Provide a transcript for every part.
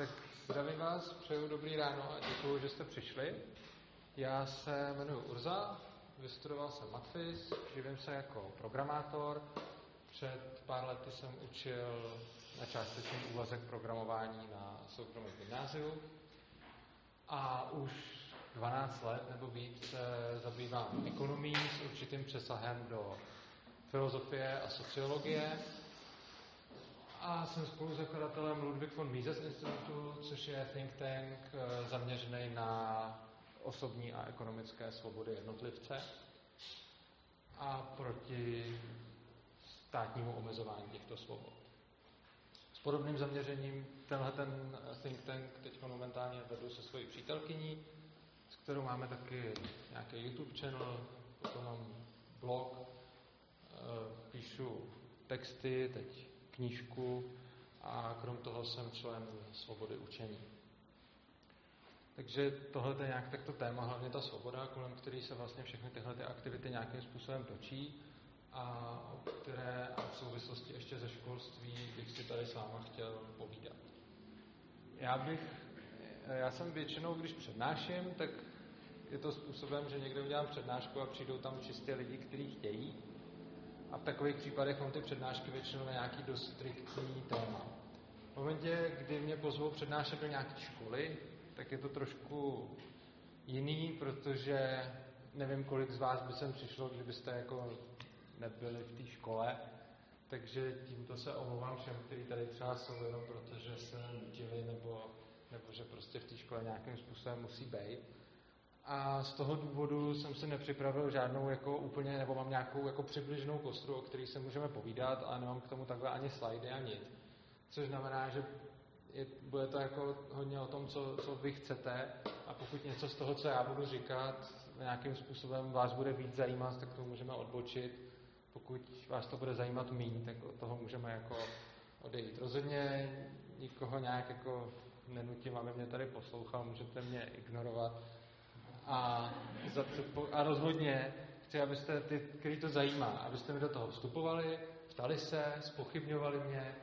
Tak zdravím vás, přeju dobrý ráno a děkuji, že jste přišli. Já se jmenuji Urza, vystudoval jsem Matfis, živím se jako programátor. Před pár lety jsem učil na částečný úvazek programování na soukromém gymnáziu a už 12 let nebo víc se zabývám ekonomí s určitým přesahem do filozofie a sociologie a jsem spoluzakladatelem Ludwig von Mises Institutu, což je think tank eh, zaměřený na osobní a ekonomické svobody jednotlivce a proti státnímu omezování těchto svobod. S podobným zaměřením tenhle ten think tank teď momentálně vedu se svojí přítelkyní, s kterou máme taky nějaký YouTube channel, potom mám blog, eh, píšu texty, teď knížku a krom toho jsem člen svobody učení. Takže tohle je nějak takto téma, hlavně ta svoboda, kolem který se vlastně všechny tyhle ty aktivity nějakým způsobem točí a o které a v souvislosti ještě ze školství bych si tady s váma chtěl povídat. Já bych, já jsem většinou, když přednáším, tak je to způsobem, že někde udělám přednášku a přijdou tam čistě lidi, kteří chtějí a v takových případech mám ty přednášky většinou na nějaký dost striktní téma. V momentě, kdy mě pozvou přednášet do nějaké školy, tak je to trošku jiný, protože nevím, kolik z vás by sem přišlo, kdybyste jako nebyli v té škole, takže tímto se omlouvám všem, kteří tady třeba jsou jenom protože se nutili nebo, nebo že prostě v té škole nějakým způsobem musí být. A z toho důvodu jsem si nepřipravil žádnou jako úplně, nebo mám nějakou jako přibližnou kostru, o který se můžeme povídat, a nemám k tomu takhle ani slajdy, ani nic. Což znamená, že je, bude to jako hodně o tom, co, co vy chcete a pokud něco z toho, co já budu říkat, nějakým způsobem vás bude víc zajímat, tak to můžeme odbočit. Pokud vás to bude zajímat méně, tak od toho můžeme jako odejít. Rozhodně nikoho nějak jako nenutím, aby mě tady poslouchal, můžete mě ignorovat. A, za a rozhodně chci, abyste ty, který to zajímá, abyste mi do toho vstupovali, ptali se, spochybňovali mě,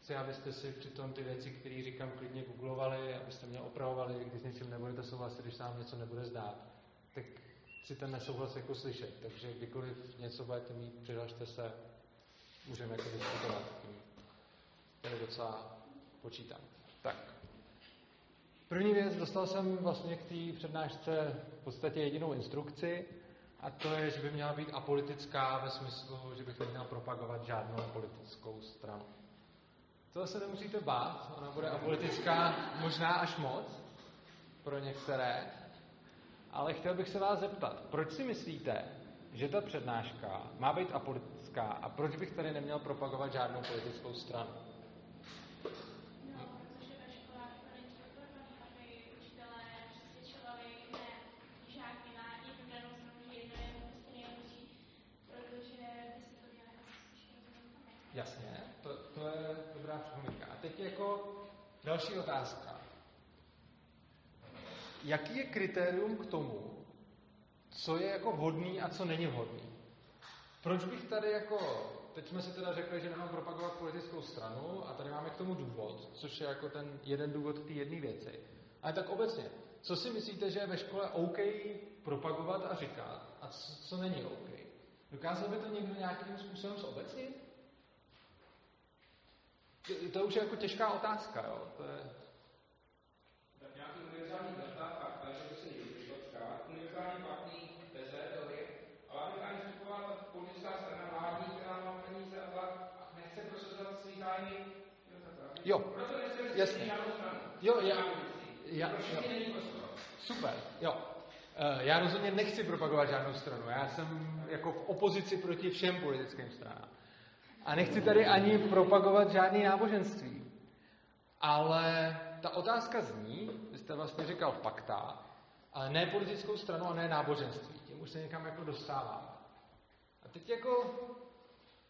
chci, abyste si přitom ty věci, které říkám, klidně googlovali, abyste mě opravovali, když s něčím nebudete souhlasit, když se vám něco nebude zdát, tak si ten nesouhlas jako slyšet. Takže kdykoliv něco budete mít, přihlašte se, můžeme jako diskutovat. Tady docela počítám. Tak. První věc, dostal jsem vlastně k té přednášce v podstatě jedinou instrukci, a to je, že by měla být apolitická ve smyslu, že bych neměl propagovat žádnou politickou stranu. To se nemusíte bát, ona bude apolitická možná až moc pro některé, ale chtěl bych se vás zeptat, proč si myslíte, že ta přednáška má být apolitická a proč bych tady neměl propagovat žádnou politickou stranu? Další otázka. Jaký je kritérium k tomu, co je jako vhodný a co není vhodný? Proč bych tady jako, teď jsme si teda řekli, že nemám propagovat politickou stranu a tady máme k tomu důvod, což je jako ten jeden důvod k té jedné věci. Ale tak obecně, co si myslíte, že je ve škole OK propagovat a říkat a co, co není OK? Dokázal by to někdo nějakým způsobem zobecnit? To už je jako těžká otázka, jo. To je... Tak nějaký univerzální data, fakta, že by se někdo ptát, univerzální fakty, teze, teorie, ale aby ani vstupovala politická strana vládní, která má peníze a nechce prosazovat svý zájmy, Jo, jasně. Jo, já, já, jo. prostor. Super, jo. Eh, Já rozhodně nechci propagovat žádnou stranu. Já jsem jako v opozici proti všem politickým stranám. A nechci tady ani propagovat žádný náboženství. Ale ta otázka zní, vy jste vlastně říkal fakta, ale ne politickou stranu a ne náboženství. Tím už se někam jako dostávám. A teď jako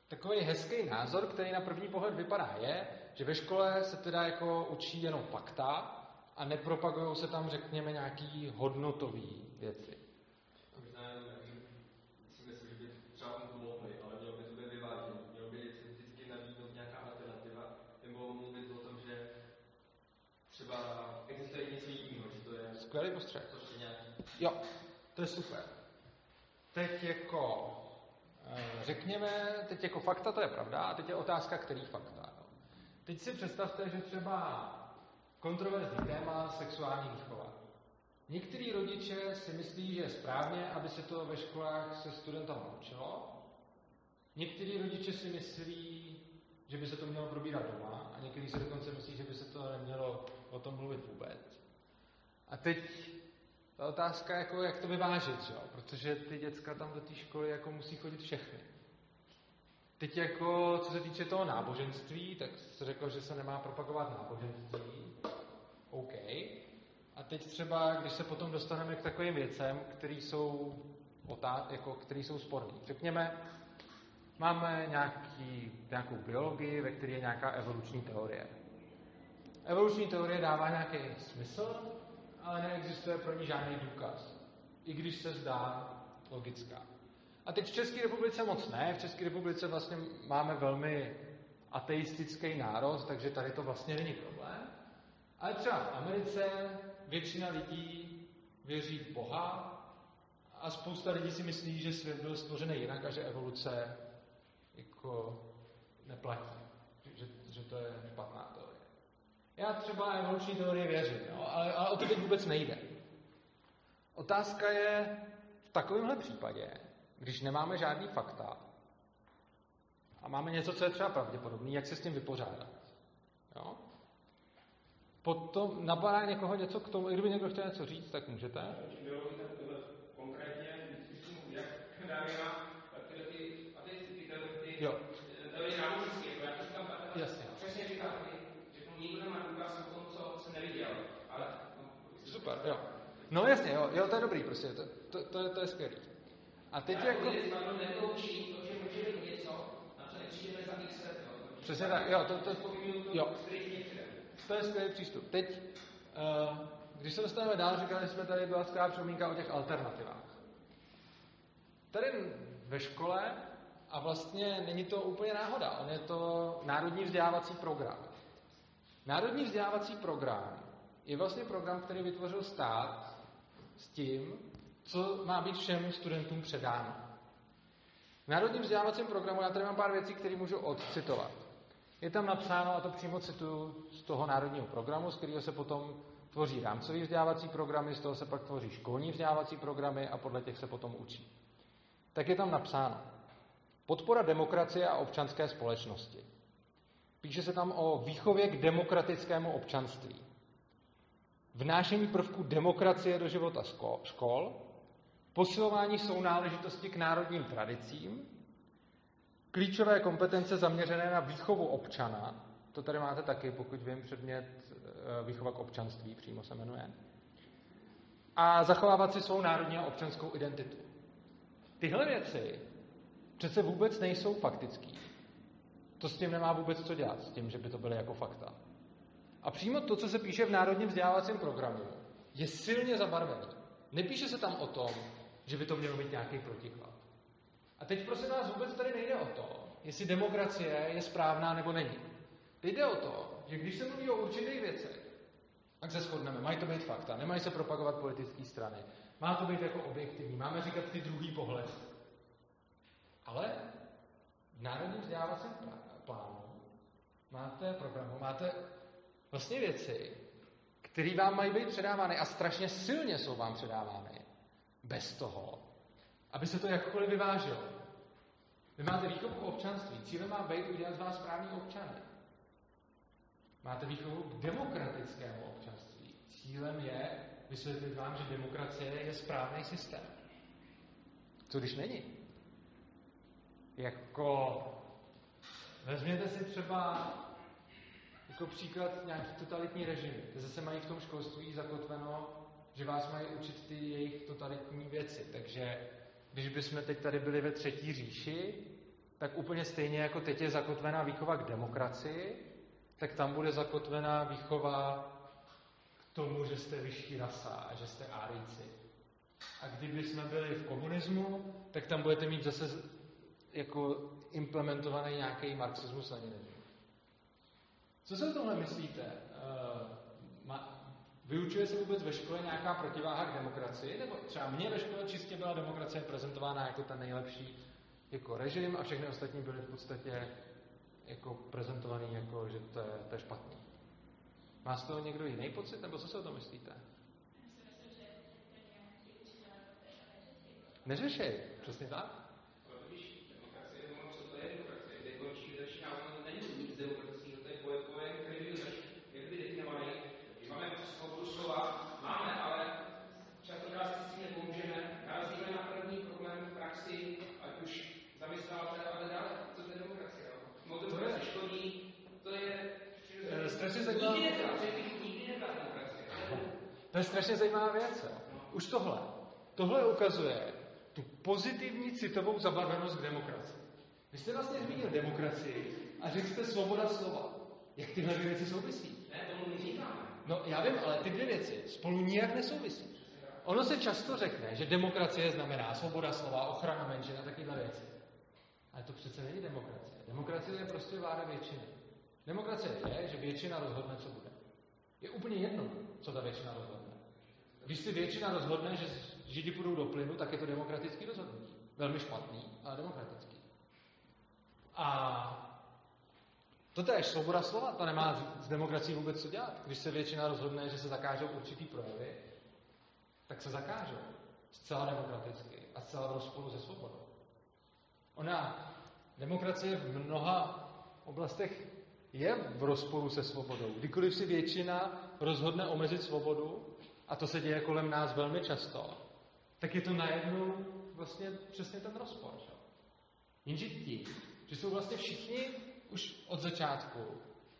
takový hezký názor, který na první pohled vypadá, je, že ve škole se teda jako učí jenom fakta a nepropagují se tam, řekněme, nějaký hodnotový věci. Možná jenom taky si myslím, že by třeba mu pomohli, ale mělo by to být vyvážený. Mělo by se vždycky nabídnout nějaká alternativa, nebo mluvit o tom, že třeba skvělý postřeh. Prostě. Jo, to je super. Teď jako, eh, řekněme, teď jako fakta to je pravda, a teď je otázka, který fakta. Jo. Teď si představte, že třeba kontroverzní téma sexuální výchova. Některý rodiče si myslí, že je správně, aby se to ve školách se studentama učilo. Některý rodiče si myslí, že by se to mělo probírat doma a někteří si dokonce myslí, že by se to nemělo o tom mluvit vůbec. A teď ta otázka, jako jak to vyvážit, že? protože ty děcka tam do té školy jako musí chodit všechny. Teď jako, co se týče toho náboženství, tak se řekl, že se nemá propagovat náboženství. OK. A teď třeba, když se potom dostaneme k takovým věcem, které jsou, otá- jako, který jsou sporné. Řekněme, máme nějaký, nějakou biologii, ve které je nějaká evoluční teorie. Evoluční teorie dává nějaký smysl, ale neexistuje pro ní žádný důkaz. I když se zdá logická. A teď v České republice moc ne. V České republice vlastně máme velmi ateistický národ, takže tady to vlastně není problém. Ale třeba v Americe většina lidí věří v Boha a spousta lidí si myslí, že svět byl stvořený jinak a že evoluce jako neplatí. Že, že to je špatná. Já třeba evoluční teorie věřím, jo? Ale, ale o to teď vůbec nejde. Otázka je v takovémhle případě, když nemáme žádný fakta a máme něco, co je třeba pravděpodobný, jak se s tím vypořádat. Jo? Potom napadá někoho něco k tomu, i kdyby někdo chtěl něco říct, tak můžete. Konkrétně, jak Jo. teorie náboženské, jako já to říkám, tak- Jasně. přesně říká, ty, že to nikdo nemá důkaz o tom, co se neviděl, ale no, Super, jo. No jasně, jo, jo to je dobrý, prostě, to, to, to, je, to je skvělý. A teď já jako... neloučí to, že může být něco, na co nepřijdeme za x let, jo. Přesně tak, jo, to, to, jo. To je skvělý přístup. Teď, uh, když se dostaneme dál, říkali jsme, tady byla skvělá připomínka o těch alternativách. Tady ve škole, a vlastně není to úplně náhoda, on je to národní vzdělávací program. Národní vzdělávací program je vlastně program, který vytvořil stát s tím, co má být všem studentům předáno. V národním vzdělávacím programu já tady mám pár věcí, které můžu odcitovat. Je tam napsáno, a to přímo cituju z toho národního programu, z kterého se potom tvoří rámcový vzdělávací programy, z toho se pak tvoří školní vzdělávací programy a podle těch se potom učí. Tak je tam napsáno. Podpora demokracie a občanské společnosti. Píše se tam o výchově k demokratickému občanství. Vnášení prvků demokracie do života škol, posilování sounáležitosti k národním tradicím, klíčové kompetence zaměřené na výchovu občana, to tady máte taky, pokud vím, předmět eh, výchova k občanství, přímo se jmenuje, a zachovávat si svou národní a občanskou identitu. Tyhle věci přece vůbec nejsou faktický. To s tím nemá vůbec co dělat, s tím, že by to byly jako fakta. A přímo to, co se píše v Národním vzdělávacím programu, je silně zabarvený. Nepíše se tam o tom, že by to mělo být nějaký protiklad. A teď prosím vás, vůbec tady nejde o to, jestli demokracie je správná nebo není. Teď jde o to, že když se mluví o určitých věcech, tak se shodneme, mají to být fakta, nemají se propagovat politické strany, má to být jako objektivní, máme říkat ty druhý pohled. Ale v Národním vzdělávacím plá- plánu máte programu, máte vlastně věci, které vám mají být předávány a strašně silně jsou vám předávány. Bez toho, aby se to jakkoliv vyvážilo. Vy máte výchovu občanství. Cílem má být udělat z vás správný občany. Máte výchovu k demokratickému občanství. Cílem je vysvětlit vám, že demokracie je správný systém. Co když není? Jako, vezměte si třeba jako příklad nějaký totalitní režimy. Ty zase mají v tom školství zakotveno, že vás mají učit ty jejich totalitní věci. Takže když bychom teď tady byli ve třetí říši, tak úplně stejně jako teď je zakotvená výchova k demokracii, tak tam bude zakotvená výchova k tomu, že jste vyšší rasa a že jste árijci. A kdyby jsme byli v komunismu, tak tam budete mít zase jako implementovaný nějaký marxismus leninismus. Co si o tomhle myslíte? Ma, Vyučuje se vůbec ve škole nějaká protiváha k demokracii? Nebo třeba mě ve škole čistě byla demokracie prezentována jako ten nejlepší jako režim a všechny ostatní byly v podstatě jako prezentovaný jako, že to je, to je špatný. Má z toho někdo jiný pocit, nebo co si o to myslíte? Neřešej, přesně tak. To je strašně zajímavá věc. Jo. Už tohle. Tohle ukazuje tu pozitivní citovou zabarvenost k demokracii. Vy jste vlastně zmínil demokracii a řekl jste svoboda slova. Jak tyhle dvě věci souvisí? Ne, tomu neříkáme. No já vím, ale ty dvě věci spolu nijak nesouvisí. Ono se často řekne, že demokracie znamená svoboda slova, ochrana menšin a takovéhle věci. Ale to přece není demokracie. Demokracie je prostě vláda většiny. Demokracie je, že většina rozhodne, co bude. Je úplně jedno, co ta většina rozhodne. Když si většina rozhodne, že Židi půjdou do plynu, tak je to demokratický rozhodnutí. Velmi špatný, ale demokratický. A to je svoboda slova, to nemá s demokracií vůbec co dělat. Když se většina rozhodne, že se zakážou určitý projevy, tak se zakážou. Zcela demokraticky a zcela v rozporu se svobodou. Ona, demokracie v mnoha oblastech je v rozporu se svobodou. Kdykoliv si většina rozhodne omezit svobodu, a to se děje kolem nás velmi často, tak je to najednou vlastně přesně ten rozpor. Že? Jenže ti, že jsou vlastně všichni už od začátku,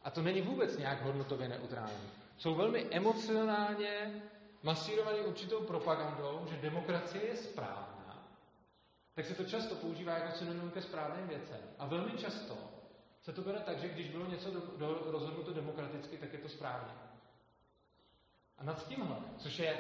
a to není vůbec nějak hodnotově neutrální, jsou velmi emocionálně masírovaní určitou propagandou, že demokracie je správná, tak se to často používá jako synonym ke správným věcem. A velmi často se to bere tak, že když bylo něco do, do, rozhodnuto demokraticky, tak je to správně. A nad tímhle, což je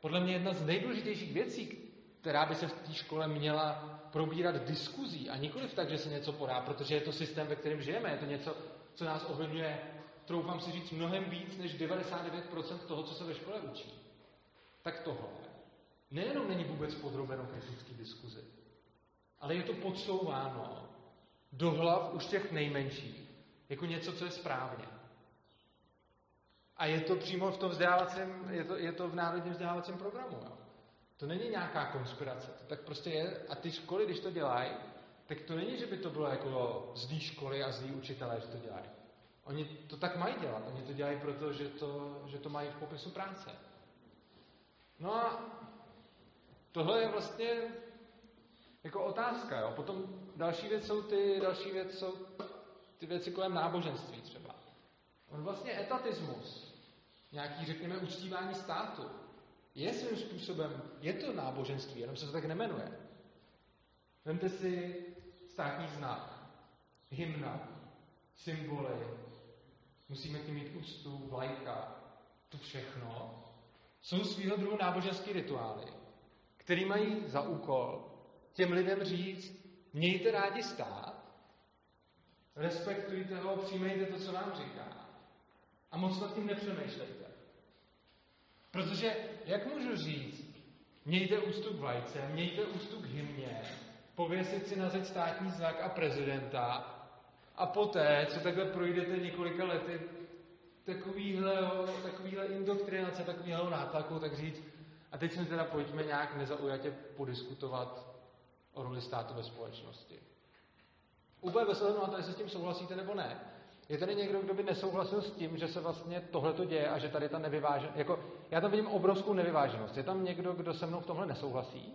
podle mě jedna z nejdůležitějších věcí, která by se v té škole měla probírat diskuzí a nikoliv tak, že se něco podá, protože je to systém, ve kterém žijeme, je to něco, co nás ovlivňuje, troufám si říct, mnohem víc než 99% toho, co se ve škole učí. Tak tohle nejenom není vůbec podrobeno kritické diskuzi, ale je to podsouváno do hlav už těch nejmenších, jako něco, co je správně. A je to přímo v tom vzdělávacím, je to, je to v národním vzdělávacím programu. Jo. To není nějaká konspirace, to tak prostě je. A ty školy, když to dělají, tak to není, že by to bylo jako zlý školy a zlý učitelé, že to dělají. Oni to tak mají dělat. Oni to dělají proto, že to, že to mají v popisu práce. No a tohle je vlastně jako otázka. Jo. Potom další věc jsou ty, další věc jsou ty věci kolem náboženství třeba. On vlastně etatismus, nějaký, řekněme, uctívání státu, je svým způsobem, je to náboženství, jenom se to tak nemenuje. Vemte si státní znak, hymna, symboly, musíme tím mít úctu, vlajka, to všechno, jsou svýho druhu náboženské rituály, který mají za úkol těm lidem říct, mějte rádi stát, respektujte ho, přijmejte to, co vám říká a moc nad tím nepřemýšlejte. Protože, jak můžu říct, mějte ústup k vlajce, mějte ústup hymně, pověsit si na zeď státní znak a prezidenta a poté, co takhle projdete několika lety takovýhle, takovýhle indoktrinace, takovýhle nátlaku, tak říct, a teď si teda pojďme nějak nezaujatě podiskutovat o roli státu ve společnosti. Úplně bez ohledu na to, jestli s tím souhlasíte nebo ne. Je tady někdo, kdo by nesouhlasil s tím, že se vlastně tohle to děje a že tady ta nevyváženost, jako já tam vidím obrovskou nevyváženost. Je tam někdo, kdo se mnou v tomhle nesouhlasí?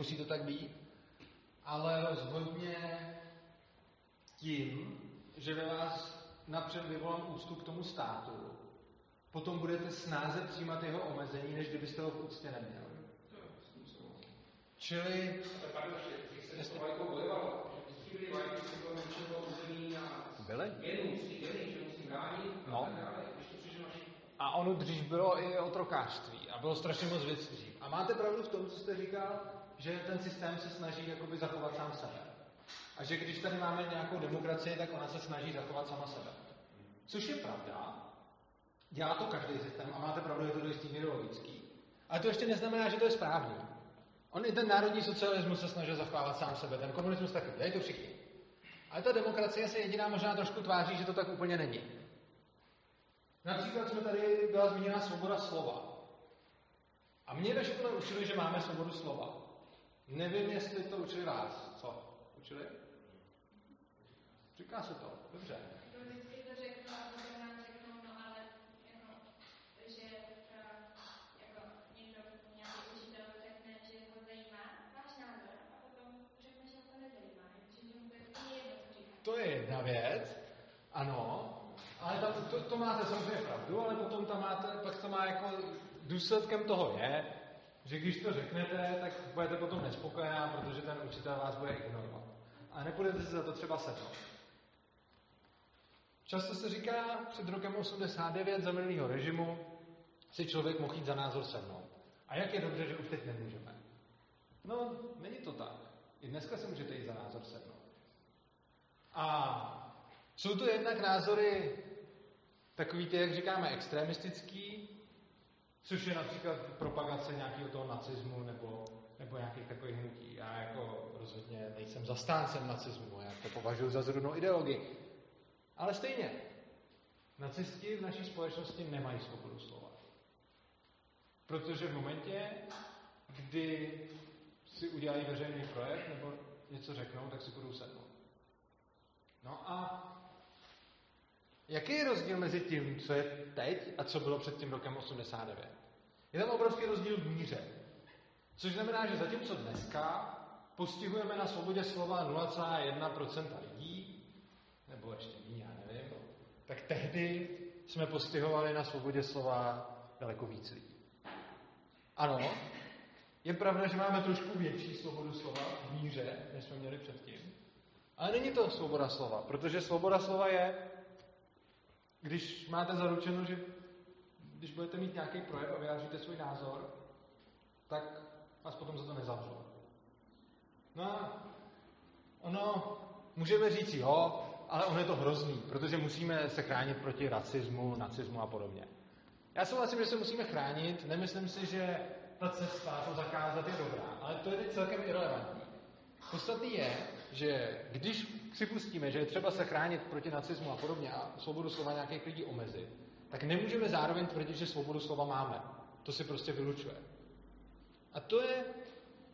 Nemusí to tak být? ale rozhodně tím, že ve vás napřed vyvolám úctu k tomu státu, potom budete snáze přijímat jeho omezení, než kdybyste ho v úctě neměli. Čili... Byli No. A ono dřív bylo i otrokářství a bylo strašně moc věcí dřív. A máte pravdu v tom, co jste říkal, že ten systém se snaží jakoby zachovat sám sebe. A že když tady máme nějakou demokracii, tak ona se snaží zachovat sama sebe. Což je pravda, dělá to každý systém a máte pravdu, je to do jistý míry logický. Ale to ještě neznamená, že to je správný. On i ten národní socialismus se snažil zachovávat sám sebe, ten komunismus taky, dělají to všichni. Ale ta demokracie se jediná možná trošku tváří, že to tak úplně není. Například jsme tady byla zmíněna svoboda slova. A mě ve škole učili, že máme svobodu slova. Nevím, jestli to učili vás. Co? Učili? Říká se to. Dobře. To je jedna věc. Ano. Ale tam, to, to máte samozřejmě pravdu, ale potom tam máte, pak to má jako důsledkem toho je, že když to řeknete, tak budete potom nespokojená, protože ten učitel vás bude ignorovat. A nepůjdete si za to třeba sednout. Často se říká, před rokem 89 za minulého režimu si člověk mohl jít za názor sednout. A jak je dobře, že už teď nemůžeme. No, není to tak. I dneska si můžete jít za názor sednout. A jsou to jednak názory takový ty, jak říkáme, extremistický, což je například propagace nějakého toho nacismu nebo, nebo nějakých takových hnutí. Já jako rozhodně nejsem zastáncem nacismu, já to považuji za zrudnou ideologii. Ale stejně, nacisti v naší společnosti nemají svobodu slova. Protože v momentě, kdy si udělají veřejný projev nebo něco řeknou, tak si budou sednout. No a jaký je rozdíl mezi tím, co je teď a co bylo před tím rokem 89? Je tam obrovský rozdíl v míře. Což znamená, že zatímco dneska postihujeme na svobodě slova 0,1% lidí, nebo ještě méně, já nevím, tak tehdy jsme postihovali na svobodě slova daleko víc lidí. Ano, je pravda, že máme trošku větší svobodu slova v míře, než jsme měli předtím. Ale není to svoboda slova, protože svoboda slova je, když máte zaručeno, že když budete mít nějaký projev a vyjádříte svůj názor, tak vás potom za to nezavřou. No a ono, můžeme říct jo, ale ono je to hrozný, protože musíme se chránit proti rasismu, nacismu a podobně. Já souhlasím, že se musíme chránit, nemyslím si, že ta cesta to zakázat je dobrá, ale to je teď celkem irrelevantní. Podstatný je, že když připustíme, že je třeba se chránit proti nacismu a podobně a svobodu slova nějakých lidí omezit, tak nemůžeme zároveň tvrdit, že svobodu slova máme. To si prostě vylučuje. A to je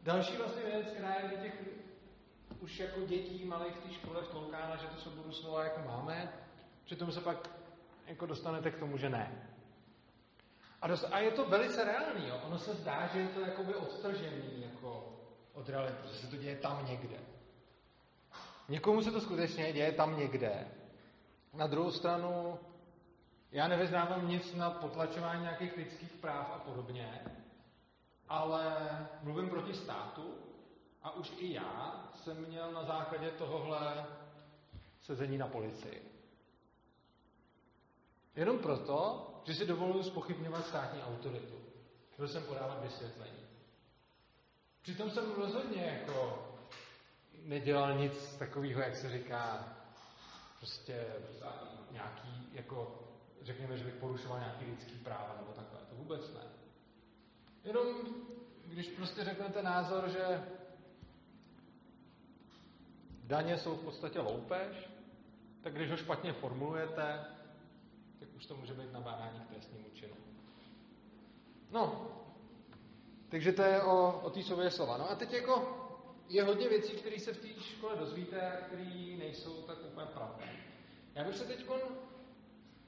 další vlastně věc, která je těch už jako dětí malých v té škole vtloukána, že tu svobodu slova jako máme, přitom se pak jako dostanete k tomu, že ne. A, dost, a je to velice reálný, jo? ono se zdá, že je to jakoby odtržený jako od reality, protože se to děje tam někde. Někomu se to skutečně děje tam někde. Na druhou stranu, já nevyznávám nic na potlačování nějakých lidských práv a podobně, ale mluvím proti státu a už i já jsem měl na základě tohohle sezení na policii. Jenom proto, že si dovoluji spochybňovat státní autoritu. Byl jsem podávat vysvětlení. Přitom jsem rozhodně jako nedělal nic takového, jak se říká, prostě nějaký, jako, řekněme, že bych porušoval nějaký lidský práva nebo takhle. To vůbec ne. Jenom, když prostě řeknete názor, že daně jsou v podstatě loupež, tak když ho špatně formulujete, tak už to může být nabádání k trestnímu činu. No, takže to je o, o té svobodě slova. No a teď jako je hodně věcí, které se v té škole dozvíte a které nejsou tak úplně pravda. Já bych se teď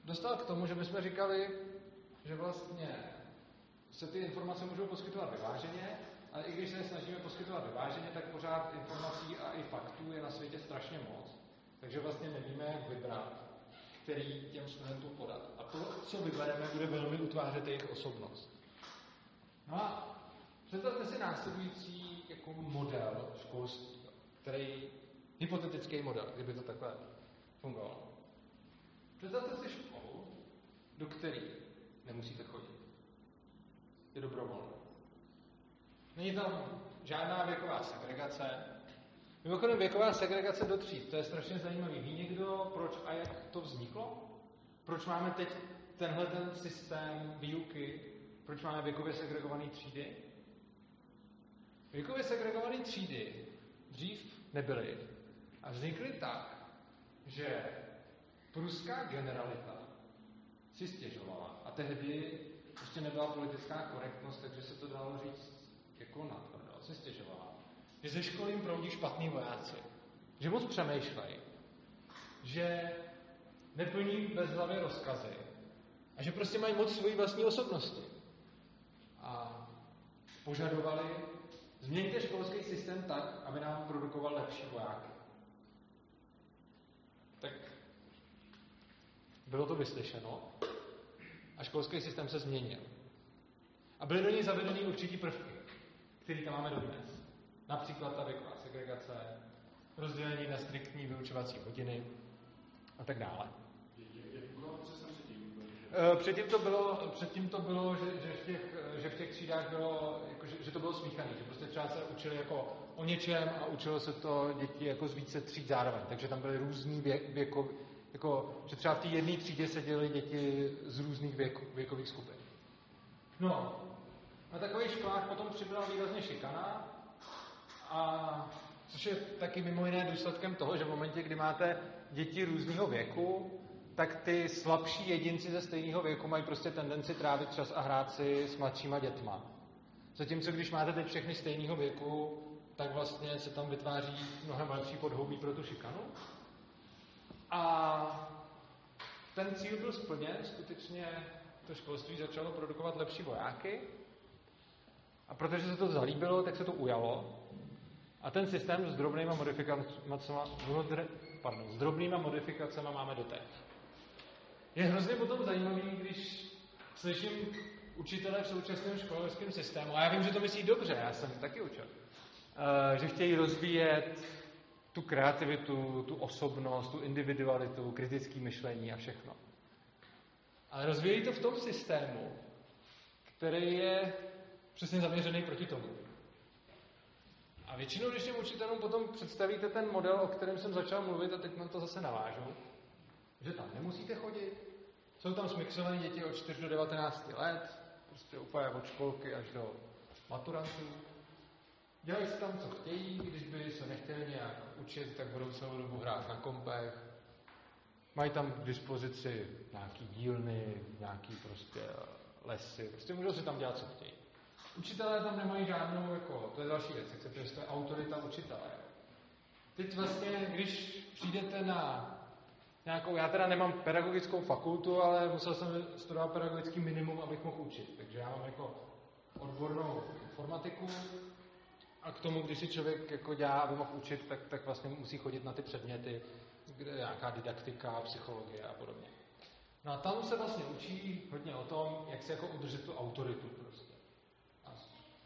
dostal k tomu, že bychom říkali, že vlastně se ty informace můžou poskytovat vyváženě, ale i když se je snažíme poskytovat vyváženě, tak pořád informací Takže vlastně nevíme, jak vybrat, který těm studentům podat. A to, co vybereme, bude velmi utvářet jejich osobnost. No a představte si následující jako model školství, který, hypotetický model, kdyby to takhle fungovalo. Představte si školu, do které nemusíte chodit. Je dobrovolné. Není tam žádná věková segregace. Mimochodem věková segregace do tříd, to je strašně zajímavý. Ví někdo, proč a jak to vzniklo? Proč máme teď tenhle ten systém výuky? Proč máme věkově segregované třídy? Věkově segregované třídy dřív nebyly a vznikly tak, že pruská generalita si stěžovala a tehdy prostě nebyla politická korektnost, takže se to dalo říct jako natvrdo, si stěžovala, že ze školy jim proudí špatný vojáci, že moc přemýšlejí, že neplní bez hlavy rozkazy a že prostě mají moc svojí vlastní osobnosti. A požadovali, změňte školský systém tak, aby nám produkoval lepší vojáky. Tak bylo to vyslyšeno a školský systém se změnil. A byly do něj zavedeny určitý prvky, které tam máme dodnes. Například ta věková segregace, rozdělení na striktní vyučovací hodiny a tak dále. Eh, předtím to bylo, předtím to bylo že, že, v těch, že v těch třídách bylo, jako, že, že to bylo smíchané, že prostě třeba se učili jako o něčem a učilo se to děti jako z více tříd zároveň. Takže tam byly různý věk, věko, jako, že třeba v té jedné třídě seděly děti z různých věk, věkových skupin. No, na takových školách potom přibyla výrazně šikana, a což je taky mimo jiné důsledkem toho, že v momentě, kdy máte děti různého věku, tak ty slabší jedinci ze stejného věku mají prostě tendenci trávit čas a hrát si s mladšíma dětma. Zatímco když máte teď všechny stejného věku, tak vlastně se tam vytváří mnohem lepší podhoubí pro tu šikanu. A ten cíl byl splněn, skutečně to školství začalo produkovat lepší vojáky. A protože se to zalíbilo, tak se to ujalo. A ten systém s drobnýma modifikacemi, pardon, s drobnýma modifikacemi máme doteď. Je hrozně potom zajímavý, když slyším učitele v současném školském systému, a já vím, že to myslí dobře, já jsem taky učil, eh, že chtějí rozvíjet tu kreativitu, tu osobnost, tu individualitu, kritické myšlení a všechno. Ale rozvíjí to v tom systému, který je přesně zaměřený proti tomu. A většinou, když těm učitelům potom představíte ten model, o kterém jsem začal mluvit, a teď na to zase navážu, že tam nemusíte chodit, jsou tam smixované děti od 4 do 19 let, prostě úplně od školky až do maturantů. Dělají si tam, co chtějí, když by se nechtěli nějak učit, tak budou celou dobu hrát na kompech. Mají tam k dispozici nějaký dílny, nějaký prostě lesy, prostě můžou si tam dělat, co chtějí. Učitelé tam nemají žádnou, jako, to je další věc, jak se to je autorita učitele. Teď vlastně, když přijdete na nějakou, já teda nemám pedagogickou fakultu, ale musel jsem studovat pedagogický minimum, abych mohl učit. Takže já mám jako odbornou informatiku a k tomu, když si člověk jako dělá, aby mohl učit, tak, tak vlastně musí chodit na ty předměty, kde je nějaká didaktika, psychologie a podobně. No a tam se vlastně učí hodně o tom, jak se jako udržet tu autoritu prostě. A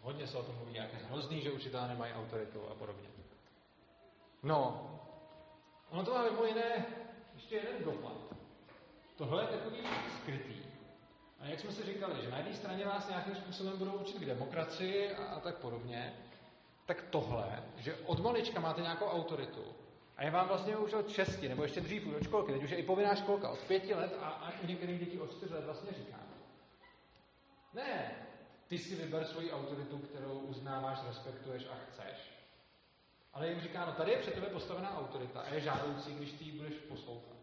hodně se o tom mluví, jak je hrozný, že učitelé nemají autoritu a podobně. No, ono to má mimo jiné ještě jeden dopad. Tohle je takový skrytý. A jak jsme si říkali, že na jedné straně vás nějakým způsobem budou učit k demokracii a, a tak podobně, tak tohle, že od malička máte nějakou autoritu a je vám vlastně už od šesti, nebo ještě dřív od školky, teď už je i povinná školka, od pěti let a, a u některých dětí od čtyř let vlastně říká. Ne, ty si vyber svoji autoritu, kterou uznáváš, respektuješ a chceš. Ale jim říká, no tady je před tebe postavená autorita a je žádoucí, když ty ji budeš poslouchat.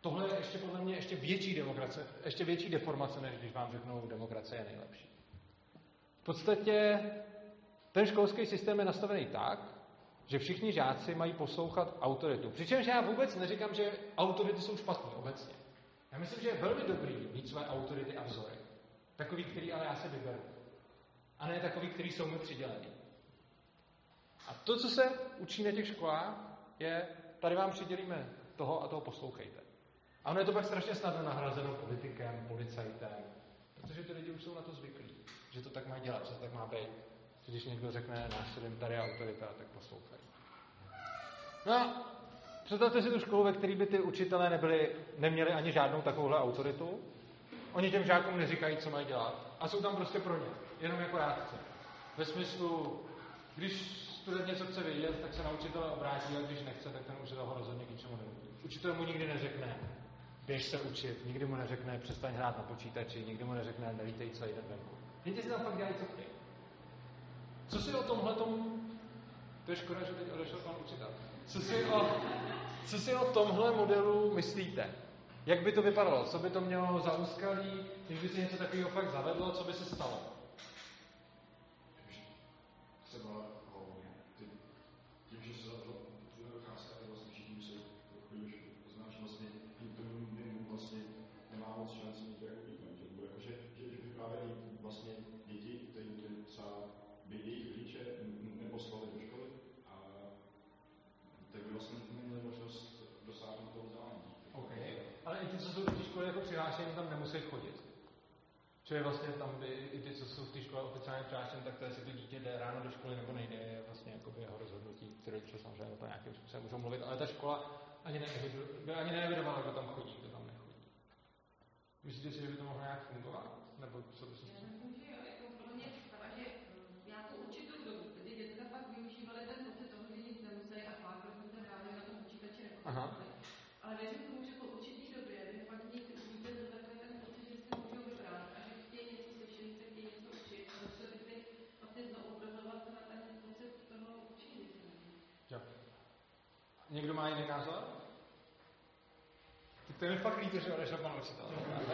Tohle je ještě podle mě ještě větší demokracie, ještě větší deformace, než když vám řeknou, demokracie je nejlepší. V podstatě ten školský systém je nastavený tak, že všichni žáci mají poslouchat autoritu. Přičemž já vůbec neříkám, že autority jsou špatné obecně. Já myslím, že je velmi dobrý mít své autority a vzory. Takový, který ale já se vyberu. A ne takový, který jsou mi přidělení. A to, co se učí na těch školách, je tady vám přidělíme toho a toho poslouchejte. A ono je to pak strašně snadno nahrazeno politikem, policajtem, protože ty lidi už jsou na to zvyklí, že to tak má dělat, že to tak má být. Když někdo řekne, náš je autorita, tak poslouchají. No představte si tu školu, ve které by ty učitelé nebyli, neměli ani žádnou takovouhle autoritu. Oni těm žákům neříkají, co mají dělat. A jsou tam prostě pro ně, jenom jako rádce. Ve smyslu, když student něco chce vědět, tak se na učitele obrátí, a když nechce, tak ten učitel ho rozhodně k ničemu nenutí. Učitel mu nikdy neřekne, běž se učit, nikdy mu neřekne, přestaň hrát na počítači, nikdy mu neřekne, nelítej celý den venku. Děti si tam fakt dělají, co chtějí. Co si o tomhle to je škoda, že teď odešel pan učitel. Co si o, co si o tomhle modelu myslíte? Jak by to vypadalo? Co by to mělo za úskalí? Když by se něco takového fakt zavedlo, co by se stalo? Přihlášení, tam nemusí chodit. Je vlastně tam, by, i ty, co jsou v té škole oficiálně přihlášení, tak to, jestli to dítě jde ráno do školy nebo nejde, je vlastně jeho rozhodnutí, které rodiče samozřejmě o to nějakým způsobem můžou mluvit, ale ta škola ani, by ani neevidovala, kdo tam chodí, kdo tam nechodí. Myslíte si, že by to mohlo nějak fungovat? Nebo co by Někdo má jiný názor? Tak to je mi fakt líto, že odešel pan učitel.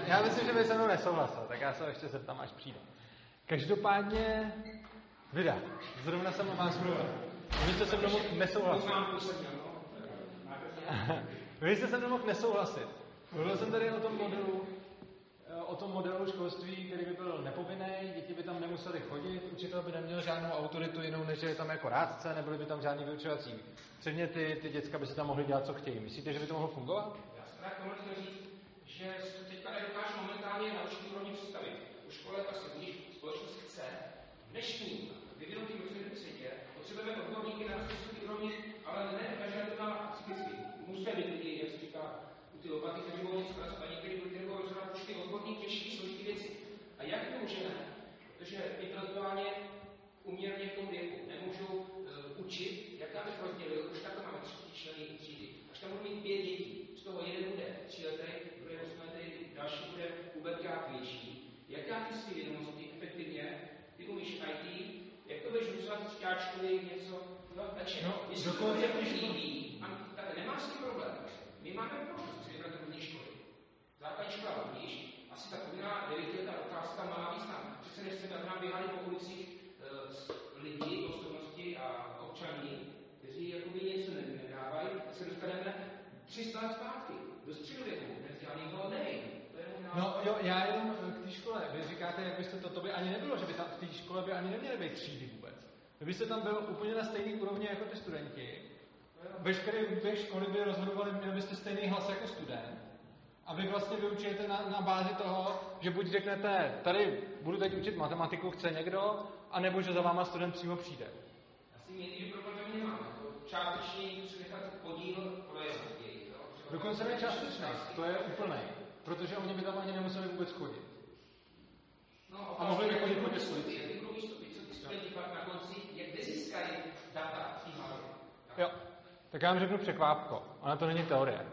Já myslím, že by se mnou nesouhlasil, tak já se ještě zeptám, až přijde. Každopádně, Vida, zrovna jsem vás mluvil. Vy jste se mnou mohl nesouhlasit. Vy jste se mnou mohl nesouhlasit. Mluvil jsem tady o tom modelu, o tom modelu školství, který by byl nepovinný, děti by tam nemuseli chodit, učitel by neměl žádnou autoritu jinou, než je tam jako rádce, nebyly by tam žádný vyučovací předměty, ty děcka by si tam mohly dělat, co chtějí. Myslíte, že by to mohlo fungovat? Já jsem tak chtěl říct, že teďka nedokážu momentálně na určitý úrovni představit. U škole když společnost chce v dnešním vyvinutým rozvinutém světě, potřebujeme odborníky na úrovni, ale ne každá to má psychicky. Musíme být lidi, jak se říká, u ty lopaty, kteří budou něco pracovat, někteří kteří budou rozhodovat určitý odborník těžší, složitý věci. A jak to můžeme? Protože intelektuálně uměrně v tom věku nemůžou uh, učit, jak já bych rozdělil, už takhle máme třetí členy třídy. Až tam budu mít pět dětí, z toho jeden bude tříletý, druhý osmiletý, další bude puberták větší. Jak já ty vědomosti efektivně, ty umíš IT, jak to budeš využívat šťáčkovi něco, no, takže, No, jestli to dokonce když to- líbí, a tak nemá s tím problém. My máme možnost si vybrat různé školy. Základní škola rovněž, asi ta povinná devítiletá otázka má význam. Přece nechceme, aby nám běhali po ulicích uh, lidi, osobnosti a občaní, kteří jakoby něco ne- nedávají, tak se dostaneme 300 let zpátky, do středověku, můj názor. No jo, já jenom eh, k té škole. Vy říkáte, jak byste to, to by ani nebylo, že by tam v té škole by ani neměly být třídy vůbec. Vy byste tam byl úplně na stejné úrovni jako ty studenti. Veškeré dvě školy by rozhodovaly, měli byste stejný hlas jako student. A vy vlastně vyučujete na, na bázi toho, že buď řeknete, tady budu teď učit matematiku, chce někdo, anebo že za váma student přímo přijde. Asi někdy problém nemám. Částečně přenechat podíl projevu Dokonce ne částečný, to je úplný. Protože oni by tam ani nemuseli vůbec chodit. No, A mohli by chodit po ty budou výstupy, co ty studenti pak na konci, jak data? Jo. Tak já vám řeknu překvápko. Ona to není teorie.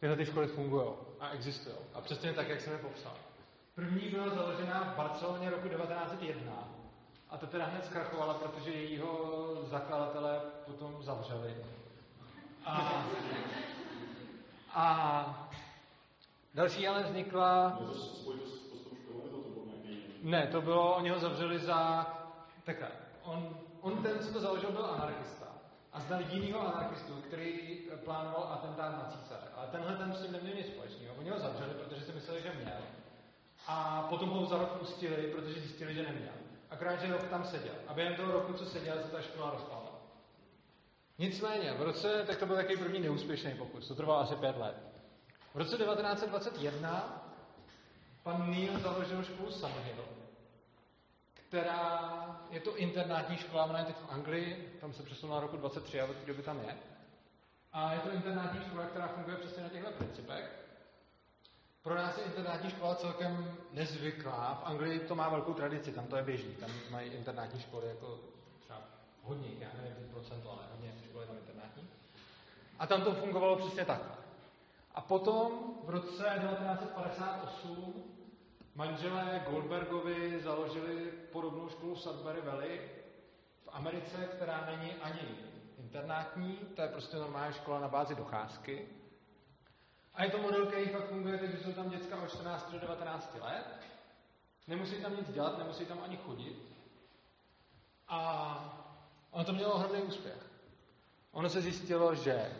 Tyhle ty školy fungují a existují. A přesně tak, jak jsem je popsal. První byla založena v Barceloně roku 1901. A to teda hned zkrachovala, protože jejího zakladatele potom zavřeli. A, a další ale vznikla ne, to bylo, oni ho zavřeli za... Takhle, on, on ten, co to založil, byl anarchista. A znal jinýho anarchistu, který plánoval atentát na císaře. Ale tenhle ten s tím neměl nic společného. Oni ho zavřeli, protože si mysleli, že měl. A potom ho za rok pustili, protože zjistili, že neměl. Akorát, že rok tam seděl. A během toho roku, co seděl, se ta škola rozpadla. Nicméně, v roce, tak to byl takový první neúspěšný pokus, to trvalo asi pět let. V roce 1921 pan Neil založil školu Summerhill, která je to internátní škola, ona je teď v Anglii, tam se přesunula roku 23 a od té doby tam je. A je to internátní škola, která funguje přesně na těchto principech. Pro nás je internátní škola celkem nezvyklá. V Anglii to má velkou tradici, tam to je běžný. Tam mají internátní školy jako třeba hodně, já nevím procento, ale hodně školy tam internátní. A tam to fungovalo přesně takhle. A potom v roce 1958 manželé Goldbergovi založili podobnou školu v Sudbury Valley v Americe, která není ani internátní, to je prostě normální škola na bázi docházky. A je to model, který fakt funguje, takže jsou tam děcka od 14 do 19 let. Nemusí tam nic dělat, nemusí tam ani chodit. A ono to mělo ohromný úspěch. Ono se zjistilo, že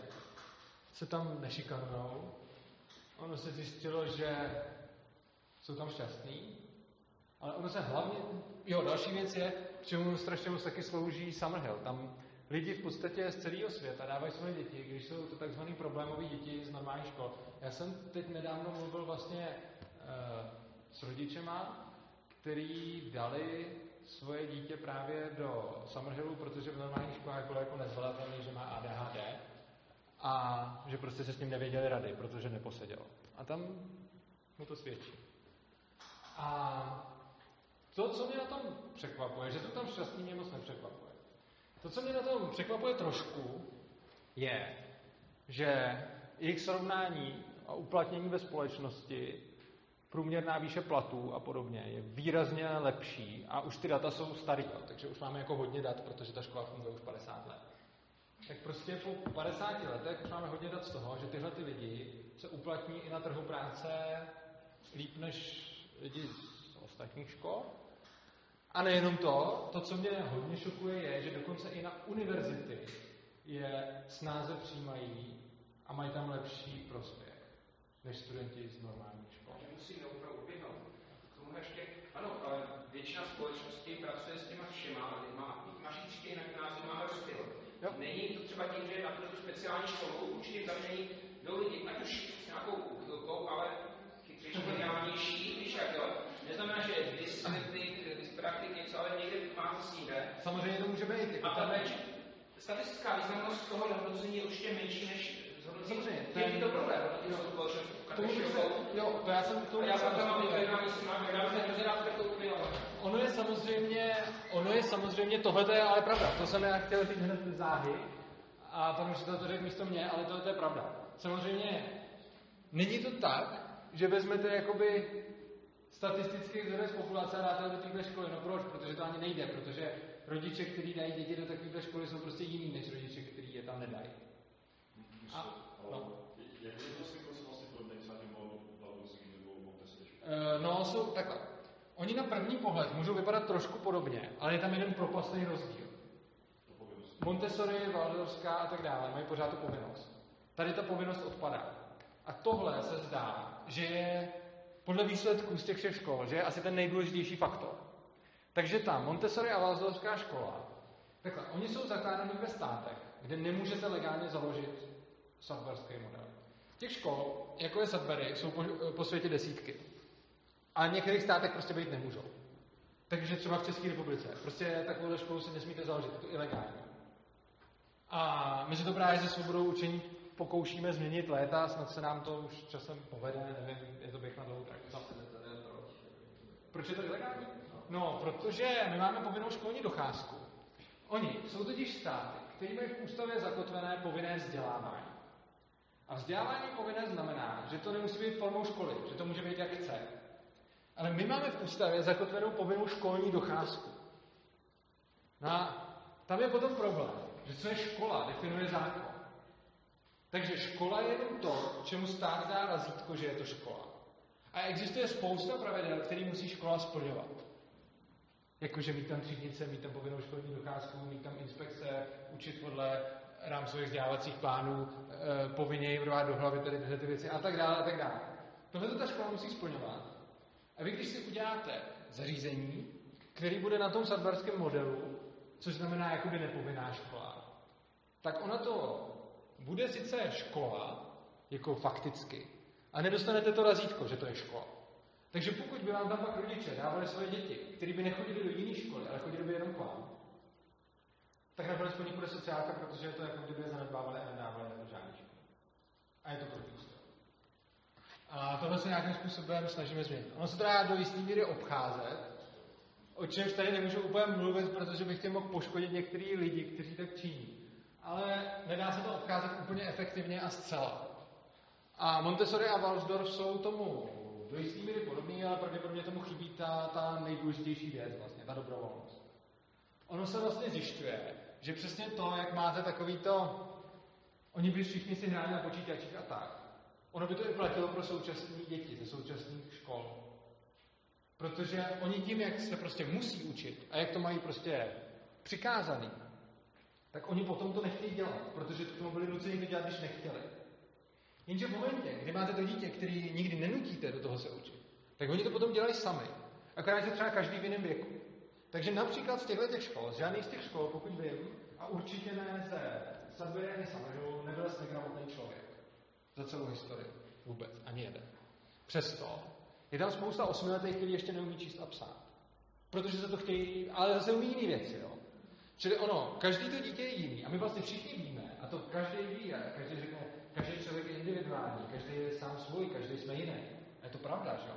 se tam nešikanujou. Ono se zjistilo, že jsou tam šťastní. Ale ono se hlavně... Jo, další věc je, k čemu strašně moc taky slouží Summerhill. Tam lidi v podstatě z celého světa dávají svoje děti, když jsou to takzvané problémové děti z normálních škol. Já jsem teď nedávno mluvil vlastně uh, s rodičema, který dali svoje dítě právě do Summerhillu, protože v normálních školách bylo jako nezvladatelný, že má ADHD a že prostě se s ním nevěděli rady, protože neposeděl. A tam mu to svědčí. A to, co mě na tom překvapuje, že to tam šťastný mě moc nepřekvapuje. To, co mě na tom překvapuje trošku, je, že jejich srovnání a uplatnění ve společnosti, průměrná výše platů a podobně je výrazně lepší a už ty data jsou starý, takže už máme jako hodně dat, protože ta škola funguje už 50 let. Tak prostě po 50 letech už máme hodně dat z toho, že tyhle ty lidi se uplatní i na trhu práce líp než lidi z ostatních škol. A nejenom to, to, co mě hodně šokuje, je, že dokonce i na univerzity je snáze přijímají a mají tam lepší prospěch než studenti z normálních škol. Takže musím opravdu uběhnout. K tomu ještě, ano, ale většina společnosti pracuje s těma všema naší třídě na gymnáziu máme rozpěl. Není to třeba tím, že na tu speciální školu určitě zamění do lidí, ať už s nějakou úchylkou, ale geniálnější, když jak jo. Neznamená, že dyspraktik, něco, ale někde má to sníde. Samozřejmě to může být. A ta statistická významnost toho hodnocení je určitě menší než Samozřejmě. To je to problém, jo, jo, to já jsem to... Já jsem tam mám jednání s námi, já jsem hrozně rád to Ono je samozřejmě, ono je samozřejmě, tohle je ale pravda. To jsem já chtěl říct hned záhy a pan učitel to řekl místo mě, ale tohle je pravda. Samozřejmě není to tak, že vezmete jakoby statistický vzorec populace a dáte do téhle školy. No proč? Protože to ani nejde, protože rodiče, kteří dají děti do takovéhle školy, jsou prostě jiný než rodiče, kteří je tam nedají. A, no. Jak je to vlastně Montessori? No, jsou takhle. Oni na první pohled můžou vypadat trošku podobně, ale je tam jeden propastný rozdíl. Montessori, Waldorská a tak dále mají pořád tu povinnost. Tady ta povinnost odpadá. A tohle se zdá, že je podle výsledků z těch všech škol, že je asi ten nejdůležitější faktor. Takže ta Montessori a Waldorská škola, takhle, oni jsou zakládaní ve státech, kde nemůžete legálně založit Sudburyský model. Těch škol, jako je Sudbury, jsou po, po světě desítky. A v některých státech prostě být nemůžou. Takže třeba v České republice. Prostě takovou školu si nesmíte založit, je to ilegální. A se to právě se svobodou učení pokoušíme změnit léta, snad se nám to už časem povede, nevím, je to běh na dlouhou trať. Proč je to ilegální? No, protože my máme povinnou školní docházku. Oni jsou totiž státy, které mají v ústavě zakotvené povinné vzdělávání. A vzdělávání povinné znamená, že to nemusí být formou školy, že to může být jak chce. Ale my máme v ústavě zakotvenou povinnou školní docházku. No a tam je potom problém, že co je škola, definuje zákon. Takže škola je jenom to, čemu stát dá razítko, že je to škola. A existuje spousta pravidel, které musí škola splňovat. Jakože mít tam třídnice, mít tam povinnou školní docházku, mít tam inspekce, učit podle rámcových vzdělávacích plánů, e, povinně jim do hlavy tady tyhle ty věci a tak dále a tak dále. Tohle to ta škola musí splňovat. A vy, když si uděláte zařízení, který bude na tom sadbarském modelu, což znamená jakoby nepovinná škola, tak ona to bude sice škola, jako fakticky, a nedostanete to razítko, že to je škola. Takže pokud by vám tam pak rodiče dávali svoje děti, které by nechodili do jiné školy, ale chodili by jenom k vám, tak nakonec po nich bude sociálka, protože to jako kdyby je zanedbávali a nedávali na žádný školy. A je to proti A tohle se nějakým způsobem snažíme změnit. Ono se to dá do jistý míry obcházet, o čemž tady nemůžu úplně mluvit, protože bych tím mohl poškodit některý lidi, kteří tak činí. Ale nedá se to obcházet úplně efektivně a zcela. A Montessori a Walsdorf jsou tomu do jistý míry podobný, ale pravděpodobně tomu chybí ta, ta nejdůležitější věc, vlastně, ta dobrovolnost. Ono se vlastně zjišťuje, že přesně to, jak máte takový to, oni by všichni si hráli na počítačích a tak. Ono by to i platilo pro současné děti ze současných škol. Protože oni tím, jak se prostě musí učit a jak to mají prostě přikázaný, tak oni potom to nechtějí dělat, protože to tomu byli nuceni to dělat, když nechtěli. Jenže v momentě, kdy máte to dítě, který nikdy nenutíte do toho se učit, tak oni to potom dělají sami. Akorát se třeba každý v jiném věku. Takže například z těchto těch škol, z žádných z těch škol, pokud vím, a určitě ne ze Sudbury ani Summerhill, nebyl jste gramotný člověk. Za celou historii. Vůbec. Ani jeden. Přesto je tam spousta osmiletých, kteří ještě neumí číst a psát. Protože se to chtějí, ale zase umí jiné věci, jo. Čili ono, každý to dítě je jiný. A my vlastně všichni víme, a to každý ví, a každý řekne, každý člověk je individuální, každý je sám svůj, každý jsme jiný. A je to pravda, že jo?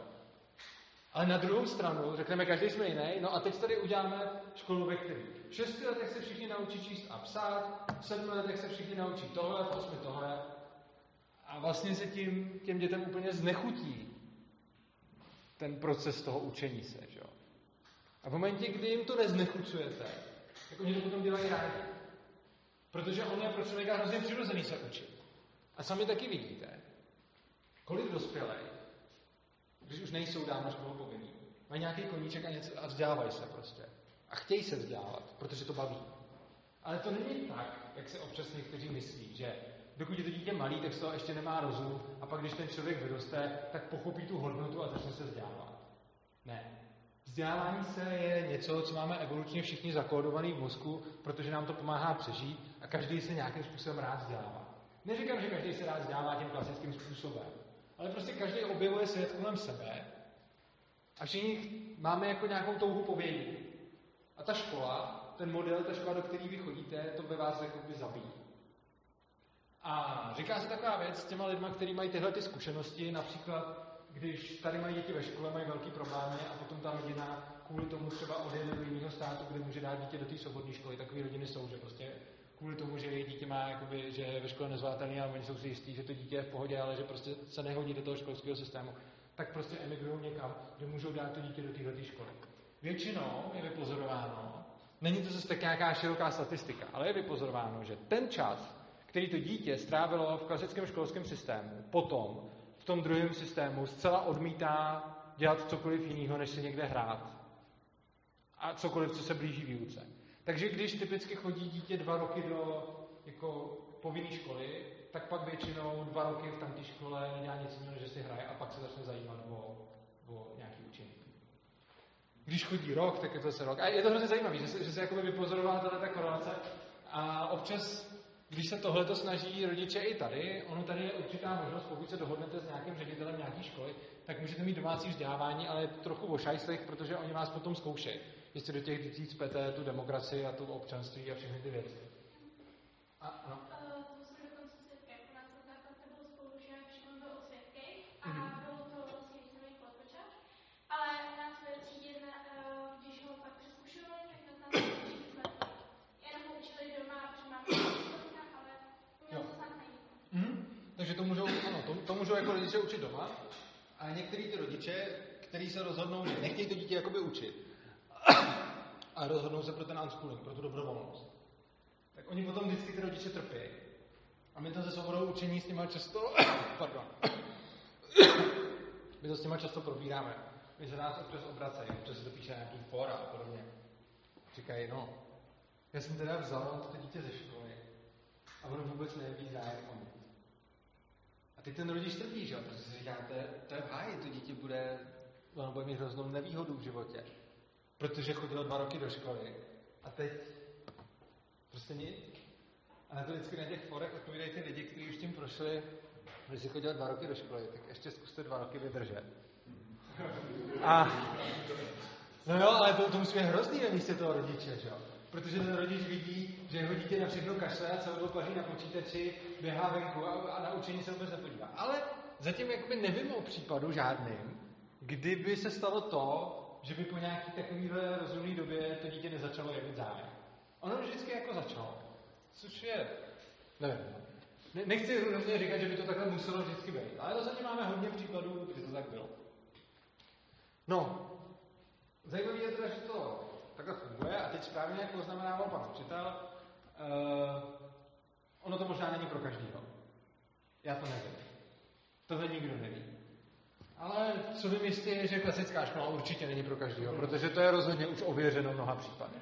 Ale na druhou stranu řekneme, každý jsme jiný, no a teď tady uděláme školu ve který. V šesti letech se všichni naučí číst a psát, v sedmi letech se všichni naučí tohle, v osmi tohle. A vlastně se tím těm dětem úplně znechutí ten proces toho učení se. Že? A v momentě, kdy jim to neznechucujete, tak oni to potom dělají rádi. Protože on je pro člověka hrozně přirozený se učit. A sami taky vidíte, kolik dospělých, když už nejsou dávno školu povinný, mají nějaký koníček a, něco, a vzdělávají se prostě. A chtějí se vzdělávat, protože to baví. Ale to není tak, jak se občas někteří myslí, že dokud je to dítě malý, tak z toho ještě nemá rozum a pak, když ten člověk vyroste, tak pochopí tu hodnotu a začne se vzdělávat. Ne. Vzdělávání se je něco, co máme evolučně všichni zakódovaný v mozku, protože nám to pomáhá přežít a každý se nějakým způsobem rád vzdělává. Neříkám, že každý se rád vzdělává tím klasickým způsobem, ale prostě každý objevuje svět kolem sebe a všichni máme jako nějakou touhu povědět. A ta škola, ten model, ta škola, do které vy chodíte, to by vás jako by zabíjí. A říká se taková věc s těma lidma, kteří mají tyhle ty zkušenosti, například, když tady mají děti ve škole, mají velký problémy a potom ta rodina kvůli tomu třeba odjede do jiného státu, kde může dát dítě do té svobodné školy. Takové rodiny jsou, že prostě kvůli tomu, že jejich dítě má, jakoby, že je ve škole nezvládatelný, ale oni jsou si jistí, že to dítě je v pohodě, ale že prostě se nehodí do toho školského systému, tak prostě emigrují někam, kde můžou dát to dítě do téhle školy. Většinou je vypozorováno, není to zase tak nějaká široká statistika, ale je vypozorováno, že ten čas, který to dítě strávilo v klasickém školském systému, potom tom druhém systému zcela odmítá dělat cokoliv jiného, než si někde hrát. A cokoliv, co se blíží výuce. Takže když typicky chodí dítě dva roky do jako povinné školy, tak pak většinou dva roky v tamté škole nedělá nic jiného, že si hraje a pak se začne zajímat o, o nějaký učení. Když chodí rok, tak je to zase rok. A je to hrozně zajímavé, že se, že se jakoby vypozorovala tato korelace a občas když se tohle snaží rodiče i tady, ono tady je určitá možnost, pokud se dohodnete s nějakým ředitelem nějaké školy, tak můžete mít domácí vzdělávání, ale je to trochu o šajslech, protože oni vás potom zkoušejí, jestli do těch dětí cpete tu demokracii a tu občanství a všechny ty věci. A, ano. Uh, to jsme dokonce svědky, jako nás na základce byl spolužák, všechno byl o svědkých a mm-hmm. bylo to vlastně významný kolotočák, ale na své třídě, uh, když ho pak přeskušovali, tak nás nás učili jenom ho učili doma, protože máme Takže to můžou, ano, to, to můžou jako rodiče učit doma. A některý ty rodiče, kteří se rozhodnou, že nechtějí to dítě jakoby učit, a rozhodnou se pro ten unschooling, pro tu dobrovolnost, tak oni potom vždycky ty rodiče trpí. A my to se svobodou učení s nimi často, pardon, my to s nimi často probíráme. My se nás občas obracejí, občas se to píše nějaký fora a podobně. Říkají, no, já jsem teda vzal to dítě ze školy a ono vůbec neví zájem o mě. A teď ten rodič trpí, že jo? Protože si říká, to je, v háji, to dítě bude, ono bude mít hroznou nevýhodu v životě. Protože chodilo dva roky do školy a teď prostě nic. A na to vždycky na těch forech odpovídají ty lidi, kteří už tím prošli, když si chodil dva roky do školy, tak ještě zkuste dva roky vydržet. A, no jo, ale to, to musí být hrozný ve místě toho rodiče, že jo? Protože ten rodič vidí, že jeho dítě na všechno kašle a celou dobu paří na počítači, běhá venku a, a na učení se vůbec nepodívá. Ale zatím jakoby nevím o případu žádným, kdyby se stalo to, že by po nějaký takovýhle rozumné době to dítě nezačalo jevit zájem. Ono vždycky jako začalo. Což je, nevím, ne, nechci hrozně říkat, že by to takhle muselo vždycky být, ale rozhodně máme hodně případů, kdy to tak bylo. No, zajímavé je teda, že to takhle funguje a teď správně, jak poznamenával pan učitel, uh, ono to možná není pro každýho. Já to nevím. Tohle nikdo neví. Ale co vím jistě je, že klasická škola určitě není pro každého, protože to je rozhodně už ověřeno mnoha případech.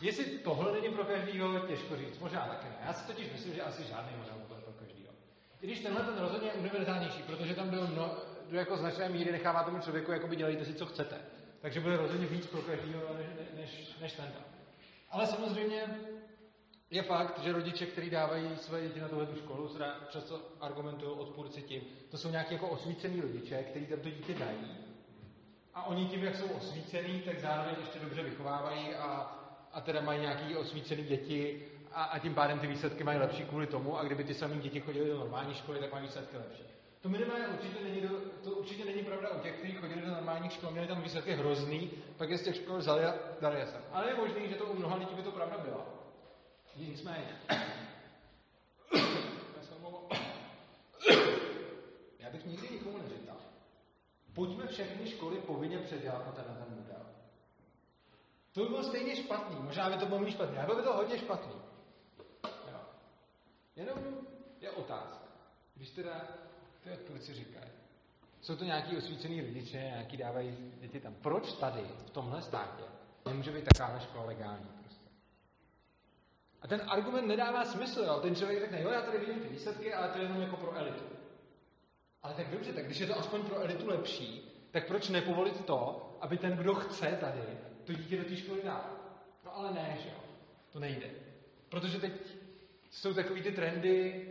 Jestli tohle není pro každého, těžko říct. Možná taky ne. Já si totiž myslím, že asi žádný model to pro každého. I když tenhle ten rozhodně je univerzálnější, protože tam byl mno, jako značné míry nechává tomu člověku, jako by dělejte si, co chcete. Takže bude rozhodně víc pro každého než, než, než ten. Ale samozřejmě je fakt, že rodiče, kteří dávají své děti na tuhle školu, často argumentují odpůrci tím, to jsou nějaké jako osvícený rodiče, kteří tam to dítě dají. A oni tím, jak jsou osvícený, tak zároveň ještě dobře vychovávají a, a teda mají nějaké osvícené děti a, a tím pádem ty výsledky mají lepší kvůli tomu. A kdyby ty samé děti chodily do normální školy, tak mají výsledky lepší. To minimálně určitě není, do, to určitě není pravda u těch, kteří chodili do normálních škol, měli tam výsledky hrozný, pak je z těch škol vzali a dali je sem. Ale je možný, že to u mnoha lidí by to pravda byla. Nicméně. Já bych nikdy nikomu neříkal. Pojďme všechny školy povinně předělat na ten, ten model. To by bylo stejně špatný. Možná by to bylo méně špatný, ale by to hodně špatný. Jo. Jenom je otázka. Když teda ty odpůrci říkají, jsou to nějaký osvícený rodiče, nějaký dávají děti tam. Proč tady, v tomhle státě, nemůže být taková škola legální? A ten argument nedává smysl. Jo? Ten člověk řekne, jo, já tady vidím ty výsledky, ale to je jenom jako pro elitu. Ale tak dobře, tak když je to aspoň pro elitu lepší, tak proč nepovolit to, aby ten, kdo chce tady, to dítě do té školy dal? No ale ne, že jo. To nejde. Protože teď jsou takový ty trendy,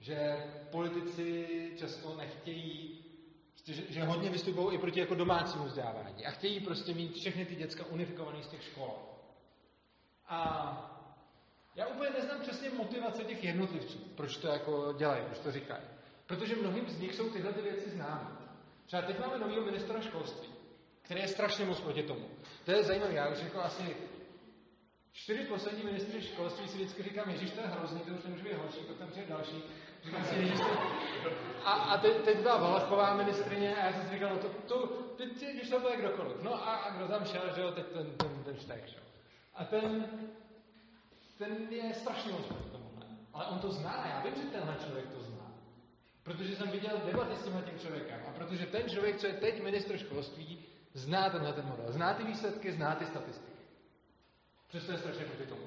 že politici často nechtějí, že, hodně vystupují i proti jako domácímu vzdělávání a chtějí prostě mít všechny ty děcka unifikované z těch škol. A já úplně neznám přesně motivace těch jednotlivců, proč to jako dělají, proč to říkají. Protože mnohým z nich jsou tyhle ty věci známé. Třeba teď máme nového ministra školství, který je strašně moc proti tomu. To je zajímavé, já už jako asi čtyři poslední ministři školství si vždycky říkám, Ježíš, to je hrozný, to už nemůže být horší, pak tam přijde další. A, a teď, teď byla Valachová ministrině a já jsem si říkal, no to, to teď, když to bude kdokoliv. No a, a kdo tam šel, že jo, teď ten, ten, ten štek, že jo. A ten, ten je strašně moc tomuhle. Ale on to zná, já vím, že tenhle člověk to zná. Protože jsem viděl debaty s tímhle tím člověkem. A protože ten člověk, co je teď ministr školství, zná tenhle ten model. Zná ty výsledky, zná ty statistiky. Přesto je strašně proti tomu.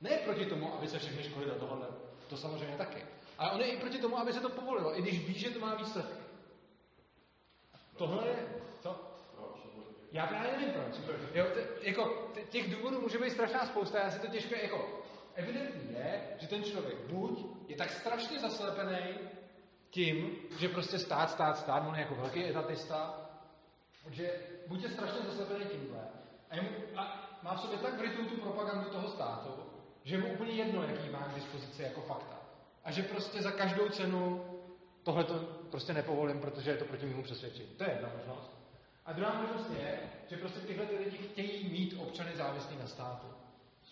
Ne proti tomu, aby se všechny školy do tohohle. To samozřejmě taky. Ale on je i proti tomu, aby se to povolilo, i když ví, že to má výsledky. Tohle je... Co? Já právě nevím proč. Jo, t- jako, t- těch důvodů může být strašná spousta, já si to těžko, jako, evidentní je, že ten člověk buď je tak strašně zaslepený tím, že prostě stát, stát, stát, on je jako velký etatista, že buď je strašně zaslepený tímhle a, mu, a má v sobě tak vrytou tu propagandu toho státu, že mu úplně jedno, jaký má k dispozici jako fakta. A že prostě za každou cenu tohle to prostě nepovolím, protože je to proti mému přesvědčení. To je jedna možnost. A druhá možnost je, že prostě tyhle ty lidi chtějí mít občany závislí na státu.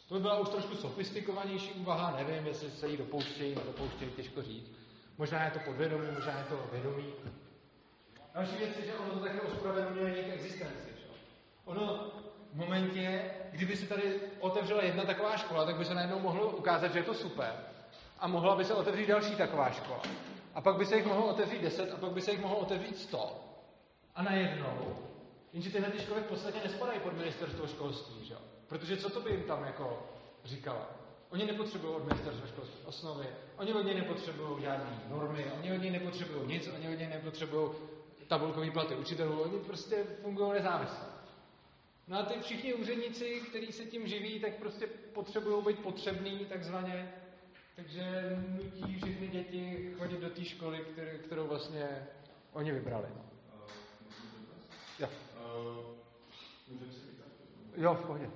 To by byla už trošku sofistikovanější úvaha, nevím, jestli se jí dopouštějí, nedopouštějí, těžko říct. Možná je to podvědomí, možná je to vědomí. Další věc je, že ono to také ospravedlňuje jejich existenci. Že? Ono v momentě, kdyby se tady otevřela jedna taková škola, tak by se najednou mohlo ukázat, že je to super. A mohla by se otevřít další taková škola. A pak by se jich mohlo otevřít deset, a pak by se jich mohlo otevřít sto. A najednou, jenže tyhle ty školy v podstatě nespadají pod ministerstvo školství, že? Protože co to by jim tam jako říkala? Oni nepotřebují od ministerstva školství osnovy, oni od něj nepotřebují žádné normy, oni od něj nepotřebují nic, oni od něj nepotřebují tabulkový platy učitelů, oni prostě fungují nezávisle. No a ty všichni úředníci, kteří se tím živí, tak prostě potřebují být potřebný takzvaně, takže nutí všechny děti chodit do té školy, který, kterou vlastně oni vybrali. No. Jo. Můžeme si Jo, v pohodě.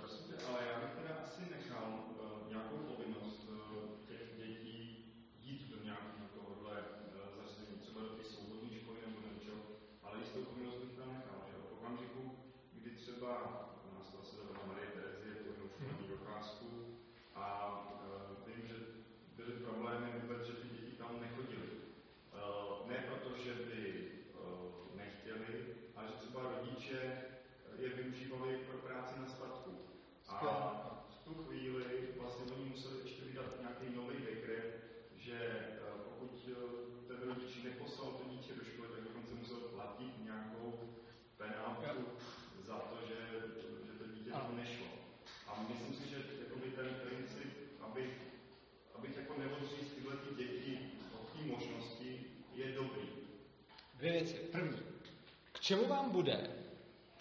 prosím tě, ale já bych teda asi nechal uh, nějakou povinnost uh, těch dětí jít do nějakého tohohle uh, zařízení, třeba do té svobodné školy nebo do něčeho, ale jistou povinnost bych tam nechal, že v okamžiku, kdy třeba u nás to asi zavedla Marie Terezie povinnou školní docházku a uh, vím, že byly problémy vůbec, že ty děti tam nechodily. Uh, ne proto, že by uh, nechtěli, ale že třeba rodiče je využívali pro práci na statku. A v tu chvíli vlastně oni museli ještě vydat nějaký nový dekret, že eh, pokud eh, ten rodič neposlal to dítě do školy, tak dokonce musel platit nějakou penálku za to, že, že to dítě tam nešlo. A myslím si, že jakoby ten princip, aby, abych jako neodříz tyhle ty děti od té možnosti, je dobrý. Dvě věci. První. K čemu vám bude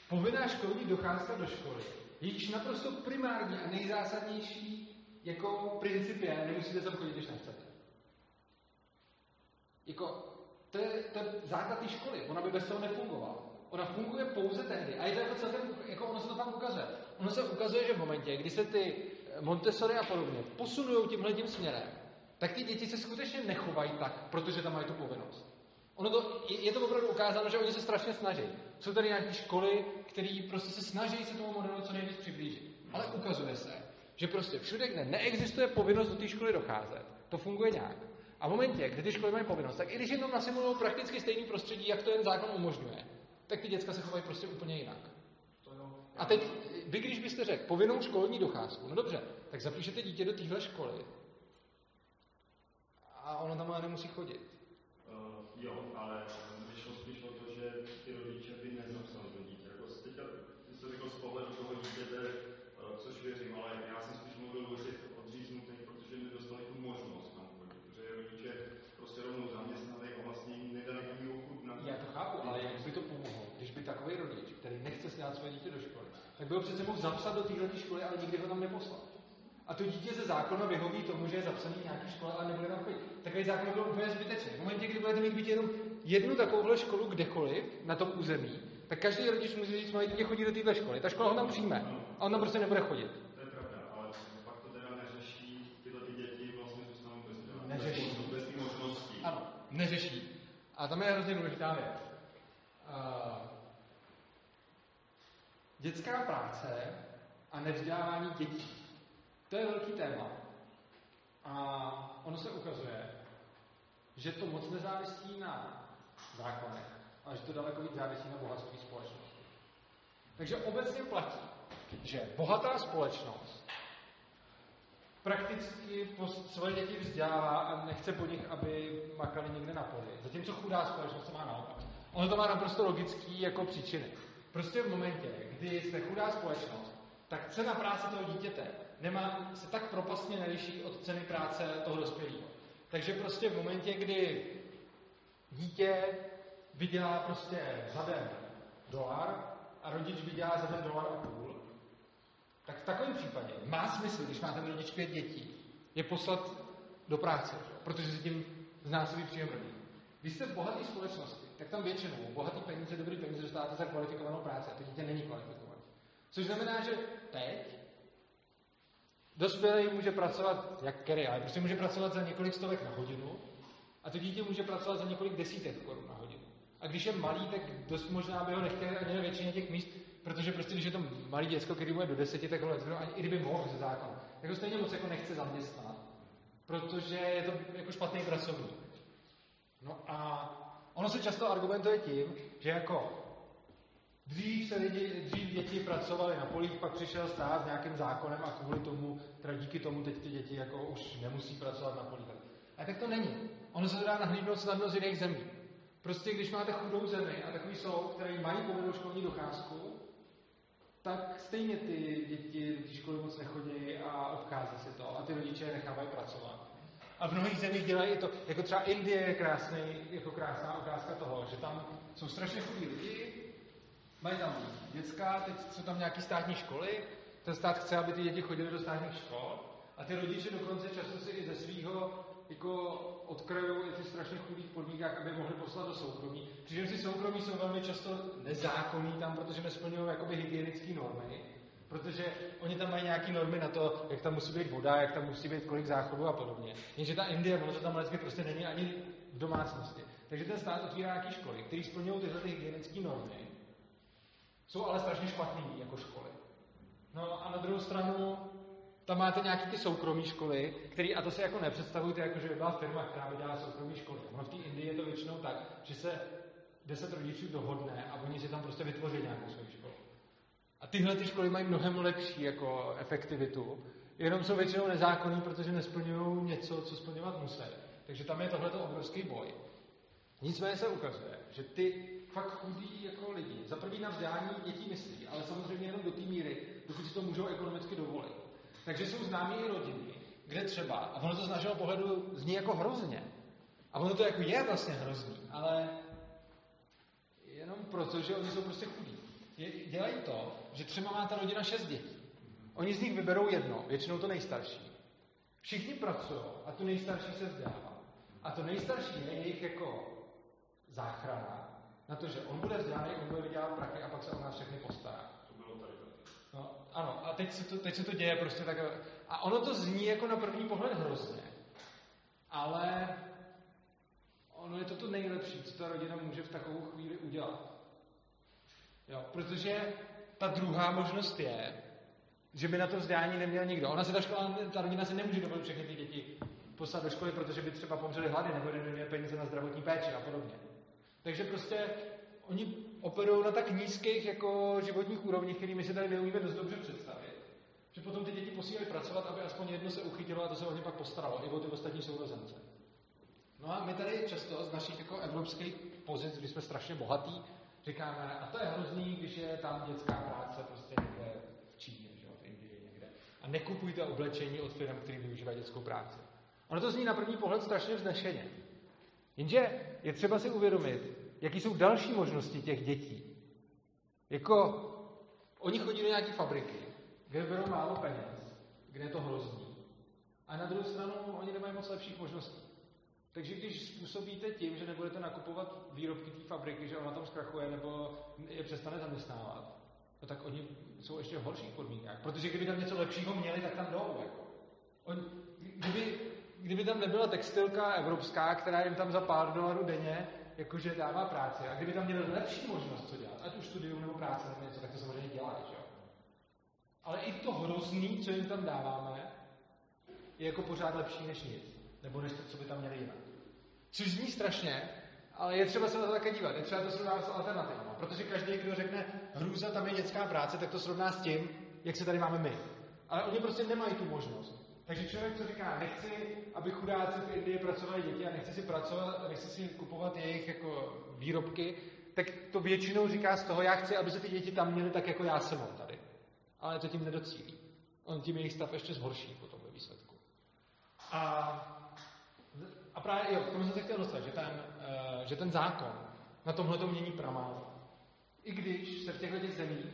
povinná školní docházka do školy, jejíž naprosto primární a nejzásadnější jako princip je, nemusíte tam chodit, když nechcete. Jako, to je, to je základ té školy, ona by bez toho nefungovala. Ona funguje pouze tehdy. A je to jako celkem, jako ono se to tam ukazuje. Ono se ukazuje, že v momentě, kdy se ty Montessori a podobně posunují tímhle tím směrem, tak ty děti se skutečně nechovají tak, protože tam mají tu povinnost. Ono to, je to opravdu ukázáno, že oni se strašně snaží. Jsou tady nějaké školy, které prostě se snaží se tomu modelu co nejvíc přiblížit. Ale ukazuje se, že prostě všude, kde neexistuje povinnost do té školy docházet, to funguje nějak. A v momentě, kdy ty školy mají povinnost, tak i když jenom nasimulují prakticky stejný prostředí, jak to jen zákon umožňuje, tak ty děcka se chovají prostě úplně jinak. A teď, vy když byste řekl povinnou školní docházku, no dobře, tak zapíšete dítě do téhle školy a ono tam ale nemusí chodit. Jo, ale vyšlo spíš o to, že ty rodiče by nezapsali to dítě. Jako teďka, ty jsi řekl z pohledu toho dítěte, uh, což věřím, ale já jsem spíš mluvil o těch odříznutých, protože nedostali tu možnost tam chodit. Protože rodiče prostě rovnou zaměstnali a vlastně jim nedali ani na Já to chápu, ale jak by to pomohlo, když by takový rodič, který nechce snát své dítě do školy, tak by ho přece mohl zapsat do téhle školy, ale nikdy ho tam neposlal. A to dítě ze zákona vyhoví tomu, že je zapsaný v nějaké škole, ale nebude tam chodit. Takový zákon byl úplně zbytečný. V momentě, kdy budete mít být jenom jednu takovouhle školu kdekoliv na tom území, tak každý rodič musí říct, mají dítě chodit do téhle školy. Ta škola ho tam přijme. A on tam prostě nebude chodit. To je pravda, ale pak to teda neřeší, tyhle ty děti vlastně zůstanou bez Neřeší. Bez, bez té možnosti. Ano, neřeší. A tam je hrozně důležitá věc. Uh, dětská práce a nevzdělávání dětí. To je velký téma. A ono se ukazuje, že to moc nezávisí na zákonech, ale že to daleko víc závisí na bohatství společnosti. Takže obecně platí, že bohatá společnost prakticky svoje děti vzdělává a nechce po nich, aby makali někde na poli. Zatímco chudá společnost to má naopak. Ono to má naprosto logický jako příčiny. Prostě v momentě, kdy jste chudá společnost, tak cena práce toho dítěte nemá, se tak propastně neliší od ceny práce toho dospělého. Takže prostě v momentě, kdy dítě vydělá prostě za den dolar a rodič vydělá za den dolar a půl, tak v takovém případě má smysl, když má ten rodič pět dětí, je poslat do práce, protože se tím znásobí příjem rodiny. Když jste v bohaté společnosti, tak tam většinou bohatý peníze, dobrý peníze dostáváte za kvalifikovanou práci a to dítě není kvalifikované. Což znamená, že teď dospělý může pracovat, jak který, ale prostě může pracovat za několik stovek na hodinu a to dítě může pracovat za několik desítek korun na hodinu. A když je malý, tak dost možná by ho nechtěli ani na většině těch míst, protože prostě, když je to malý děcko, který bude do deseti, tak ho ani i kdyby mohl ze zákona, tak ho stejně moc jako nechce zaměstnat, protože je to jako špatný pracovník. No a ono se často argumentuje tím, že jako Dřív se lidi, dřív děti pracovali na polích, pak přišel stát s nějakým zákonem a kvůli tomu, teda díky tomu teď ty děti jako už nemusí pracovat na polích. A tak to není. Ono se to dá nahlídnout snadno z jiných zemí. Prostě když máte chudou zemi a takový jsou, které mají povinnou školní docházku, tak stejně ty děti do školy moc nechodí a obchází se to a ty rodiče je nechávají pracovat. A v mnohých zemích dělají i to, jako třeba Indie je krásný, jako krásná ukázka toho, že tam jsou strašně chudí lidi, mají tam dětská, teď jsou tam nějaké státní školy, ten stát chce, aby ty děti chodily do státních škol a ty rodiče dokonce často si i ze svého jako odkrajují i ty strašně chudých podmínkách, aby mohli poslat do soukromí. Přičemž si soukromí jsou velmi často nezákonní tam, protože nesplňují jakoby hygienické normy, protože oni tam mají nějaké normy na to, jak tam musí být voda, jak tam musí být kolik záchodů a podobně. Jenže ta Indie, ono to tam lecky prostě není ani v domácnosti. Takže ten stát otvírá nějaké školy, které splňují tyhle ty hygienické normy, jsou ale strašně špatný jako školy. No a na druhou stranu tam máte nějaké ty soukromé školy, které, a to si jako nepředstavujte, jako že by byla firma, která by dělala soukromé školy. Ono v té Indii je to většinou tak, že se deset rodičů dohodne a oni si tam prostě vytvoří nějakou svou školu. A tyhle ty školy mají mnohem lepší jako efektivitu, jenom jsou většinou nezákonní, protože nesplňují něco, co splňovat musí. Takže tam je tohleto obrovský boj. Nicméně se ukazuje, že ty fakt chudí jako lidi za první na vzdělání dětí myslí, ale samozřejmě jenom do té míry, dokud si to můžou ekonomicky dovolit. Takže jsou známí i rodiny, kde třeba, a ono to z našeho pohledu zní jako hrozně, a ono to jako je vlastně hrozný, ale jenom proto, že oni jsou prostě chudí. Dělají to, že třeba má ta rodina šest dětí. Oni z nich vyberou jedno, většinou to nejstarší. Všichni pracují a tu nejstarší se vzdělává. A to nejstarší je jejich jako záchrana na to, že on bude vzdělaný, on bude vydělat prachy a pak se o nás všechny postará. To bylo tady No, ano, a teď se, to, teď se to děje prostě tak. A ono to zní jako na první pohled hrozně. Ale ono je to to nejlepší, co ta rodina může v takovou chvíli udělat. Jo, protože ta druhá možnost je, že by na to vzdělání neměl nikdo. Ona se ta, škola, ta rodina se nemůže dovolit všechny ty děti poslat do školy, protože by třeba pomřeli hlady, nebo neměli peníze na zdravotní péči a podobně. Takže prostě oni operují na tak nízkých jako životních úrovních, kterými si tady neumíme dost dobře představit, že potom ty děti posílají pracovat, aby aspoň jedno se uchytilo a to se o ně pak postaralo, i o ty ostatní sourozence. No a my tady často z našich jako evropských pozic, když jsme strašně bohatí, říkáme, a to je hrozný, když je tam dětská práce prostě někde v Číně, že v Indii někde. A nekupujte oblečení od firm, které využívají dětskou práci. Ono to zní na první pohled strašně vznešeně. Jenže je třeba si uvědomit, jaký jsou další možnosti těch dětí. Jako, oni chodí do nějaké fabriky, kde berou málo peněz, kde je to hrozný. A na druhou stranu oni nemají moc lepších možností. Takže když způsobíte tím, že nebudete nakupovat výrobky té fabriky, že ona tam zkrachuje nebo je přestane zaměstnávat, no tak oni jsou ještě v horších podmínkách. Protože kdyby tam něco lepšího měli, tak tam jdou. Jako. On, kdyby, kdyby tam nebyla textilka evropská, která jim tam za pár dolarů denně jakože dává práci. A kdyby tam měli lepší možnost, co dělat, ať už studium nebo práce nebo něco, tak to samozřejmě dělají, že? Ale i to hrozný, co jim tam dáváme, je jako pořád lepší než nic. Nebo než to, co by tam měli jinak. Což zní strašně, ale je třeba se na to také dívat. Je třeba to srovnávat s alternativami. Protože každý, kdo řekne hrůza, tam je dětská práce, tak to srovná s tím, jak se tady máme my. Ale oni prostě nemají tu možnost. Takže člověk, co říká, nechci, aby chudáci v Indii pracovali děti a nechci si pracovat nechci si kupovat jejich jako výrobky, tak to většinou říká z toho, já chci, aby se ty děti tam měly tak, jako já jsem tady. Ale to tím nedocílí. On tím jejich stav ještě zhorší potom ve výsledku. A, a právě, jo, k tomu jsem se chtěl dostat, že ten, uh, že ten zákon na tomhle to mění pramálo. I když se v těchto těch zemích,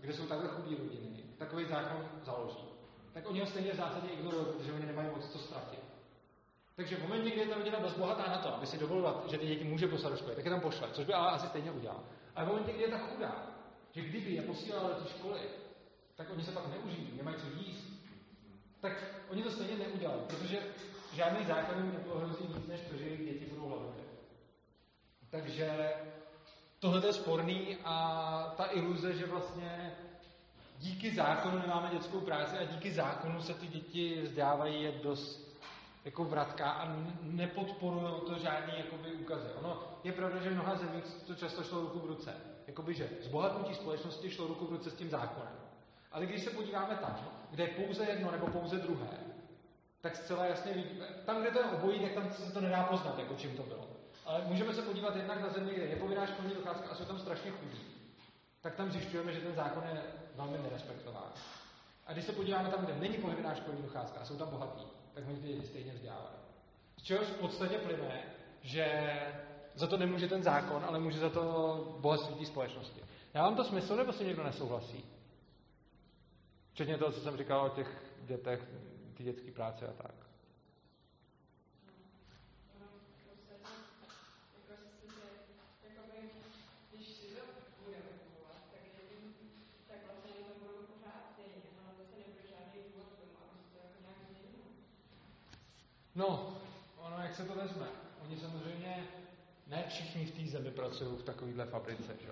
kde jsou takhle chudí rodiny, takový zákon založí tak oni ho stejně v zásadě ignorují, protože oni nemají moc co ztratit. Takže v momentě, kdy je ta rodina dost bohatá na to, aby si dovolila, že ty děti může poslat do školy, tak je tam pošle, což by ale asi stejně udělal. Ale v momentě, kdy je tak chudá, že kdyby je posílala do té školy, tak oni se pak neužijí, nemají co jíst, tak oni to stejně neudělají, protože žádný zákon jim nepohrozí víc, než to, že jejich děti budou hladové. Takže tohle je sporný a ta iluze, že vlastně díky zákonu nemáme dětskou práci a díky zákonu se ty děti vzdávají je dost jako vratka a nepodporují to žádný jakoby úkazy. Ono je pravda, že v mnoha zemích to často šlo ruku v ruce. Jakoby, že zbohatnutí společnosti šlo ruku v ruce s tím zákonem. Ale když se podíváme tam, kde je pouze jedno nebo pouze druhé, tak zcela jasně vidíme, tam, kde to je obojí, tak tam se to nedá poznat, jako čím to bylo. Ale můžeme se podívat jednak na země, kde je povinná školní docházka a jsou tam strašně chudí. Tak tam zjišťujeme, že ten zákon je velmi nerespektován. A když se podíváme tam, kde není povinná školní docházka a jsou tam bohatí, tak oni ty děti stejně vzdělávají. Z čehož v podstatě plyne, že za to nemůže ten zákon, ale může za to bohatství té společnosti. Já vám to smysl, nebo si někdo nesouhlasí? Včetně toho, co jsem říkal o těch dětech, ty dětské práce a tak. No, ono, jak se to vezme? Oni samozřejmě, ne všichni v té zemi pracují v takovéhle fabrice, že?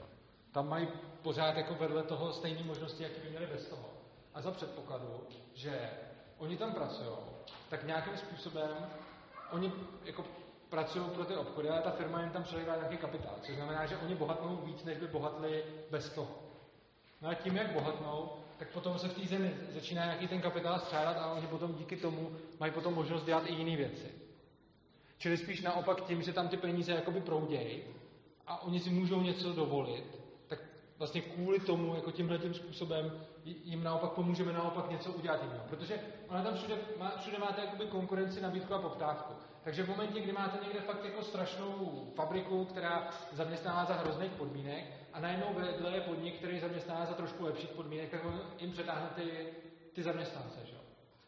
Tam mají pořád jako vedle toho stejné možnosti, jak by měli bez toho. A za předpokladu, že oni tam pracují, tak nějakým způsobem oni jako pracují pro ty obchody, ale ta firma jim tam přelívá nějaký kapitál, což znamená, že oni bohatnou víc, než by bohatli bez toho. No a tím, jak bohatnou, tak potom se v té zemi začíná nějaký ten kapitál střádat a oni potom díky tomu mají potom možnost dělat i jiné věci. Čili spíš naopak tím, že tam ty peníze jakoby proudějí a oni si můžou něco dovolit, tak vlastně kvůli tomu, jako tímhle tím způsobem jim naopak pomůžeme naopak něco udělat jiného. Protože ona tam všude, má, všude máte jakoby konkurenci, nabídku a poptávku. Takže v momentě, kdy máte někde fakt jako strašnou fabriku, která zaměstnává za hrozných podmínek a najednou vedle je podnik, který zaměstnává za trošku lepších podmínek, tak on jim přetáhne ty, ty zaměstnance. Že?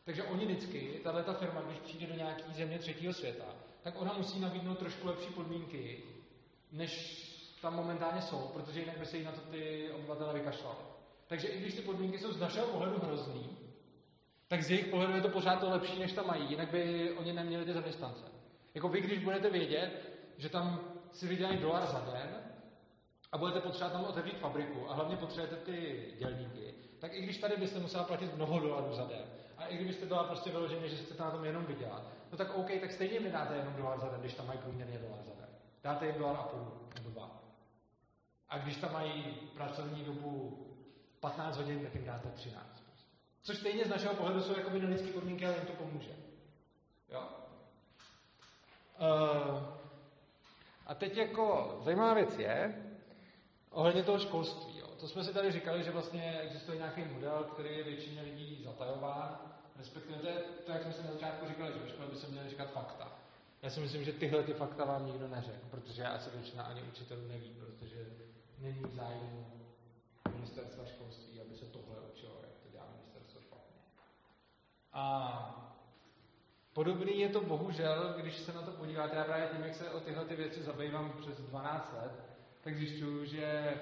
Takže oni vždycky, tahle ta firma, když přijde do nějaké země třetího světa, tak ona musí nabídnout trošku lepší podmínky, než tam momentálně jsou, protože jinak by se jí na to ty obyvatele vykašlali. Takže i když ty podmínky jsou z našeho pohledu hrozný, tak z jejich pohledu je to pořád to lepší, než tam mají, jinak by oni neměli ty zaměstnance. Jako vy, když budete vědět, že tam si vydělají dolar za den a budete potřebovat tam otevřít fabriku a hlavně potřebujete ty dělníky, tak i když tady byste musela platit mnoho dolarů za den a i kdybyste byla prostě vyloženě, že chcete na tom jenom vydělat, no tak OK, tak stejně mi dáte jenom dolar za den, když tam mají průměrně dolar za den. Dáte jim dolar a půl nebo dva. A když tam mají pracovní dobu 15 hodin, tak jim dáte 13. Což stejně z našeho pohledu jsou jako nelidské podmínky, ale jim to pomůže. Jo? Uh, a teď jako zajímavá věc je, ohledně toho školství. Jo. To jsme si tady říkali, že vlastně existuje nějaký model, který je většině lidí zatajován, respektive to, je, to jak jsme si na začátku říkali, že ve škole by se měli říkat fakta. Já si myslím, že tyhle ty fakta vám nikdo neřekl, protože asi většina ani učitelů neví, protože není v zájmu ministerstva školství, aby se tohle učilo, jak to dělá ministerstvo špatně. A podobný je to bohužel, když se na to podíváte, já právě tím, jak se o tyhle ty věci zabývám přes 12 let, tak zjišťuju, že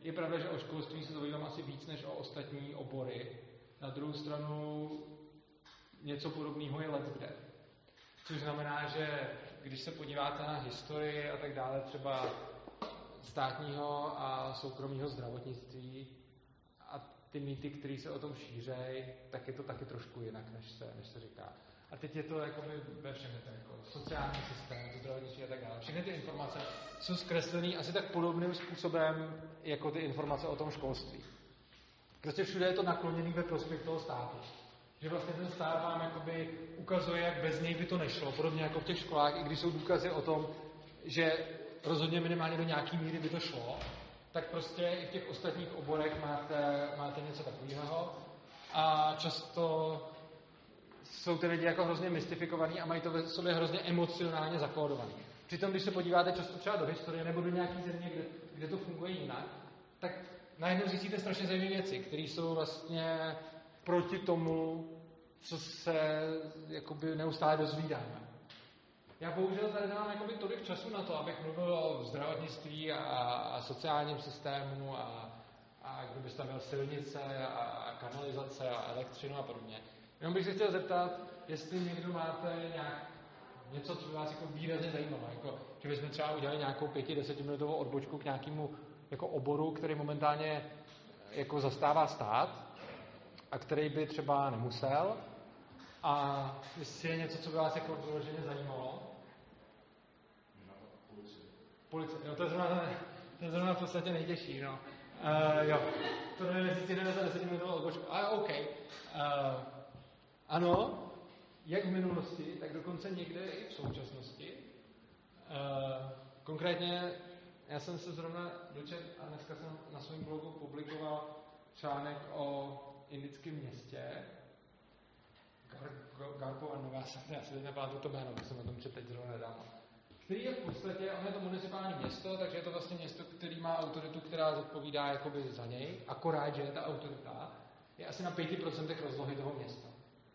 je pravda, že o školství se zajímám asi víc než o ostatní obory. Na druhou stranu něco podobného je let kde. Což znamená, že když se podíváte na historii a tak dále, třeba státního a soukromého zdravotnictví ty mýty, které se o tom šířejí, tak je to taky trošku jinak, než se, než se říká. A teď je to jako ve všem, jako sociální systém, to zdravotnictví a tak dále. Všechny ty informace jsou zkreslené asi tak podobným způsobem, jako ty informace o tom školství. Prostě všude je to nakloněné ve prospěch toho státu. Že vlastně ten stát vám jakoby ukazuje, jak bez něj by to nešlo, podobně jako v těch školách, i když jsou důkazy o tom, že rozhodně minimálně do nějaký míry by to šlo, tak prostě i v těch ostatních oborech máte, máte něco takového. A často jsou ty lidi jako hrozně mystifikovaní a mají to ve sobě hrozně emocionálně zakódovaný. Přitom, když se podíváte často třeba do historie nebo do nějaké země, kde, kde to funguje jinak, tak najednou zjistíte strašně zajímavé věci, které jsou vlastně proti tomu, co se jakoby neustále dozvídáme. Já bohužel tady nemám jakoby tolik času na to, abych mluvil o zdravotnictví a, a sociálním systému a, a kdo by stavil silnice a, a kanalizace a elektřinu a podobně. Jenom bych se chtěl zeptat, jestli někdo máte nějak něco, co by vás jako výrazně zajímalo. Jako, že bychom třeba udělali nějakou pěti, desetiminutovou odbočku k nějakému jako oboru, který momentálně jako zastává stát a který by třeba nemusel. A jestli je něco, co by vás jako vyloženě zajímalo. Policie. Jo, to je zrovna, to je zrovna v podstatě nejtěžší, no. Uh, jo, to nevím, jestli si za 10 minutovou odbočku. Ale OK. Uh, ano, jak v minulosti, tak dokonce někde i v současnosti. Uh, konkrétně já jsem se zrovna dočet a dneska jsem na svém blogu publikoval článek o indickém městě, Garkova Nová si teď nepamatuju to jméno, jsem o tom četl teď zrovna nedávno. který je v podstatě, ono je to municipální město, takže je to vlastně město, který má autoritu, která zodpovídá jakoby za něj, akorát, že ta autorita je asi na 5% rozlohy toho města.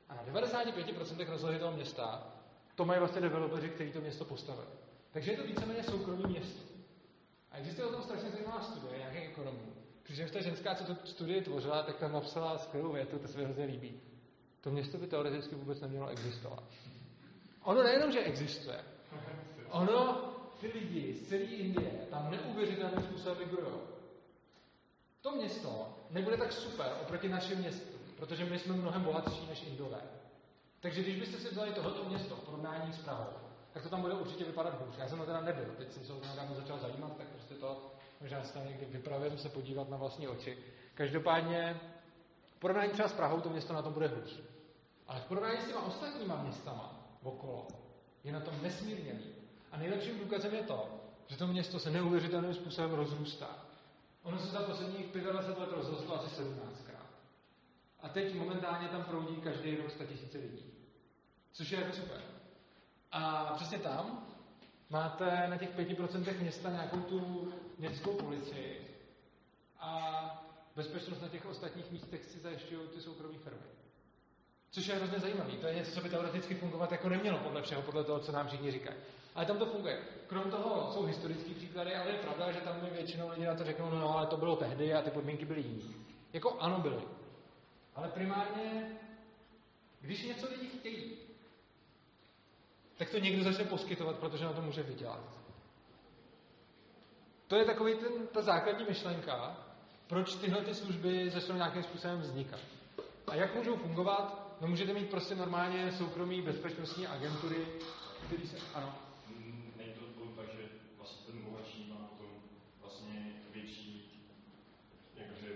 A na 95% rozlohy toho města to mají vlastně developeři, kteří to město postavili. Takže je to víceméně soukromé město. A existuje o tom strašně zajímavá studie nějakých ekonomů. Přičemž ta ženská, co tu studii tvořila, tak tam napsala skvělou větu, to se mi hrozně líbí. To město by teoreticky vůbec nemělo existovat. Ono nejenom, že existuje, ono ty lidi z celé Indie tam neuvěřitelným způsobem migrují. To město nebude tak super oproti našim městům, protože my jsme mnohem bohatší než Indové. Takže když byste si vzali tohoto město v porovnání s Prahou, tak to tam bude určitě vypadat hůř. Já jsem to teda nebyl, teď jsem se o tom začal zajímat, tak prostě to možná se tam někdy vypravím se podívat na vlastní oči. Každopádně porovnání třeba s Prahou to město na tom bude hůř. Ale v porovnání s těma ostatníma městama okolo je na tom nesmírně líp. A nejlepším důkazem je to, že to město se neuvěřitelným způsobem rozrůstá. Ono se za posledních 25 let rozrostlo asi 17krát. A teď momentálně tam proudí každý rok 100 tisíce lidí. Což je jako super. A přesně tam máte na těch 5% města nějakou tu městskou policii a bezpečnost na těch ostatních místech si zajišťují ty soukromé firmy. Což je hrozně zajímavé. To je něco, co by teoreticky fungovat jako nemělo podle všeho, podle toho, co nám všichni říkají. Ale tam to funguje. Krom toho jsou historické příklady, ale je pravda, že tam mi většinou lidi na to řeknou, no, no ale to bylo tehdy a ty podmínky byly jiné. Jako ano, byly. Ale primárně, když něco lidi chtějí, tak to někdo začne poskytovat, protože na to může vydělat. To je takový ten, ta základní myšlenka, proč tyhle ty služby začnou nějakým způsobem vznikat. A jak můžou fungovat? No můžete mít prostě normálně soukromí bezpečnostní agentury, který se... Ano. Není to potom tak, že vlastně ten bohatší má potom vlastně větší, jakože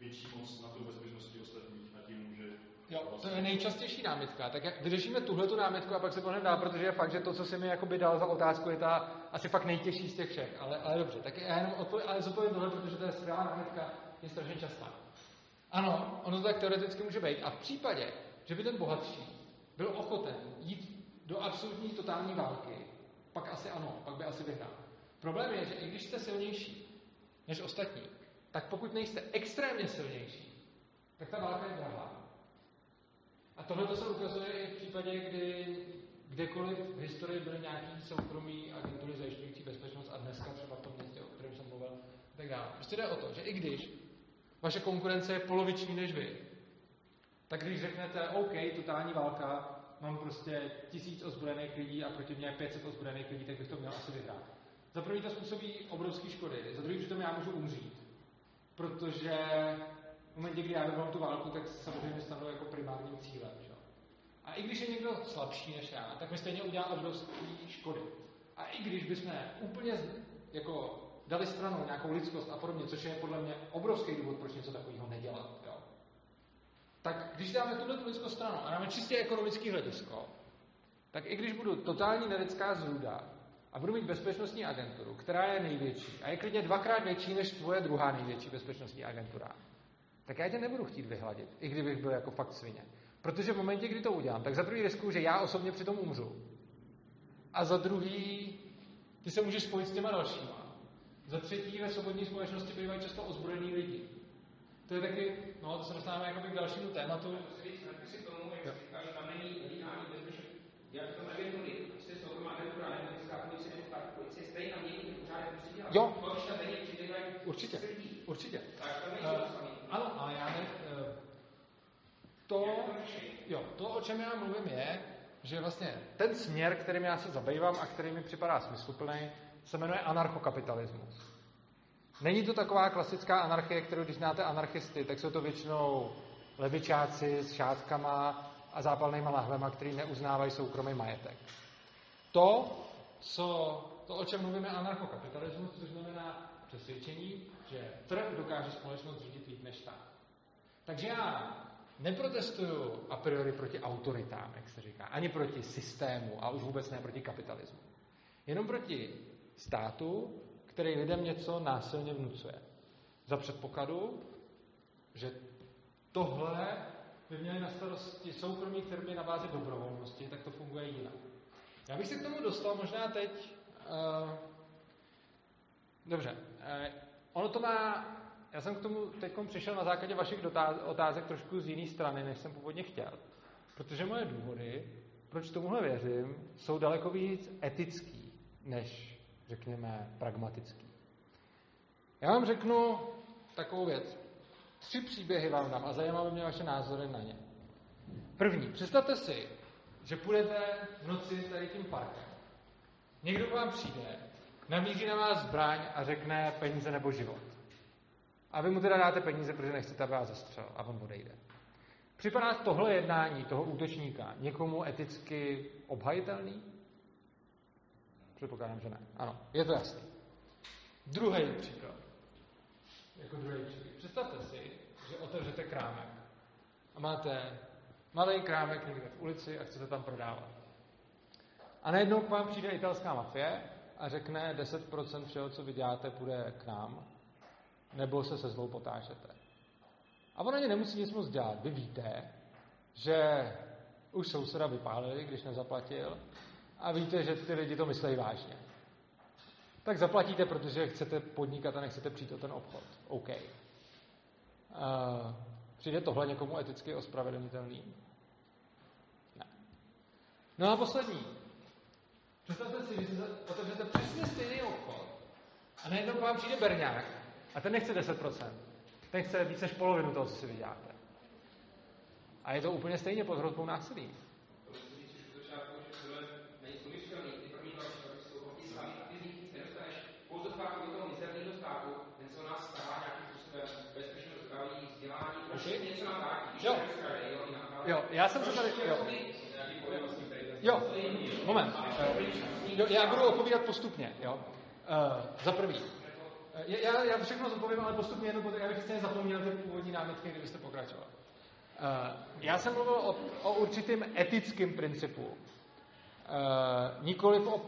větší moc na tu bezpečnosti ostatních a tím může Jo, to je nejčastější námitka. Tak jak vyřešíme tuhle tu námitku a pak se pohneme dál, protože je fakt, že to, co si mi jakoby dal za otázku, je ta asi fakt nejtěžší z těch všech. Ale, ale dobře, tak já jenom odpovím, ale zodpovím tohle, protože to je skvělá námitka, je strašně častá. Ano, ono to tak teoreticky může být. A v případě, že by ten bohatší byl ochoten jít do absolutní totální války, pak asi ano, pak by asi vyhrál. Problém je, že i když jste silnější než ostatní, tak pokud nejste extrémně silnější, tak ta válka je drahá. A tohle to se ukazuje i v případě, kdy kdekoliv v historii byly nějaký soukromí agentury zajišťující bezpečnost a dneska třeba v tom městě, o kterém jsem mluvil, tak dále. Prostě jde o to, že i když vaše konkurence je poloviční než vy, tak když řeknete, OK, totální válka, mám prostě tisíc ozbrojených lidí a proti mě je 500 ozbrojených lidí, tak bych to měl asi vyhrát. Za prvý to způsobí obrovské škody, za druhý přitom já můžu umřít, protože v momentě, kdy já vyvolám tu válku, tak samozřejmě stanu jako primárním cílem. Že? A i když je někdo slabší než já, tak mi stejně udělá obrovské škody. A i když bychom úplně jako dali stranou nějakou lidskost a podobně, což je podle mě obrovský důvod, proč něco takového nedělat. Jo? Tak když dáme tuhle tu lidskou stranu a dáme čistě ekonomický hledisko, tak i když budu totální nelidská zrůda a budu mít bezpečnostní agenturu, která je největší a je klidně dvakrát větší než tvoje druhá největší bezpečnostní agentura, tak já tě nebudu chtít vyhladit, i kdybych byl jako fakt svině. Protože v momentě, kdy to udělám, tak za druhý risku, že já osobně přitom umřu. A za druhý, ty se můžeš spojit s těma dalšíma. Za třetí, ve svobodní společnosti bývají často ozbrojení lidi. To je taky, no, to se dostáváme jako k dalšímu tématu. si k tomu, jak říkáš, tam není lineární bezpečnost. Jak to agentury, soukromá agentura, nebo městská policie, nebo státní policie, stejně tam mění ten pořádek musí dělat. Jo. Určitě, určitě. Tak to není Uh, ano, ale já ne, uh, to, jo, to, o čem já mluvím, je, že vlastně ten směr, kterým já se zabývám a který mi připadá smysluplný, se jmenuje anarchokapitalismus. Není to taková klasická anarchie, kterou když znáte anarchisty, tak jsou to většinou levičáci s šátkama a zápalnýma lahvema, který neuznávají soukromý majetek. To, co, to, o čem mluvíme, anarchokapitalismus, což znamená přesvědčení, že trh dokáže společnost řídit líp než stát. Takže já neprotestuju a priori proti autoritám, jak se říká, ani proti systému a už vůbec ne proti kapitalismu. Jenom proti státu, který lidem něco násilně vnucuje. Za předpokladu, že tohle by měly na starosti soukromí firmy na bázi dobrovolnosti, tak to funguje jinak. Já bych se k tomu dostal možná teď. Uh, dobře. Uh, ono to má... Já jsem k tomu teď přišel na základě vašich dotáz, otázek trošku z jiné strany, než jsem původně chtěl. Protože moje důvody, proč tomuhle věřím, jsou daleko víc etický, než, řekněme, pragmatický. Já vám řeknu takovou věc. Tři příběhy vám dám a zajímavé mě vaše názory na ně. První. Představte si, že půjdete v noci tady tím parkem. Někdo k vám přijde, namíří na vás zbraň a řekne peníze nebo život. A vy mu teda dáte peníze, protože nechcete, aby vás zastřel a on odejde. Připadá tohle jednání toho útočníka někomu eticky obhajitelný? Předpokládám, že ne. Ano, je to jasný. Druhý příklad. Jako druhý příklad. Představte si, že otevřete krámek a máte malý krámek někde v ulici a chcete tam prodávat. A najednou k vám přijde italská mafie a řekne 10% všeho, co vyděláte, půjde k nám, nebo se se zlou potážete. A ona ani nemusí nic moc dělat. Vy víte, že už souseda vypálili, když nezaplatil, a víte, že ty lidi to myslí vážně. Tak zaplatíte, protože chcete podnikat a nechcete přijít o ten obchod. OK. Uh, přijde tohle někomu eticky ospravedlnitelný? Ne. No a poslední. Představte si, že si otevřete přesně stejný obchod a najednou k vám přijde berňák a ten nechce 10%. Ten chce více než polovinu toho, co si vyděláte. A je to úplně stejně pod hrozbou násilí. Jo. Jo, já jsem se tady... Jo. Jo, moment. Jo, já budu odpovídat postupně. Jo. Uh, za prvý. Já, já všechno zodpovím, ale postupně jenom, já bych stejně zapomněl ty původní námitky, kdybyste pokračoval. Uh, já jsem mluvil o, o určitým etickém principu, uh, nikoliv o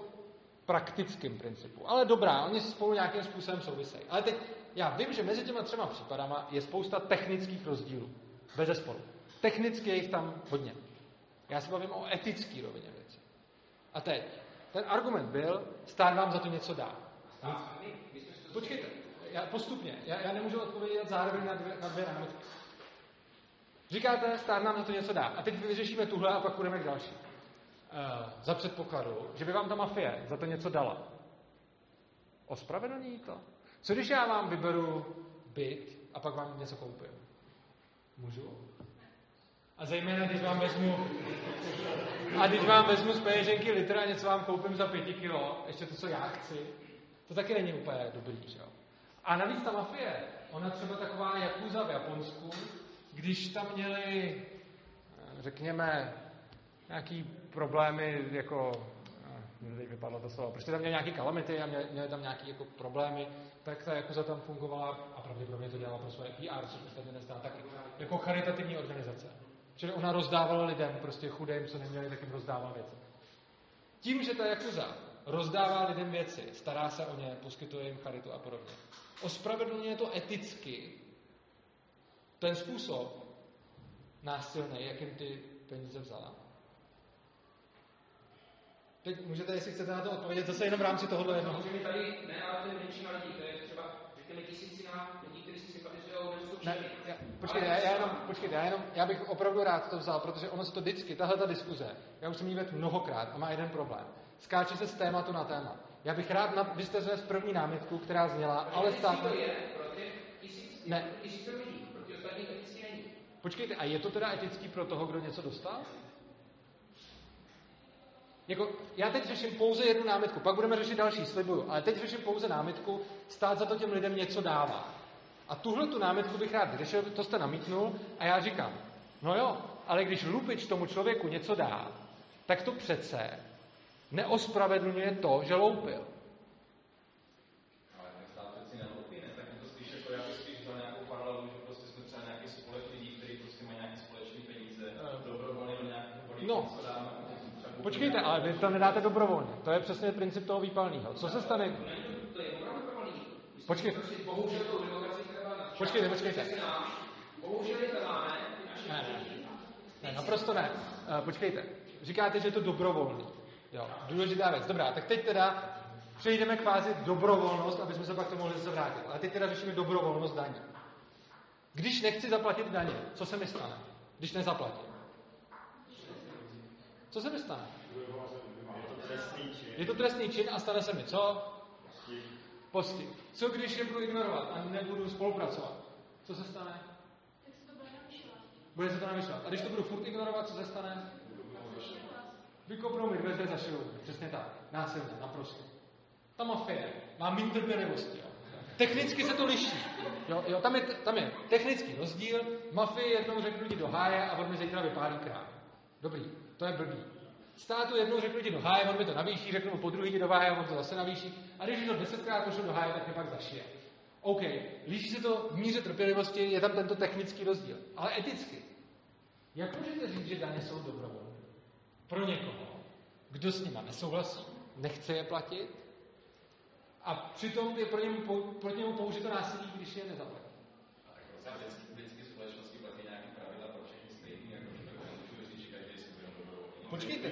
praktickém principu. Ale dobrá, oni spolu nějakým způsobem souvisejí. Ale teď já vím, že mezi těma třema případama je spousta technických rozdílů. Bez sporu. Technicky je jich tam hodně. Já se bavím o etické rovině věci. A teď, ten argument byl, stát vám za to něco dá. Počkejte, já postupně, já, já nemůžu odpovědět zároveň na dvě, na dvě námitky. Říkáte, stát nám za to něco dá. A teď vyřešíme tuhle a pak půjdeme k další. Uh, za předpokladu, že by vám ta mafie za to něco dala. Ospravedlní to? Co když já vám vyberu byt a pak vám něco koupím? Můžu? A zejména, když vám vezmu a když vám vezmu z peněženky litr a něco vám koupím za pěti kilo, ještě to, co já chci, to taky není úplně dobrý, že jo? A navíc ta mafie, ona třeba taková Jakuza v Japonsku, když tam měli, řekněme, nějaký problémy, jako, teď vypadlo to slovo, prostě tam měli nějaké kalamity a měli, měli tam nějaké jako problémy, tak ta Jakuza tam fungovala a pravděpodobně to dělala pro svoje PR, což ostatně nestá taky, jako charitativní organizace. Čili ona rozdávala lidem, prostě chudým, co neměli, tak jim rozdával věci. Tím, že ta Jakuza rozdává lidem věci, stará se o ně, poskytuje jim charitu a podobně. Ospravedlňuje to eticky ten způsob násilný, jak jim ty peníze vzala. Teď můžete, jestli chcete na to odpovědět, zase jenom v rámci tohohle jednoho. Samozřejmě tady ne, ale to je většina lidí, to je třeba, řekněme, tisícina lidí, kteří si sympatizují, ne, já, počkejte, já, já, jenom, počkejte, já, jenom, já bych opravdu rád to vzal, protože ono se to vždycky, tahle ta diskuze, já už jsem jí vedl mnohokrát a má jeden problém skáče se z tématu na téma. Já bych rád, na, vy jste z první námitku, která zněla, ale stát... To je pro těch tisíc, ne. tisíc lidí, pro těch ostatní etický není. Počkejte, a je to teda etický pro toho, kdo něco dostal? Jako, já teď řeším pouze jednu námitku, pak budeme řešit další, slibuju, ale teď řeším pouze námitku, stát za to těm lidem něco dává. A tuhle tu námitku bych rád vyřešil, to jste namítnul, a já říkám, no jo, ale když lupič tomu člověku něco dá, tak to přece neospravedlňuje to, že loupil. Jako, prostě prostě no. co dáme. Počkejte, ale vy to nedáte dobrovolně. To je přesně princip toho výpalného. Co se stane? To je opravdu dobrovolný. Počkejte. Bohužel to demokracii Počkejte, počkejte. Ne, ne. Ne, naprosto ne. Uh, počkejte. Říkáte, že je to dobrovolný. Jo, důležitá věc. Dobrá, tak teď teda přejdeme k fázi dobrovolnost, aby jsme se pak to mohli zase vrátit. Ale teď teda řešíme dobrovolnost daní. Když nechci zaplatit daně, co se mi stane? Když nezaplatím. Co se mi stane? Je to trestný čin a stane se mi co? Postih. Co když je budu ignorovat a nebudu spolupracovat? Co se stane? Bude se to navyšovat. A když to budu furt ignorovat, co se stane? Vykopnou mi dveře za šilou. Přesně tak. Násilně, naprosto. Ta mafie má méně trpělivosti. Jo. Technicky se to liší. Jo, jo, tam, je, tam je technický rozdíl. Mafie jednou řeknu lidi do háje a on mi zítra vypálí krám. Dobrý, to je blbý. Státu jednou řeknu ti do háje, on mi to navýší, řeknu mu po druhý do háje, on to zase navýší. A když to desetkrát pošlu do háje, tak mě pak zašije. OK, líší se to v míře trpělivosti, je tam tento technický rozdíl. Ale eticky. Jak můžete říct, že daně jsou dobrovolné? Pro někoho, kdo s nima nesouhlasí, nechce je platit, a přitom je pro němu, proti němu použito násilí, když je nezaplatí. Počkejte.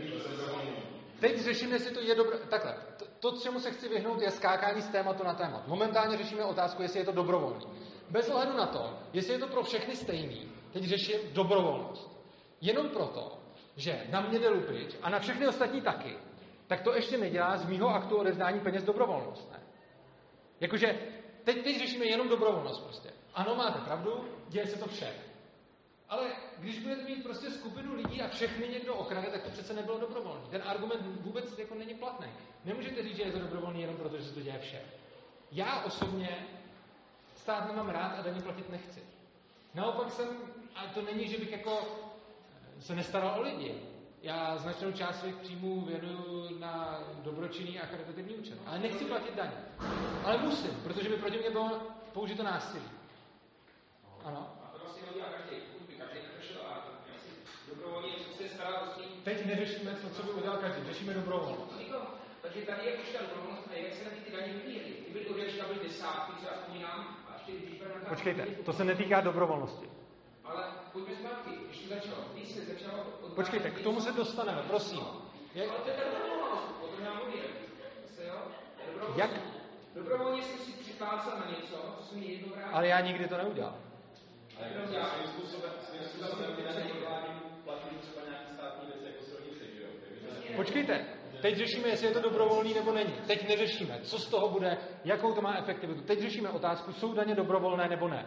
Teď řešíme, jestli to je dobré. Takhle, to, to, čemu se chci vyhnout, je skákání z tématu na téma. Momentálně řešíme otázku, jestli je to dobrovolný. Bez ohledu na to, jestli je to pro všechny stejný, teď řeším dobrovolnost. Jenom proto, že na mě jde lupič a na všechny ostatní taky, tak to ještě nedělá z mýho aktu odevzdání peněz dobrovolnost. Ne? Jakože teď, teď řešíme jenom dobrovolnost prostě. Ano, máte pravdu, děje se to všem. Ale když budete mít prostě skupinu lidí a všechny někdo okrade, tak to přece nebylo dobrovolné. Ten argument vůbec jako není platný. Nemůžete říct, že je to dobrovolný jenom proto, že se to děje všem. Já osobně stát nemám rád a daně platit nechci. Naopak jsem, a to není, že bych jako se nestaral o lidi. Já značnou část svých příjmů věnuju na dobročinný a charitativní účel. Ale nechci platit daně. Ale musím, protože by proti mě bylo použito násilí. Ano? Teď neřešíme to, co by udělal každý, řešíme dobrovolnost. Takže tady je už ta dobrovolnost a jak se na ty daně vyvíjely. Ty byly odečka byly desátky, co já vzpomínám, a ještě když Počkejte, to se netýká dobrovolnosti. Ale pojďme zpátky, když to začalo. Když se začalo od Počkejte, k tomu se dostaneme, prosím. Je... Ale to je ta dobrovolnost, o tom já mluvím. Jak? Dobrovolně jsem si připlácal na něco, co jsem jednou vrátil. Ale já nikdy to neudělal. Ale jenom já svým způsobem, svým způsobem třeba nějaký státní věci jako silnice, že jo? Počkejte, teď řešíme, jestli je to dobrovolný nebo není. Teď neřešíme, co z toho bude, jakou to má efektivitu. Teď řešíme otázku, jsou daně dobrovolné nebo ne.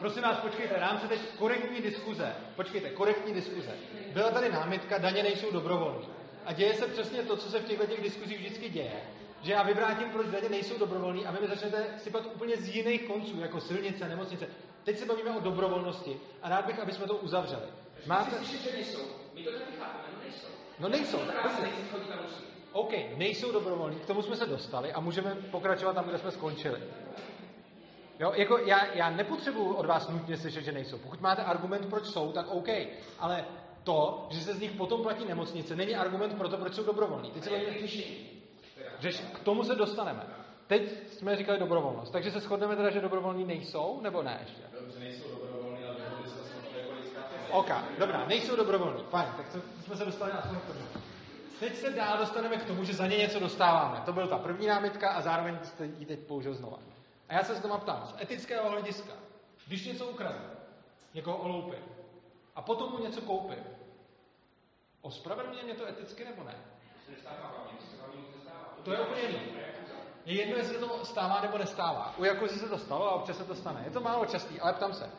Prosím vás, počkejte, se teď korektní diskuze. Počkejte, korektní diskuze. Byla tady námitka, daně nejsou dobrovolné. A děje se přesně to, co se v těchto těch diskuzích vždycky děje. Že já vyvrátím, proč daně nejsou dobrovolné a vy mi začnete sypat úplně z jiných konců, jako silnice, nemocnice. Teď se bavíme o dobrovolnosti a rád bych, aby jsme to uzavřeli. Máte... že nejsou. My to nechápeme, no nejsou. No nejsou. OK, nejsou dobrovolní, k tomu jsme se dostali a můžeme pokračovat tam, kde jsme skončili. Jo, jako já, já nepotřebuji od vás nutně slyšet, že nejsou. Pokud máte argument, proč jsou, tak OK. Ale to, že se z nich potom platí nemocnice, není argument pro to, proč jsou dobrovolní. Teď se bavíme Řeš, k tomu se dostaneme. Teď jsme říkali dobrovolnost. Takže se shodneme teda, že dobrovolní nejsou, nebo ne ještě? Dobře, nejsou dobrovolní, ale se OK, dobrá, nejsou dobrovolní. Fajn, tak jsme se dostali na to. Teď se dál dostaneme k tomu, že za ně něco dostáváme. To byl ta první námitka a zároveň jste ji teď použil znova. A já se znova ptám, z etického hlediska, když něco ukradnu, někoho oloupím, a potom mu něco koupím, ospravedlně mě to eticky nebo ne? To je úplně jiný. Je jedno, jestli se to stává nebo nestává. U Jakuzy se to stalo a občas se to stane. Je to málo častý, ale ptám se.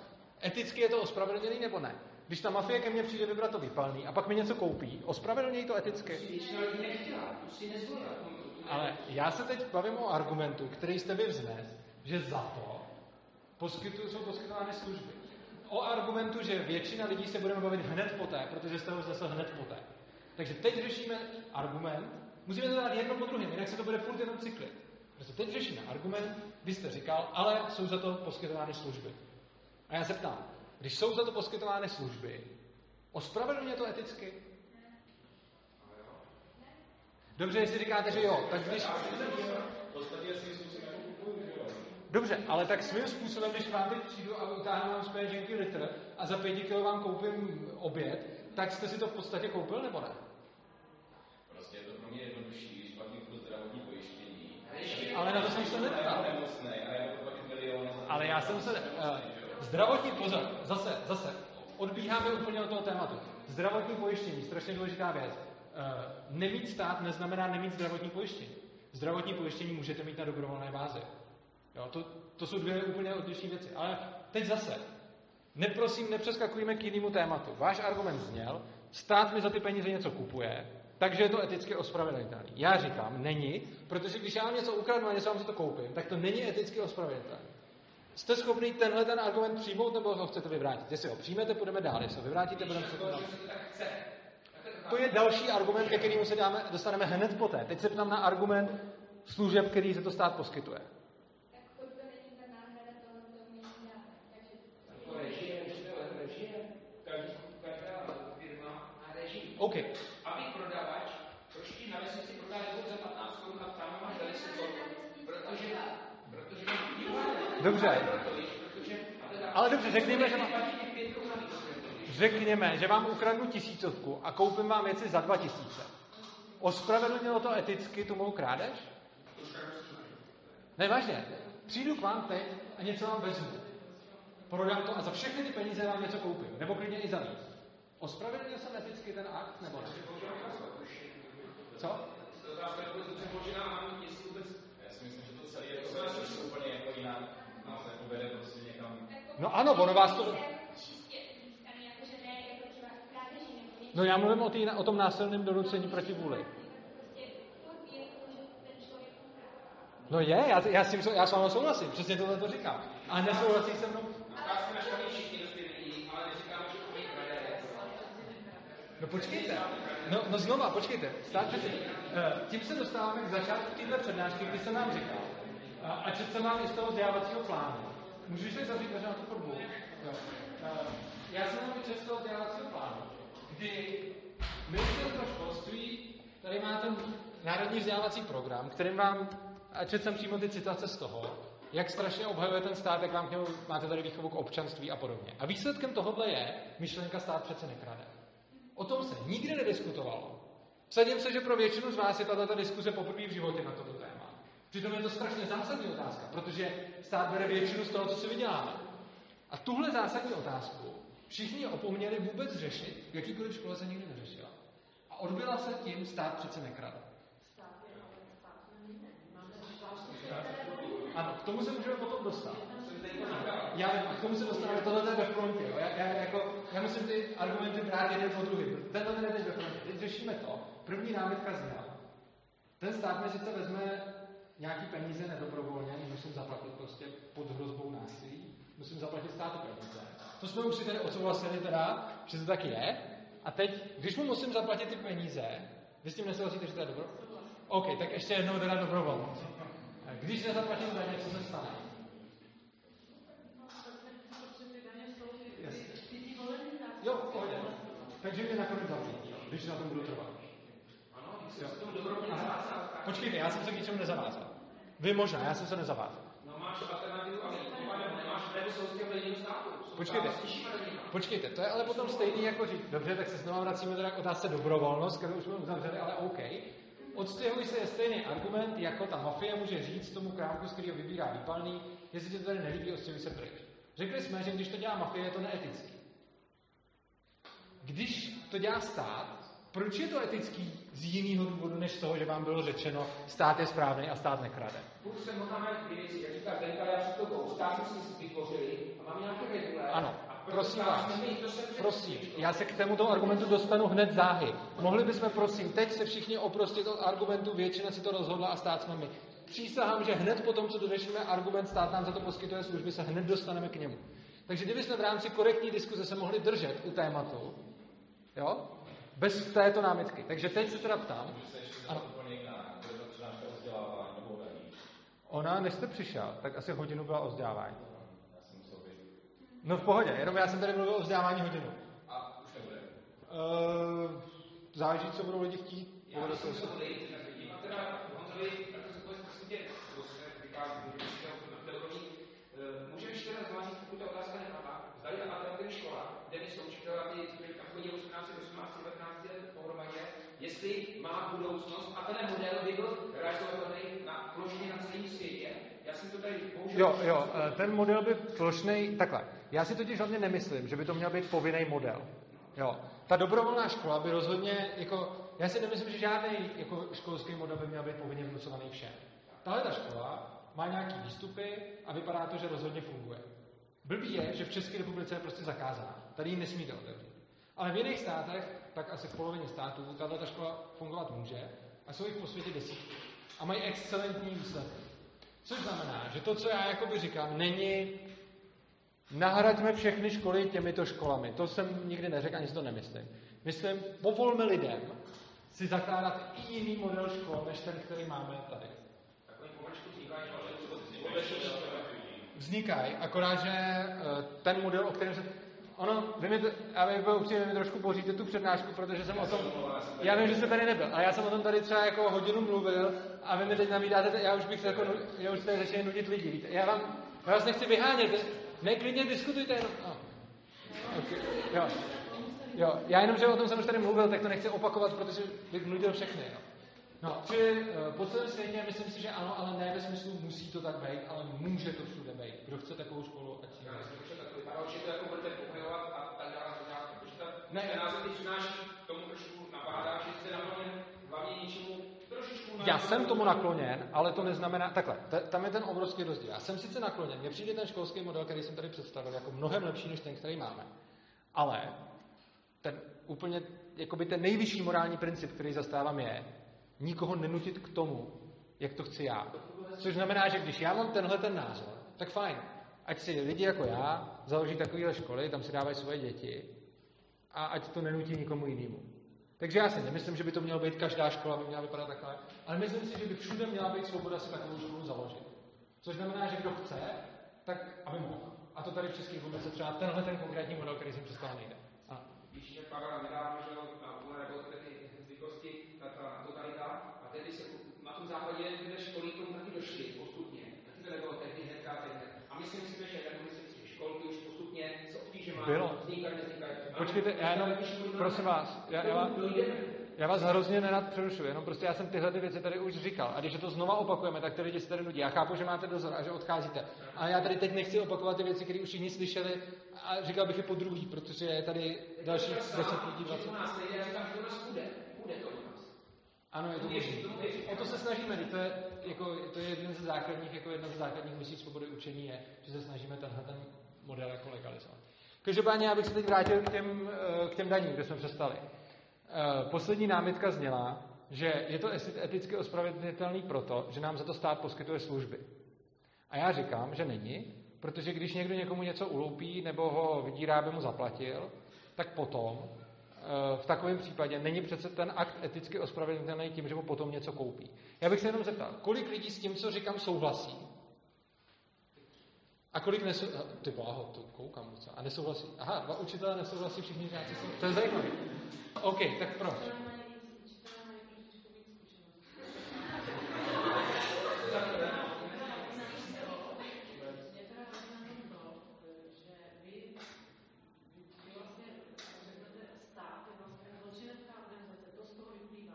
Eticky je to ospravedlněný nebo ne? Když ta mafie ke mně přijde vybrat to vypalný a pak mi něco koupí, ospravedlnějí to eticky? Ale já se teď bavím o argumentu, který jste vy vznes, že za to poskytují, jsou poskytovány služby. O argumentu, že většina lidí se budeme bavit hned poté, protože jste ho zase hned poté. Takže teď řešíme argument, musíme to dát jedno po druhém, jinak se to bude furt jenom cyklit. Protože teď řešíme argument, vy jste říkal, ale jsou za to poskytovány služby. A já se ptám, když jsou za to poskytovány služby, ospravedlňuje to eticky? Dobře, jestli říkáte, že jo, tak když... Dobře, ale tak svým způsobem, když vám teď přijdu a utáhnu vám z peněženky litr a za pěti kilo vám koupím oběd, tak jste si to v podstatě koupil, nebo ne? Prostě je to pro mě jednodušší, když platím pro zdravotní pojištění. Ale na to jsem se neptal. Ale já jsem se... Uh, zdravotní pozor, zase, zase, odbíháme úplně od toho tématu. Zdravotní pojištění, strašně důležitá věc. Uh, nemít stát neznamená nemít zdravotní pojištění. Zdravotní pojištění můžete mít na dobrovolné bázi. Jo, to, to jsou dvě úplně odlišné věci. Ale teď zase, neprosím, nepřeskakujeme k jinému tématu. Váš argument zněl, stát mi za ty peníze něco kupuje, takže je to eticky ospravedlnitelné. Já říkám, není, protože když já vám něco ukradnu a něco vám za to koupím, tak to není eticky ospravedlnitelné. Jste schopný tenhle ten argument přijmout, nebo ho chcete vyvrátit? Jestli ho přijmete, půjdeme dál. Jestli ho vyvrátíte, budeme se To je další argument, ke kterému se dáme, dostaneme hned poté. Teď se ptám na argument služeb, který se to stát poskytuje. OK. Aby prodavač, proč ti na vesnici prodá za 15 korun a tam máš za 10 korun? Protože, protože Dobře. Ale dobře, řekněme, že mám... Řekněme, že vám ukradnu tisícovku a koupím vám věci za dva tisíce. Ospravedlnilo to eticky tu mou krádež? Ne, vážně. Přijdu k vám teď a něco vám vezmu. Prodám to a za všechny ty peníze vám něco koupím. Nebo klidně i za víc. Ospravedlnil jsem eticky ten akt, nebo ne? Co? Já si myslím, že to celé je to úplně jinak. Nás vede někam. No ano, ono vás to... No já mluvím o, tý, o tom násilném donucení proti vůli. No je, já, já, si, já s vámi souhlasím, přesně tohle to říkám. A nesouhlasí se mnou No počkejte, no, no znova, počkejte. Stát přeci, eh, tím se dostáváme k začátku této přednášky, kdy jsem vám říkal, a četl jsem vám i z toho vzdělávacího plánu. Můžeš si zavřít na tu podbu? Eh, já jsem vám četl z toho vzdělávacího plánu, kdy ministerstvo školství, tady má ten národní vzdělávací program, kterým vám, a četl jsem přímo ty citace z toho, jak strašně obhajuje ten stát, jak vám k němu máte tady výchovu k občanství a podobně. A výsledkem tohohle je myšlenka stát přece nekrade. O tom se nikdy nediskutovalo. Vsadím se, že pro většinu z vás je tato diskuze poprvé v životě na toto téma. Přitom je to strašně zásadní otázka, protože stát bere většinu z toho, co si vyděláme. A tuhle zásadní otázku všichni opomněli vůbec řešit, v jakýkoliv škole se nikdy neřešila. A odbyla se tím, stát přece nekrade. Ano, k tomu se můžeme potom dostat já vím, a k tomu se dostaneme, tohle je ve frontě. Jo. Já, já, jako, já musím ty argumenty brát jeden po druhý. Tenhle ten je teď ve frontě. Teď řešíme to. První námitka zněla. Ten stát mi sice vezme nějaký peníze nedobrovolně, musím zaplatit prostě pod hrozbou násilí, musím zaplatit státu peníze. To jsme už si tady odsouhlasili teda, že to tak je. A teď, když mu musím zaplatit ty peníze, vy s tím nesouhlasíte, že to je dobro? OK, tak ještě jednou teda dobrovolnost. Když nezaplatím daně, co se stane? Jo, pohodě. Takže mě nakonec zaplatí, když na tom budu trvat. Ano, se zavázal. Počkejte, já jsem se k ničemu nezavázal. Vy možná, já jsem se nezavázal. No máš alternativu a nebo nemáš nebo jsou s těm státu. Počkejte, počkejte, to je ale potom stejný jako říct, dobře, tak se znovu vracíme teda k otázce dobrovolnost, kterou už jsme uzavřeli, ale OK. Odstěhuj se je stejný argument, jako ta mafie může říct tomu krámku, z kterého vybírá výpalný, jestli ti to tady nelíbí, odstěhuj se pryč. Řekli jsme, že když to dělá mafie, je to neetické. Když to dělá stát, proč je to etický z jiného důvodu, než z toho, že vám bylo řečeno, stát je správný a stát nekrade? Furt se Mohamed věci, jak říká Zdenka, já před tobou, stát si vytvořili a mám nějaké regulé. Ano, prosím vás, prosím, já se k tomuto argumentu dostanu hned záhy. Mohli bychom, prosím, teď se všichni oprostit od argumentu, většina si to rozhodla a stát jsme my. Přísahám, že hned po tom, co dořešíme argument, stát nám za to poskytuje služby, se hned dostaneme k němu. Takže kdybychom v rámci korektní diskuze se mohli držet u tématu, Jo? Bez této námitky. Takže teď se teda ptám. Ano. ona, než jste přišel, tak asi hodinu byla o vzdělávání. No v pohodě, jenom já jsem tady mluvil o vzdělávání hodinu. A už nebude. Uh, záleží, co budou lidi chtít. Já myslím, že to odejít, tak vidím. A teda Honzovi, tak to se pojď, prosím tě, to se vychází, můžeme můžeme ještě teda zvážit, pokud ta otázka nepadla, zdali ta alternativní škola, kde my jsou učitelé, ty, kteří tam chodí 18, 18, 19 let pohromadě, jestli má budoucnost a ten model by byl realizovaný na plošně na celém světě. Já jsem to tady bohužel... Jo, jo, eh, ten model by plošnej, takhle. Já si totiž hlavně nemyslím, že by to měl být povinný model. Jo. Ta dobrovolná škola by rozhodně, jako, já si nemyslím, že žádný jako školský model by měl být povinně vnucovaný všem. Tahle ta škola má nějaký výstupy a vypadá to, že rozhodně funguje. Blbý je, že v České republice je prostě zakázaná. Tady ji nesmíte otevřít. Ale v jiných státech, tak asi v polovině států, tato ta škola fungovat může a jsou jich po světě desítky. A mají excelentní výsledky. Což znamená, že to, co já jakoby říkám, není nahraďme všechny školy těmito školami. To jsem nikdy neřekl, ani si to nemyslím. Myslím, povolme lidem si zakládat i jiný model škol, než ten, který máme tady. Vznikají, akorát, že eh, ten model, o kterém se... Ono, vy mi, já bych byl upřímně, mi trošku boříte tu přednášku, protože jsem o tom... Já vím, že jste tady nebyl, a já jsem o tom tady třeba jako hodinu mluvil a vy mi teď navídáte, já už bych jako, já už tady začínám nudit lidi, víte? Já vám, já vás nechci vyhánět, ne, klidně diskutujte jenom. Oh. Okay. Jo. jo. Já jenom, že o tom jsem už tady mluvil, tak to nechci opakovat, protože bych nudil všechny. Jo. No, čili uh, po celém světě myslím si, že ano, ale ne ve smyslu musí to tak být, ale může to všude být. Kdo chce takovou školu, ať si Já myslím, že takový a určitě jako budete pohybovat a tak dále, tak dále. Protože ta, ne, ten název teď přináší tomu trošku napádá, že jste nakloněn hlavně něčemu trošičku Já jsem tomu nakloněn, ale to neznamená, takhle, t- tam je ten obrovský rozdíl. Já jsem sice nakloněn, mně přijde ten školský model, který jsem tady představil, jako mnohem lepší než ten, který máme. Ale ten úplně, jakoby ten nejvyšší morální princip, který zastávám, je, nikoho nenutit k tomu, jak to chci já. Což znamená, že když já mám tenhle ten názor, tak fajn. Ať si lidi jako já založí takovéhle školy, tam si dávají svoje děti a ať to nenutí nikomu jinému. Takže já si nemyslím, že by to mělo být každá škola, by měla vypadat takhle, ale myslím si, že by všude měla být svoboda si takovou školu založit. Což znamená, že kdo chce, tak aby mohl. A to tady v České republice třeba tenhle ten konkrétní model, který jsem představil, nejde. A. Když je Pavel nedávno, že nebo ty zvyklosti, ta, ta totalita, a tehdy se na tom západě ty školy k tomu taky došly postupně. Taky to nebylo tehdy hnedka. A myslím si, že jako myslím si, školky už postupně s obtížemi vznikají. Počkejte, já jenom, prosím vás, já, já, vás, já vás hrozně nenad přerušuji, jenom prostě já jsem tyhle ty věci tady už říkal. A když to znova opakujeme, tak ty lidi se tady nudí. Já chápu, že máte dozor a že odcházíte. A já tady teď nechci opakovat ty věci, které už všichni slyšeli a říkal bych je po druhý, protože je tady dalších 10 lidí, 20. Já říkám, že to nás nás. Ano, je to možné. O to se snažíme, to je, jako, to je jeden ze základních, jako jedna ze základních misí svobody učení je, že se snažíme tenhle ten model jako legalizovat. Každopádně já bych se teď vrátil k těm, k těm daním, kde jsme přestali. Poslední námitka zněla, že je to eticky ospravedlnitelný proto, že nám za to stát poskytuje služby. A já říkám, že není, protože když někdo někomu něco uloupí nebo ho vydírá, aby mu zaplatil, tak potom v takovém případě není přece ten akt eticky ospravedlnitelný tím, že mu potom něco koupí. Já bych se jenom zeptal, kolik lidí s tím, co říkám, souhlasí? A kolik nesou... Ty bláho, to koukám docela. A nesouhlasí. Aha, dva učitelé nesouhlasí, všichni žáci. To je zajímavé. OK, tak proč?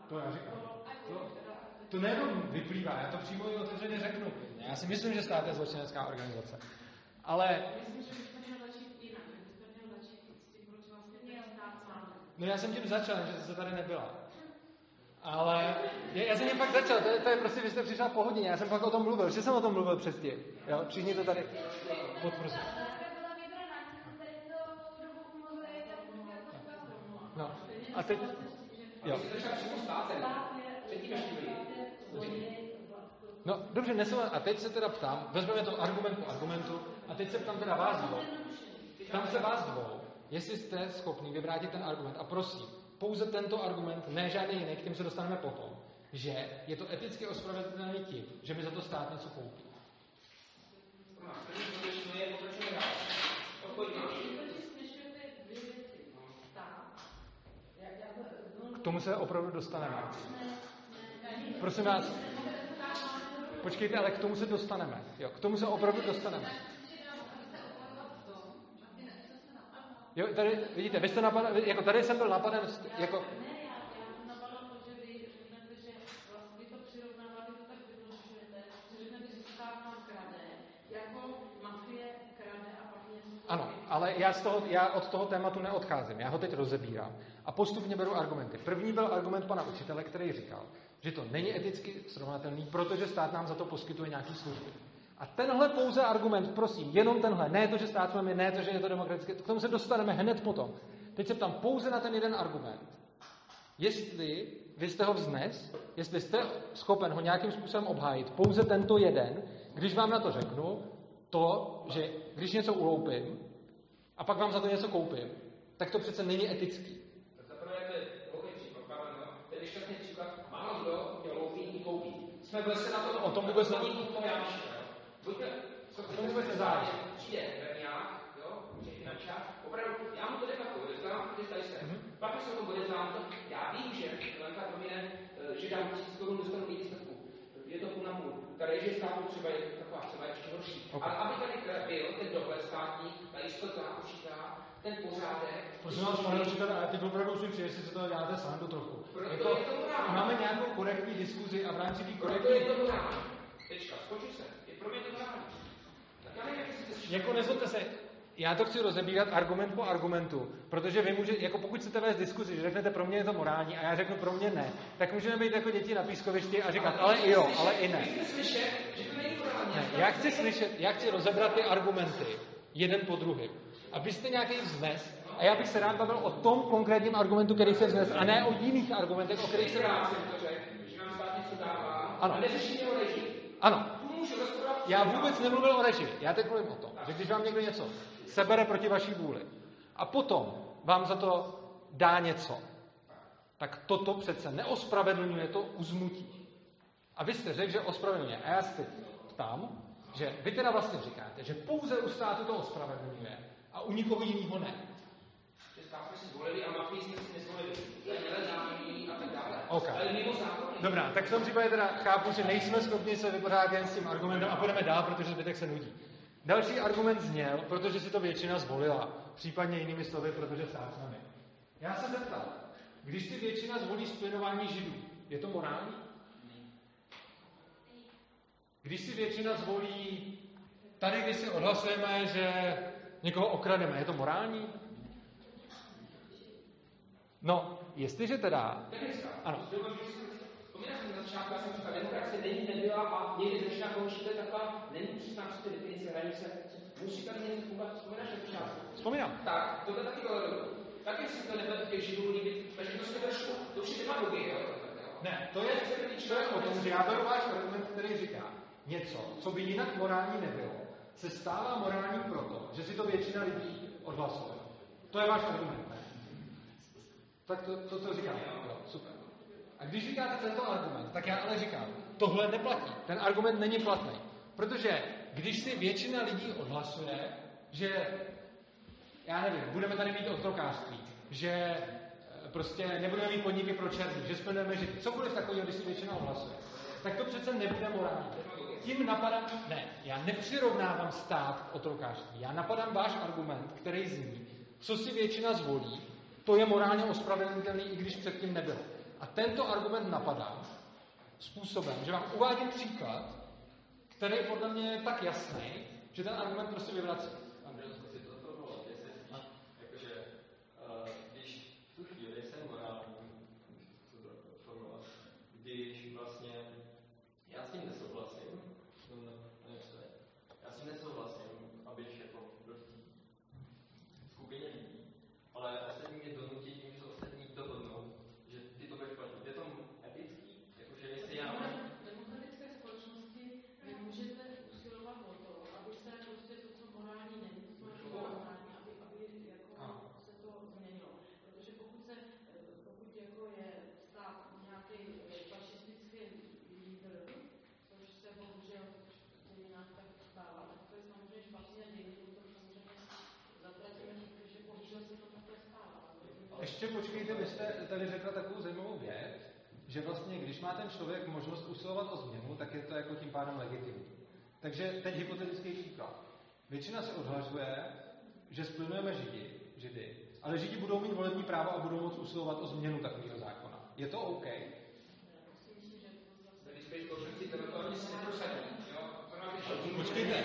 To já říkám. To, to nejenom vyplývá, já to přímo i otevřeně řeknu. Já si myslím, že stát je zločinecká organizace. Ale... No já jsem tím začal, že jste tady nebyla. Ale já, já jsem tím fakt začal, to je, to je prostě, vy jste přišla po hodině, já jsem fakt o tom mluvil, že jsem o tom mluvil předtím. Jo, všichni to tady potvrzují. No, a teď... Jo. No, dobře, nesouhlas. A teď se teda ptám, vezmeme to argument po argumentu, a teď se ptám teda vás dvou. Ptám se vás dvou, jestli jste schopni vyvrátit ten argument. A prosím, pouze tento argument, ne žádný jiný, k těm se dostaneme potom, že je to eticky ospravedlněný tím, že mi za to stát něco koupí. K tomu se opravdu dostaneme. Prosím vás, počkejte, ale k tomu se dostaneme. Jo, k tomu se opravdu dostaneme. Jo, tady, vidíte, vy jste napaden, jako tady jsem byl napaden, jako, Ano, ale já, z toho, já od toho tématu neodcházím, já ho teď rozebírám a postupně beru argumenty. První byl argument pana učitele, který říkal, že to není eticky srovnatelný, protože stát nám za to poskytuje nějaký služby. A tenhle pouze argument, prosím, jenom tenhle, ne to, že stát máme, ne to, že je to demokratické, k tomu se dostaneme hned potom. Teď se ptám pouze na ten jeden argument. Jestli vy jste ho vznes, jestli jste schopen ho nějakým způsobem obhájit, pouze tento jeden, když vám na to řeknu, to, že když něco uloupím a pak vám za to něco koupím, tak to přece není etický. Jsme byli se na to, o tom vůbec není to. Buďte, co to vůbec nezáleží. Přijde Berňák, jo, přijde finančák, opravdu, já mu to debatuju, znám, představí se. Mm-hmm. Pak se o tom bude znám, to, já vím, že Lenka promine, že dám tisíc korun, dostanu výstavku. Je to půl na půl. Tady, že státu třeba je taková třeba ještě horší. Okay. Ale aby tady byl ten dohled státní, ta jistota určitá, ten pořádek. Prosím vás, pane učitele, ale teď opravdu musím přijít, jestli se to děláte sám trochu. Proto jako, je to morální. Máme nějakou korektní diskuzi a v rámci té korektní... Proto je to morální. Tečka, skočil se. Je pro mě to morální. Tak já nevím, jestli Jako nezlobte se, já to chci rozebírat argument po argumentu, protože vy můžete, jako pokud chcete vést diskuzi, že řeknete pro mě je to morální a já řeknu pro mě ne, tak můžeme být jako děti na pískovišti a říkat, ale i jo, ale i ne. ne já chci slyšet, já chci rozebrat ty argumenty, jeden po druhém. A vy jste nějaký vznes a já bych se rád bavil o tom konkrétním argumentu, který se vznes, a ne o jiných argumentech, o kterých se rád. Ano. Ano. Já vůbec nemluvil o režii. Já teď mluvím o tom, že když vám někdo něco sebere proti vaší vůli a potom vám za to dá něco, tak toto přece neospravedlňuje to uzmutí. A vy jste řekl, že ospravedlňuje. A já se ptám, že vy teda vlastně říkáte, že pouze u státu to ospravedlňuje a u nikoho jiného ne. Okay. Dobrá, tak v tom případě teda chápu, že nejsme schopni se vypořádat jen s tím argumentem a půjdeme dál, protože zbytek se nudí. Další argument zněl, protože si to většina zvolila, případně jinými slovy, protože stát s námi. Já se zeptal, když si většina zvolí splinování židů, je to morální? Když si většina zvolí, tady když si odhlasujeme, že někoho okrademe, je to morální? No, jestliže teda... Ano. Vzpomínáš na začátku, já jsem říkal, demokracie není, nebyla a někdy začíná končit, to je taková, není přesná prostě definice hranice, musí tady něco fungovat, vzpomínáš na začátku? Vzpomínám. Tak, to je taky tohle Taky si to nebude těch židů líbit, takže to se trošku, to už je demagogie, jo? Ne, to je, to je o tom, že já beru váš argument, který říká, něco, co by jinak morální nebylo, se stává morální proto, že si to většina lidí odhlasuje. To je váš argument, ne? Tak to, to co říkám. Jo, super. A když říkáte tento argument, tak já ale říkám, tohle neplatí. Ten argument není platný. Protože když si většina lidí odhlasuje, že, já nevím, budeme tady mít otrokářství, že eh, prostě nebudeme mít podniky pro černý, že splneme že cokoliv takového, když si většina odhlasuje, tak to přece nebude morální. Tím napadám, ne, já nepřirovnávám stát k otrokářství. Já napadám váš argument, který zní, co si většina zvolí, to je morálně ospravedlnitelný, i když předtím nebylo. A tento argument napadá způsobem, že vám uvádím příklad, který podle mě je tak jasný, že ten argument prostě vyvrací. Tady řekla takovou zajímavou věc, že vlastně, když má ten člověk možnost usilovat o změnu, tak je to jako tím pádem legitimní. Takže teď hypotetický příklad. Většina se odhlašuje, že splňujeme židi, židy, ale židi budou mít volební právo a budou moct usilovat o změnu takového zákona. Je to OK? Počkejte.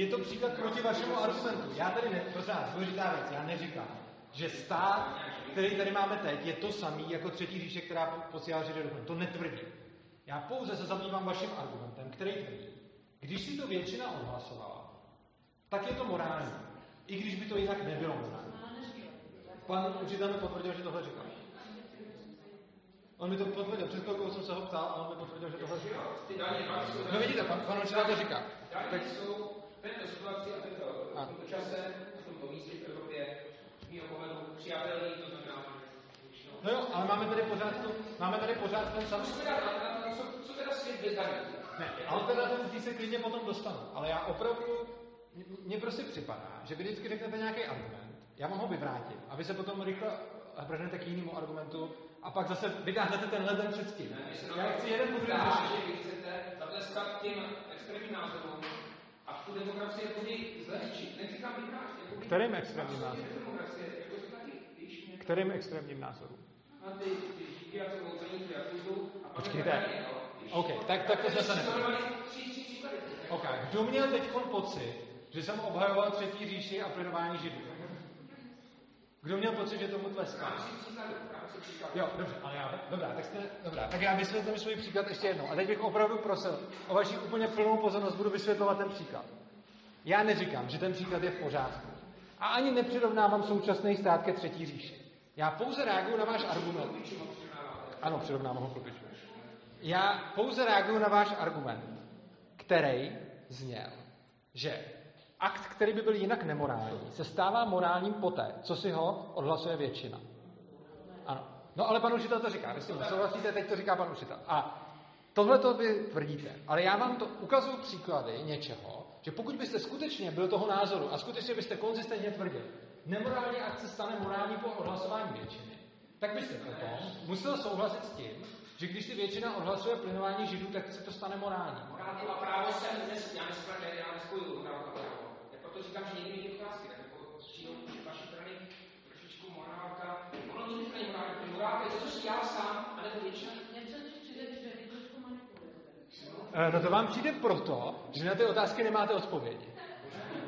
Je to příklad proti vašemu argumentu. Já tady, ne, prosím vás, důležitá věc, já neříkám, že stát, který tady máme teď, je to samý jako třetí říše, která posílá židy do To netvrdí. Já pouze se zabývám vaším argumentem, který tvrdí, když si to většina odhlasovala, tak je to morální. I když by to jinak nebylo morální. Pan učitel mi potvrdil, že tohle říkal. On mi to potvrdil, před chvilkou jsem se ho ptal a on mi potvrdil, že tohle říkal. No vidíte, pan, pan učitel to říká. Tak jsou v této situaci a v tomto čase, v tomto místě v Evropě, mého pohledu přijatelný, to znamená, No jo, ale máme tady pořád, to, máme tady pořád ten samý... Co teda, co, co teda svět bez daní? Ne, alternativní se klidně potom dostanu, ale já opravdu, mně prostě připadá, že vy vždycky řeknete nějaký argument, já vám ho vyvrátím a vy se potom rychle vrhnete k jinému argumentu a pak zase vytáhnete tenhle ten před tím. Ne, já chci jeden můžu že vy chcete zatleskat těm extrémním názorům a tu demokracii jako zlehčit. Neříkám. Jako Kterým extrémním názorům? Kterým extrémním názorům? Ty, a Počkejte. OK, tak, tak to zase ne. OK, kdo měl teď pocit, že jsem obhajoval třetí říši a plynování židů? Kdo měl pocit, že tomu tleská? Jo, dobře, ale já, dobrá, tak jste, dobrá, tak já vysvětlím svůj příklad ještě jednou. A teď bych opravdu prosil o vaši úplně plnou pozornost, budu vysvětlovat ten příklad. Já neříkám, že ten příklad je v pořádku. A ani nepřirovnávám současný stát ke třetí říši. Já pouze reaguju na váš argument. Ano, přirovnávám ho k Já pouze reaguju na váš argument, který zněl, že akt, který by byl jinak nemorální, se stává morálním poté, co si ho odhlasuje většina. Ano. No ale pan učitel to říká, vy si souhlasíte, teď to říká pan učitel. A tohle to vy tvrdíte, ale já vám to ukazuju příklady něčeho, že pokud byste skutečně byl toho názoru a skutečně byste konzistentně tvrdil, nemorální akt se stane morální po odhlasování většiny, tak byste potom musel souhlasit s tím, že když si většina odhlasuje plynování židů, tak se to stane morální. Morální a právo se já nespojuju, já nespojuju morálku a právo. Já proto říkám, že někdy je otázky, tak jako přijdou vaší strany trošičku morálka. Ono to není morálka, morálka je to, co si já sám, ale to většina. Eh, no to vám přijde proto, že na ty otázky nemáte odpovědi.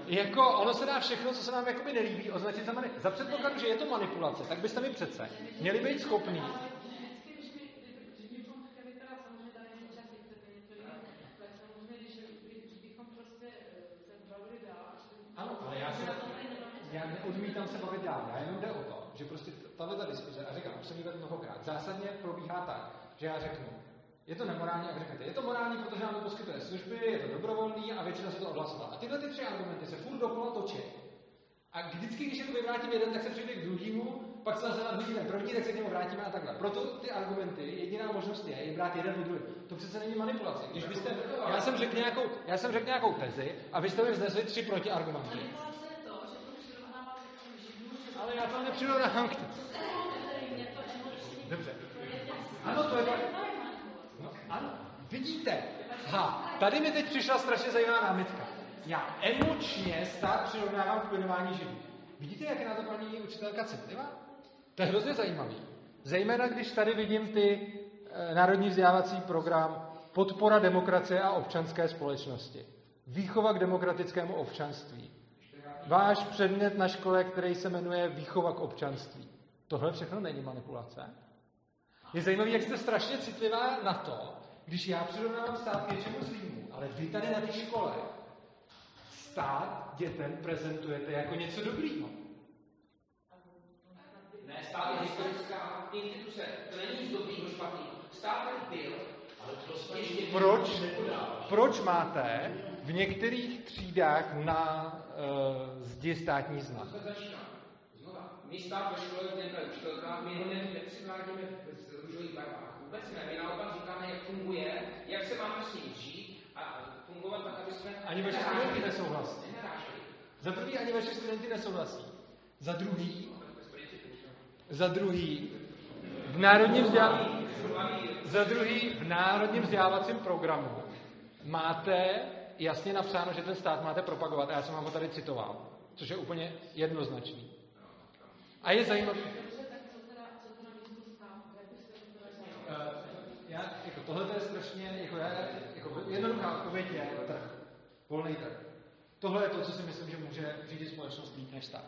Jako ono se dá všechno, co se nám jakoby nelíbí, označit za manipulaci. Za předpokladu, že je to manipulace, tak byste mi přece měli být schopný Ano, ale já, se, já neodmítám se bavit dál. Já jenom jde o to, že prostě tahle ta vedl mnohokrát, zásadně probíhá tak, že já řeknu, je to nemorální, a řeknete, je to morální, protože nám to poskytuje služby, je to dobrovolný a většina se to odhlasovala. A tyhle ty tři argumenty se furt dokola točí. A vždycky, když jako vyvrátím jeden, tak se přijde k druhému, pak se zase nadhodí ten první, tak se k němu vrátíme a takhle. Proto ty argumenty, jediná možnost je, je brát jeden od druhý. To přece není manipulace. Když byste, já jsem řekl nějakou, já jsem řekl nějakou tezi a vy jste mi vznesli tři protiargumenty. Ale já to nepřirovnávám k Dobře. Ano, to je to. No, ano, vidíte. Ha, tady mi teď přišla strašně zajímavá námitka. Já emočně stát přirovnávám k plynování živý. Vidíte, jak je na to paní učitelka citlivá? To je hrozně zajímavý. Zejména, když tady vidím ty e, národní vzdělávací program Podpora demokracie a občanské společnosti. Výchova k demokratickému občanství. Váš předmět na škole, který se jmenuje Výchova k občanství. Tohle všechno není manipulace? Je zajímavé, jak jste strašně citlivá na to, když já přirovnávám stát k něčemu zlýmu, ale vy tady na té škole stát dětem prezentujete jako něco dobrýho. Ne, stát je historická instituce. To není nic dobrýho, špatný. Stát tady byl, ale to ještě... Proč, proč máte v některých třídách na uh, zdi státní znak? My stát ve škole, kde je učitelka, my ho nepřivádíme v růžových barvách. Vůbec ne. My naopak říkáme, jak funguje, jak se máme s ním žít a fungovat tak, aby jsme... Ani vaše studenti nesouhlasí. Za prvý ani vaši studenti nesouhlasí. Za druhý, za druhý, v národním vzdělávacím, za druhý, v národním vzdělávacím programu máte jasně napsáno, že ten stát máte propagovat. A já jsem vám ho tady citoval, což je úplně jednoznačný. A je zajímavé. Já, jako tohle je strašně, jako, já, jako jednoduchá odpověď je trh. Volný trh. Tohle je to, co si myslím, že může řídit společnost líp než stát.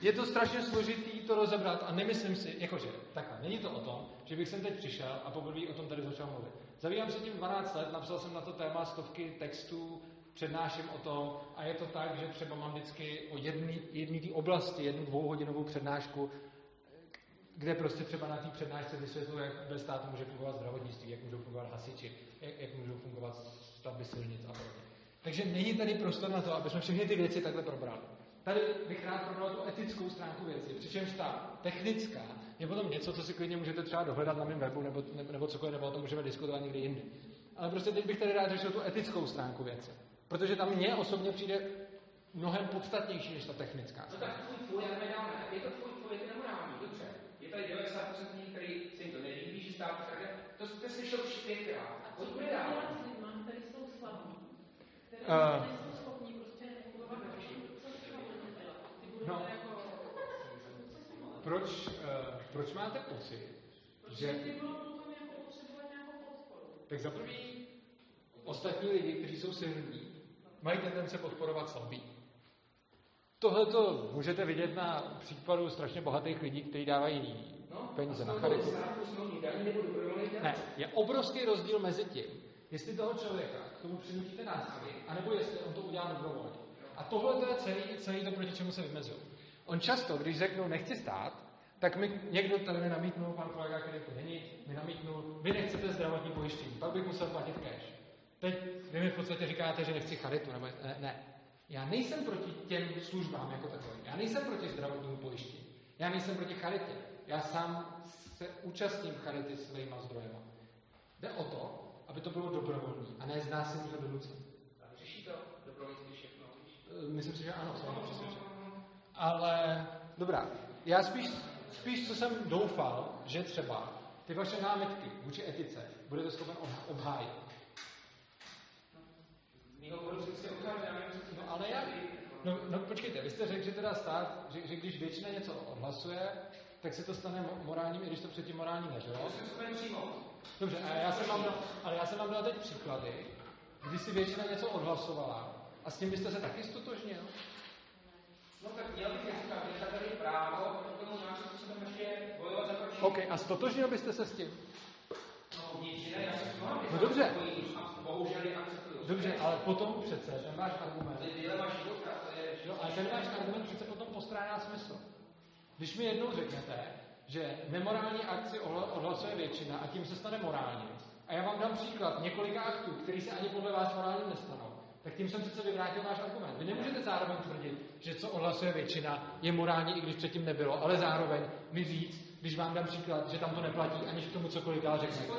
Je to strašně složitý to rozebrat a nemyslím si, jakože, takhle, není to o tom, že bych sem teď přišel a poprvé o tom tady začal mluvit. Zabývám se tím 12 let, napsal jsem na to téma stovky textů, přednáším o tom a je to tak, že třeba mám vždycky o jedné té oblasti jednu dvouhodinovou přednášku, kde prostě třeba na té přednášce vysvětluji, jak bez státu může fungovat zdravotnictví, jak můžou fungovat hasiči, jak, jak můžou fungovat stavby silnic a podobně. Takže není tady prostor na to, aby jsme všechny ty věci takhle probrali. Tady bych rád probral tu etickou stránku věci, přičemž ta technická je potom něco, co si klidně můžete třeba dohledat na mém webu nebo, nebo, nebo cokoliv, nebo o tom můžeme diskutovat někdy jindy. Ale prostě teď bych tady rád řešil tu etickou stránku věci. Protože tam mně osobně přijde mnohem podstatnější než ta technická. No tak tvůj tvůj, já nedáme, je to tvůj tvůj, je to nemorální, dobře. Je tady 90% lidí, který se jim to nelíbí, že stát to jste slyšel už pětkrát. A co bude dál? lidmi, který jsou slabí, které uh, nejsou schopni prostě fungovat No, proč, uh, proč máte pocit, že... Protože by bylo potom jako potřebovat nějakou podporu. Tak za prvý, ostatní lidi, kteří jsou silní, mají tendence podporovat slabý. Tohle to můžete vidět na případu strašně bohatých lidí, kteří dávají no, peníze na charitu. Ne, je obrovský rozdíl mezi tím, jestli toho člověka k tomu přinutíte násilí, anebo jestli on to udělá dobrovolně. A tohle to je celý, celý to, proti čemu se vymezují. On často, když řeknou nechci stát, tak mi někdo tady mi namítnul, pan kolega, který to není, mi namítnul, vy nechcete zdravotní pojištění, pak bych musel platit cash. Teď vy mi v podstatě říkáte, že nechci charitu, nebo ne, ne. Já nejsem proti těm službám jako takovým. Já nejsem proti zdravotnímu pojištění. Já nejsem proti charitě. Já sám se účastním charity svýma zdrojema. Jde o to, aby to bylo dobrovolné a ne znásilní a donucení. Řeší to dobrovolnictví všechno? Myslím si, že ano, jsem přesvědčen. Ale dobrá, já spíš, spíš co jsem doufal, že třeba ty vaše námitky vůči etice budete schopen obhájit. No ale jak? No, no počkejte, vy jste řekl, že teda stát, že, že když většina něco odhlasuje, tak se to stane morálním, i když to předtím morální nebylo. Dobře, a já jsem vám ale já jsem vám dal teď příklady, kdy si většina něco odhlasovala a s tím byste se taky stotožnil? No tak měl bych říkat, že tady právo k tomu nějakým způsobem ještě bojovat za proti. OK, a stotožnil byste se s tím? No většina, já se s No dobře. Bohužel je. Dobře, ale potom přece ten váš argument. No, ale ten váš argument přece potom postrádá smysl. Když mi jednou řeknete, že nemorální akci odhlasuje většina a tím se stane morální, a já vám dám příklad několika aktů, který se ani podle vás morálním nestanou, tak tím jsem přece vyvrátil váš argument. Vy nemůžete zároveň tvrdit, že co odhlasuje většina, je morální, i když předtím nebylo, ale zároveň mi říct, když vám dám příklad, že tam to neplatí, aniž k tomu cokoliv dál řeknete.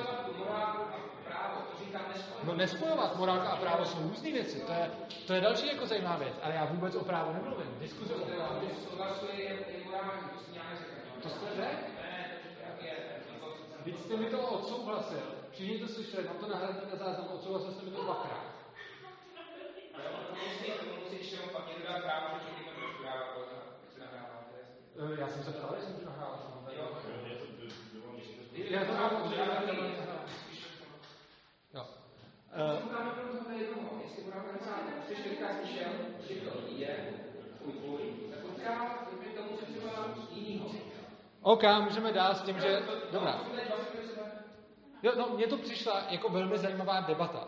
No nespojovat morálka a právo jsou různé věci. To je, to je další jako zajímavá věc. Ale já vůbec o právu nemluvím. Diskuze o právu. To jste řekl? Vy jste mi to odsouhlasil. Všichni to slyšeli, mám to nahradit na záznam, odsouhlasil jste mi to dvakrát. Já jsem se ptal, jestli můžu nahrávat. Já to mám, Jo. OK, můžeme dál s tím, že... Dobrá. Jo, no, mně to přišla jako velmi zajímavá debata.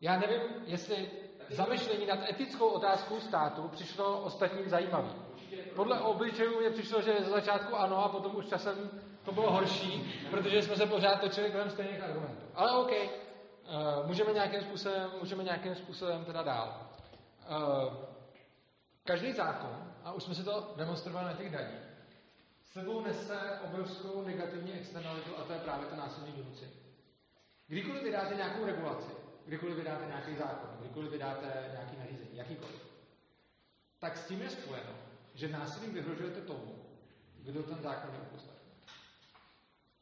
Já nevím, jestli zamyšlení nad etickou otázkou státu přišlo ostatním zajímavý. Podle obličejů mě přišlo, že za začátku ano a potom už časem to bylo horší, protože jsme se pořád točili kolem stejných argumentů. Ale OK, můžeme nějakým způsobem, můžeme nějakým způsobem teda dál. Uh, každý zákon, a už jsme si to demonstrovali na těch daních, sebou nese obrovskou negativní externalitu a to je právě to násilný donucení. Kdykoliv vydáte nějakou regulaci, kdykoliv vydáte nějaký zákon, kdykoliv vydáte nějaký nařízení, jakýkoliv, tak s tím je spojeno, že násilím vyhrožujete tomu, kdo ten zákon neuposlechne.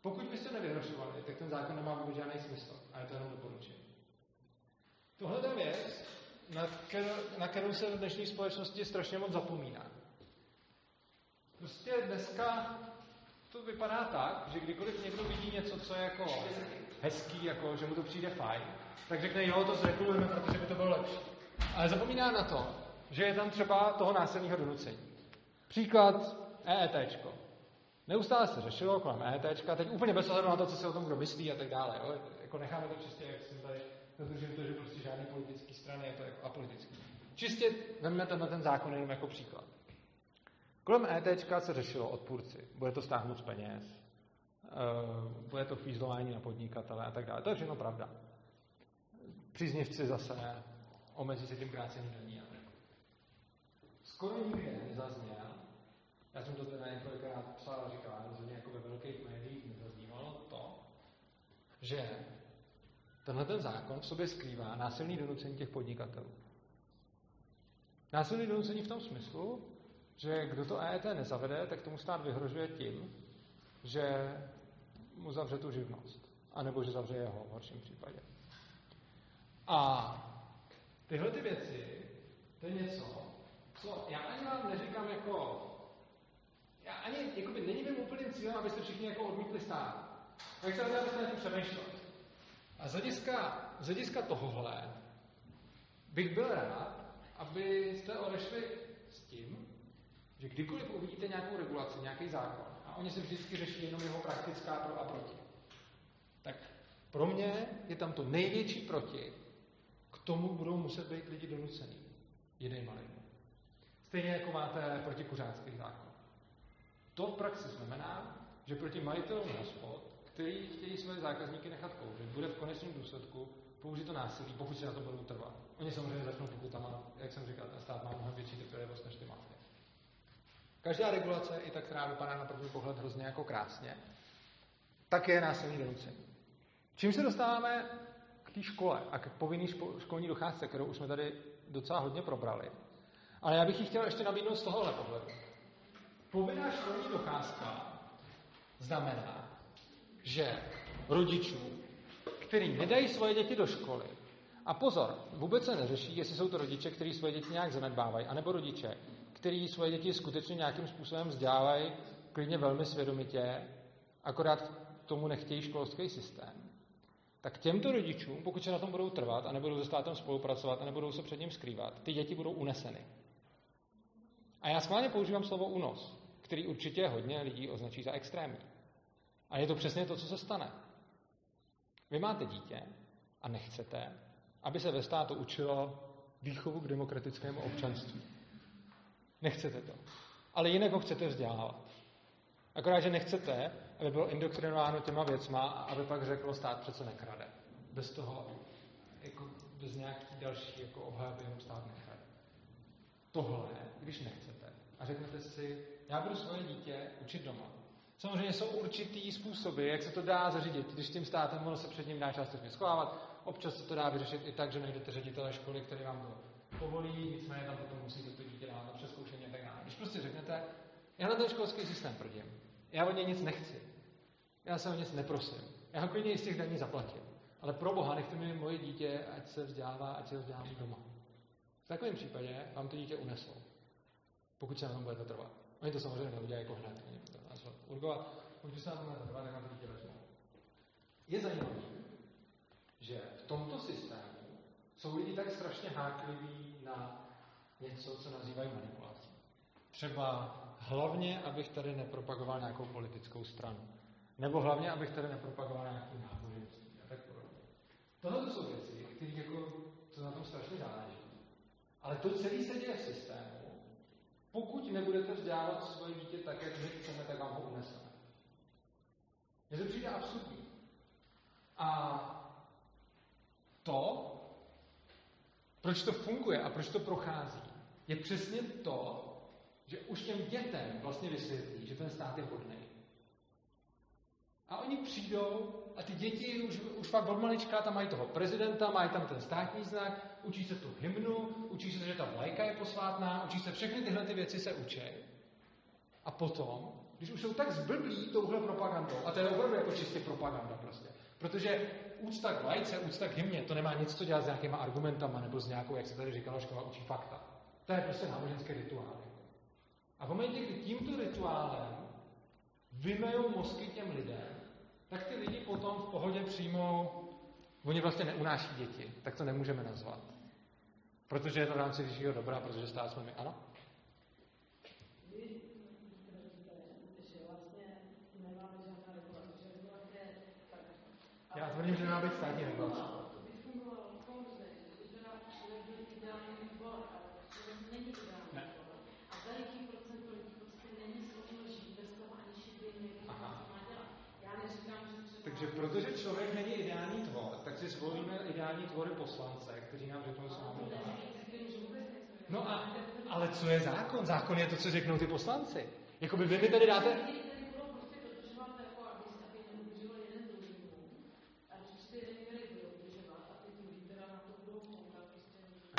Pokud byste nevyhrožovali, tak ten zákon nemá vůbec žádný smysl. A je to jenom doporučení. Tohle je věc, na kterou, na kterou se v dnešní společnosti strašně moc zapomíná. Prostě dneska to vypadá tak, že kdykoliv někdo vidí něco, co je jako hezký, jako, že mu to přijde fajn, tak řekne, jo, to zregulujeme, protože by to bylo lepší. Ale zapomíná na to, že je tam třeba toho násilného donucení. Příklad EET. Neustále se řešilo kolem EET, teď úplně bez ohledu na to, co si o tom kdo myslí a tak dále. Jo? Jako necháme to čistě, jak jsem tady dodržím to, že prostě žádný politický strany je to jako apolitický. Čistě vezmeme tenhle ten zákon jenom jako příklad. Kolem ET se řešilo odpůrci. Bude to stát moc peněz, eh, bude to fízlování na podnikatele a tak dále. To je všechno pravda. Příznivci zase omezí se tím krácení daní. Skoro nikdy nezazněl, já jsem to teda několikrát psal a říkal, rozhodně jako ve velkých médiích nezaznívalo to, že tenhle ten zákon v sobě skrývá násilný donucení těch podnikatelů. Násilný donucení v tom smyslu, že kdo to EET nezavede, tak tomu stát vyhrožuje tím, že mu zavře tu živnost. A nebo že zavře jeho v horším případě. A tyhle ty věci, to je něco, co já ani vám neříkám jako, já ani, jakoby, není mým úplným cílem, abyste všichni jako odmítli stát. Tak se na tím přemýšleli. A z hlediska, z hlediska tohohle bych byl rád, abyste odešli s tím, že kdykoliv uvidíte nějakou regulaci, nějaký zákon, a oni se vždycky řeší jenom jeho praktická pro a proti, tak pro mě je tam to největší proti, k tomu budou muset být lidi donucení. Jednej malý. Stejně jako máte proti kuřácký zákon. To v praxi znamená, že proti majitelům hospod, který chtějí své zákazníky nechat kouřit, bude v konečném důsledku použito násilí, pokud si na to budou trvat. Oni samozřejmě začnou pokutama, jak jsem říkal, ten stát má mnohem větší trpělivost než ty mafie. Každá regulace, i ta, která vypadá na první pohled hrozně jako krásně, tak je násilný donucení. Čím se dostáváme k té škole a k povinné školní docházce, kterou už jsme tady docela hodně probrali. Ale já bych ji chtěl ještě nabídnout z tohohle pohledu. Povinná školní docházka znamená, že rodičů, který nedají svoje děti do školy, a pozor, vůbec se neřeší, jestli jsou to rodiče, kteří svoje děti nějak zanedbávají, anebo rodiče, kteří svoje děti skutečně nějakým způsobem vzdělávají, klidně velmi svědomitě, akorát tomu nechtějí školský systém. Tak těmto rodičům, pokud se na tom budou trvat a nebudou se státem spolupracovat a nebudou se před ním skrývat, ty děti budou uneseny. A já schválně používám slovo unos, který určitě hodně lidí označí za extrémní. A je to přesně to, co se stane. Vy máte dítě a nechcete, aby se ve státu učilo výchovu k demokratickému občanství. Nechcete to. Ale jinak ho chcete vzdělávat. Akorát, že nechcete, aby bylo indoktrinováno těma věcma a aby pak řeklo, stát přece nekrade. Bez toho, jako bez nějaký další jako obhajoby, stát nekrade. Tohle, když nechcete a řeknete si, já budu svoje dítě učit doma. Samozřejmě jsou určitý způsoby, jak se to dá zařídit. Když tím státem ono se před ním dá částečně schovávat, občas se to dá vyřešit i tak, že najdete ředitele školy, který vám to povolí, nicméně tam potom musíte to dítě dát na přeskoušení a tak dále. Když prostě řeknete, já na ten školský systém prdím, já od něj nic nechci, já se o nic neprosím, já ho klidně z těch daní zaplatím, ale pro Boha nechte mi moje dítě, ať se vzdělává, ať se vzdělává doma. V takovém případě vám to dítě unesou, pokud se na tom budete trvat. Oni to samozřejmě neudělají jako hned, oni to nás urgovat, pokud se na tom budete trvat, tak vám to vezmou. Je zajímavé, že v tomto systému jsou lidi tak strašně hákliví na něco, co nazývají manipulací. Třeba hlavně, abych tady nepropagoval nějakou politickou stranu. Nebo hlavně, abych tady nepropagoval nějaký náboženství a tak podobně. Tohle jsou věci, které jako, to na tom strašně záleží. Ale to celé se děje v systému. Pokud nebudete vzdělávat svoje dítě tak, jak my chceme, tak vám ho uneseme. Mně to přijde absurdní. A to, proč to funguje a proč to prochází, je přesně to, že už těm dětem vlastně vysvětlí, že ten stát je hodný. A oni přijdou a ty děti už, už fakt od malička tam mají toho prezidenta, mají tam ten státní znak, učí se tu hymnu, učí se, že ta vlajka je posvátná, učí se všechny tyhle ty věci se učí. A potom, když už jsou tak zblblí touhle propagandou, a to je opravdu jako čistě propaganda prostě, protože úcta k vlajce, úcta k hymně, to nemá nic co dělat s nějakýma argumentama nebo s nějakou, jak se tady říkalo, škola učí fakta. To je prostě náboženské rituál. A v momentě, kdy tímto rituálem vymejou mozky těm lidem, tak ty lidi potom v pohodě přijmou, oni vlastně neunáší děti, tak to nemůžeme nazvat. Protože je to v rámci vyššího dobra, protože stát jsme my. Ano? Já tvrdím, že nemá být státní regulace. Takže protože člověk není ideální tvor, tak si zvolíme ideální tvory poslance, máme dělat. No a, ale co je zákon? Zákon je to, co řeknou ty poslanci. Jakoby vy mi tady dáte...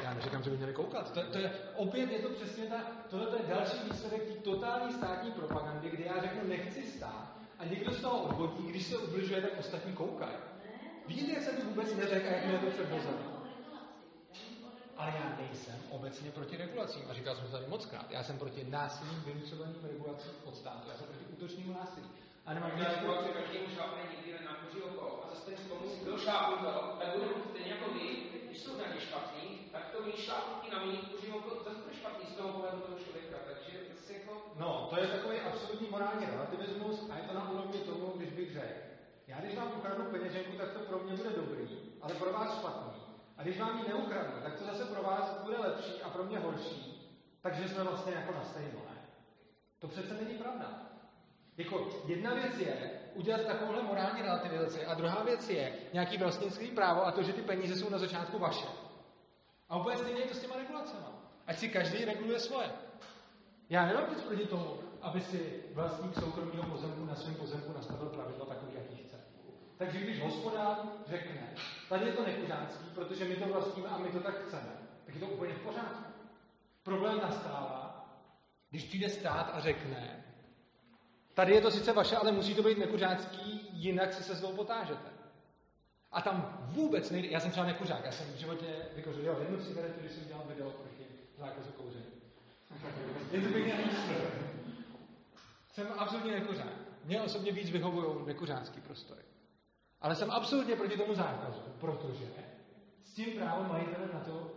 Já neříkám, že by měli koukat. To, to je, opět je to přesně ta, tohle je další výsledek té totální státní propagandy, kdy já řeknu, nechci stát, a někdo z toho odvodí, když se ubližuje, tak ostatní koukají. Vidíte, jak se to vůbec neřekl a jak mě to předvozeno? Ale já nejsem obecně proti regulacím. A říkal jsem to tady moc krát. Já jsem proti násilím vynucovaným regulacím od státu. Já jsem proti útočnému násilí. A nemám nic proti každému šlápne někdy na kuří oko. A zase ten komu kdo šlápne to, tak bude stejně jako vy, když jsou na ně špatný, tak to vy šlápnutí na mě kuří oko zase bude špatný z toho pohledu toho člověka. Takže zase jako... No, to je takový absolutní morální relativismus a je to na úrovni tomu, když bych řekl, já když vám ukradnu peněženku, tak to pro mě bude dobrý, ale pro vás špatný. A když vám ji neukradnu, tak to zase pro vás bude lepší a pro mě horší. Takže jsme vlastně jako na stejno, ne? To přece není pravda. Jako jedna věc je udělat takovouhle morální relativizaci a druhá věc je nějaký vlastnický právo a to, že ty peníze jsou na začátku vaše. A úplně stejně je to s těma regulacemi. Ať si každý reguluje svoje. Já nemám nic proti tomu, aby si vlastník soukromého pozemku na svém pozemku nastavil pravidla takový, jaký chce. Takže když hospodář řekne, tady je to nekuřácký, protože my to vlastníme a my to tak chceme, tak je to úplně v pořádku. Problém nastává, když přijde stát a řekne, tady je to sice vaše, ale musí to být nekuřácký, jinak si se svou potážete. A tam vůbec nejde, já jsem třeba nekuřák, já jsem v životě vykořil jednu cigaretu, když jsem dělal video proti zákazu kouření. Je to pěkně Jsem absolutně nekuřák. Mě osobně víc vyhovují nekuřácký prostory. Ale jsem absolutně proti tomu zákazu, protože s tím právem majitele na to